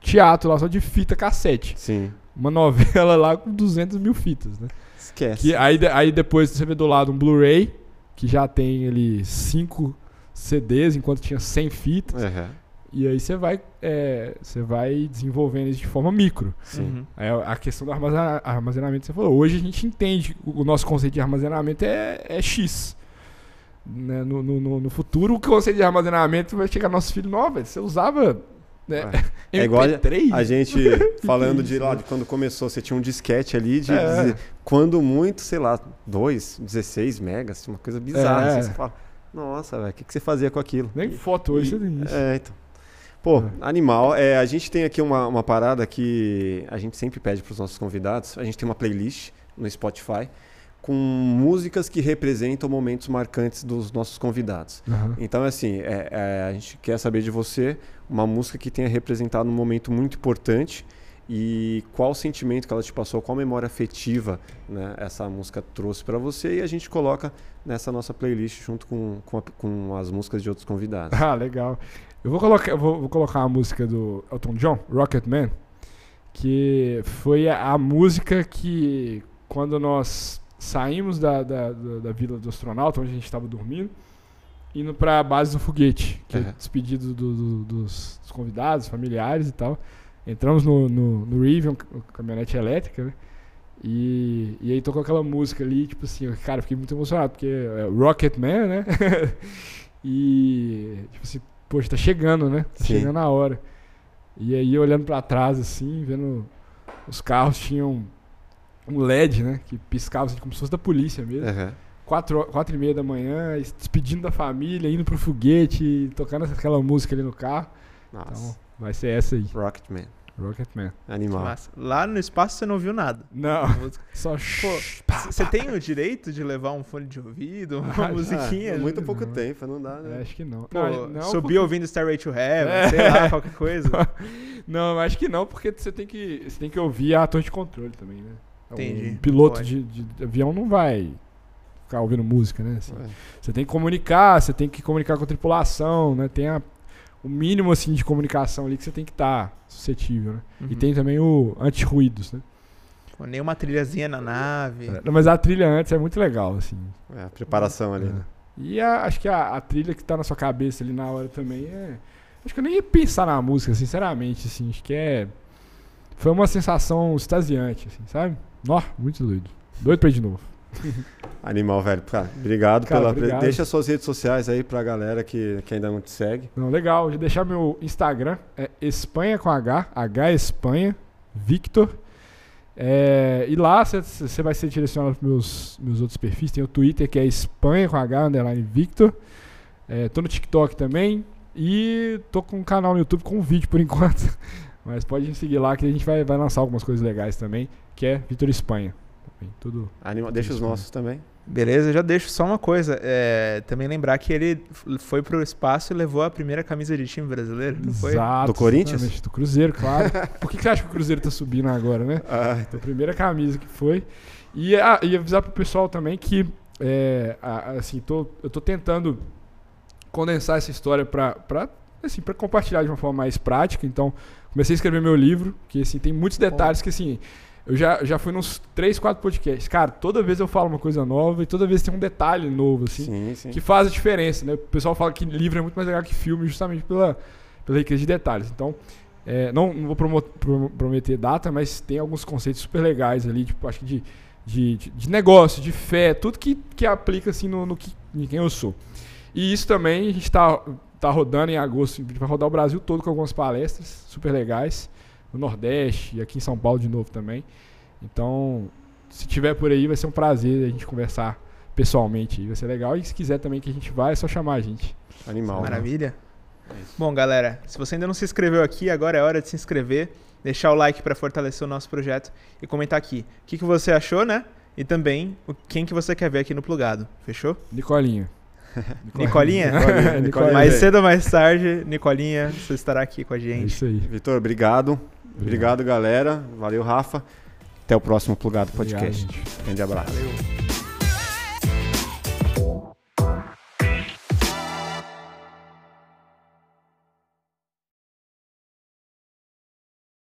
teatro lá só de fita cassete. Sim. Uma novela lá com 200 mil fitas, né? Esquece. Que aí, aí depois você vê do lado um Blu-ray, que já tem ali 5 CDs, enquanto tinha 100 fitas. Uhum, E aí você vai, é, você vai desenvolvendo isso de forma micro. sim. Uhum. É, a questão do armazena- armazenamento, você falou. Hoje a gente entende, o o nosso conceito de armazenamento é, é X. Né? No, no, no- no futuro, o conceito de armazenamento vai chegar no nosso filho, velho. Você usava. Né, É igual MP3? A gente falando de isso, lá, né? de quando começou, você tinha um disquete ali de, É. de- quando muito, sei lá, 2, 16 megas, uma coisa bizarra. É. assim, você fala, nossa, velho, o que, que você fazia com aquilo? Nem foto hoje e- você tem isso. É, então. Pô, É. animal. É, a gente tem aqui uma, uma parada que a gente sempre pede para os nossos convidados. A gente tem uma playlist no Spotify com músicas que representam momentos marcantes dos nossos convidados. Aham. Então, assim, é- é, a gente quer saber de você uma música que tenha representado um momento muito importante e qual sentimento que ela te passou, qual memória afetiva né, essa música trouxe para você e a gente coloca nessa nossa playlist junto com, com, a- com as músicas de outros convidados. Ah, legal. Eu vou colocar, eu vou, vou colocar uma música do Elton John, Rocket Man, que foi a, a música que, quando nós saímos da, da, da, da vila do astronauta, onde a gente estava dormindo, indo pra base do foguete, que é Aham. despedido do- do- dos, dos convidados, familiares e tal. Entramos no, no, no Rivian, caminhonete elétrica, né? E, e aí tocou aquela música ali, tipo assim, eu, cara, fiquei muito emocionado, porque é Rocket Man, né? e, tipo assim, poxa, tá chegando, né? Tá chegando a hora. E aí, olhando pra trás, assim, vendo os carros tinham um LED, né? Que piscava assim, como se fosse da polícia mesmo. Aham. Quatro, quatro e meia da manhã, despedindo da família, indo pro foguete, tocando aquela música ali no carro. Então, Nossa. vai ser essa aí, Rocketman. Rocketman. Animal. Massa. Lá no espaço você não ouviu nada. Não, só Você tem o direito de levar um fone de ouvido, uma Ah, musiquinha? Ah, muito pouco Não. tempo, não dá, né? É, acho que não. Pô, não, não, subir porque- ouvindo Stairway to Heaven, É. sei lá, qualquer coisa. Não, acho que não, porque você tem que, você tem que ouvir a torre de controle também, né? Entendi. Um piloto Pode. de, de avião não vai ficar ouvindo música, né? Ué. Você tem que comunicar, você tem que comunicar com a tripulação, né? Tem a- o mínimo assim de comunicação ali que você tem que estar suscetível, né? E Uhum. tem também o anti-ruídos, né? Pô, nem uma trilhazinha na nave. Não, Mas a trilha antes é muito legal, assim. É, a preparação ali, É. né? E a- acho que a, a trilha que tá na sua cabeça ali na hora também é. Acho que eu nem ia pensar na música, sinceramente, assim. Acho que é. Foi uma sensação extasiante, assim, sabe? Nó, muito doido. Doido pra ir de novo. Animal, velho. Cara, obrigado Cara, pela. obrigado. Deixa suas redes sociais aí pra galera que, que ainda não te segue. Não, legal. Vou deixar meu Instagram. É Espanha com H. H Espanha. Victor. É, e lá você vai ser direcionado para meus, meus outros perfis. Tem o Twitter que é Espanha com H, underline Victor. É, tô no TikTok também. E tô com um canal no YouTube com um vídeo por enquanto. Mas pode me seguir lá que a gente vai, vai lançar algumas coisas legais também. Que é Victor Espanha. Tudo. Animal. Deixa os né? nossos também. Beleza, já deixo só uma coisa. é, também lembrar que ele foi pro espaço e levou a primeira camisa de time brasileiro, não foi? Exato, Do Corinthians? exatamente, Do Cruzeiro, claro. Por que, que você acha que o Cruzeiro tá subindo agora, né? Ah, A primeira camisa que foi. E, ah, e avisar pro pessoal também que, é, assim, tô, eu tô tentando condensar essa história pra, pra, assim, pra compartilhar de uma forma mais prática. Então, comecei a escrever meu livro, que, assim, tem muitos detalhes que, assim, eu já, já fui nos 3, 4 podcasts. Cara, toda vez eu falo uma coisa nova e toda vez tem um detalhe novo, assim sim, sim. que faz a diferença, né? O pessoal fala que livro é muito mais legal que filme justamente pela, pela riqueza de detalhes. Então, é, não, não vou prometer data, mas tem alguns conceitos super legais ali, tipo, acho que de, de, de- de negócio, de fé, tudo que, que aplica assim no, no que, em quem eu sou. E isso também a gente está tá rodando em agosto, vai rodar o Brasil todo com algumas palestras super legais, no Nordeste e aqui em São Paulo de novo também. Então, se tiver por aí, vai ser um prazer a gente conversar pessoalmente aí, vai ser legal. E se quiser também que a gente vá, é só chamar a gente. Animal. Maravilha. É isso. Bom, galera, se você ainda não se inscreveu aqui, agora é hora de se inscrever, deixar o like para fortalecer o nosso projeto e comentar aqui o que, que você achou, né? E também o, quem que você quer ver aqui no Plugado. Fechou? Nicolinha. Nicolinha? Nicolinha, Nicolinha. Mais cedo ou mais tarde, Nicolinha, você estará aqui com a É gente. isso aí. Vitor, obrigado. Obrigado, galera. Valeu, Rafa. Até o próximo Plugado Obrigado, Podcast. gente. Grande abraço. Valeu.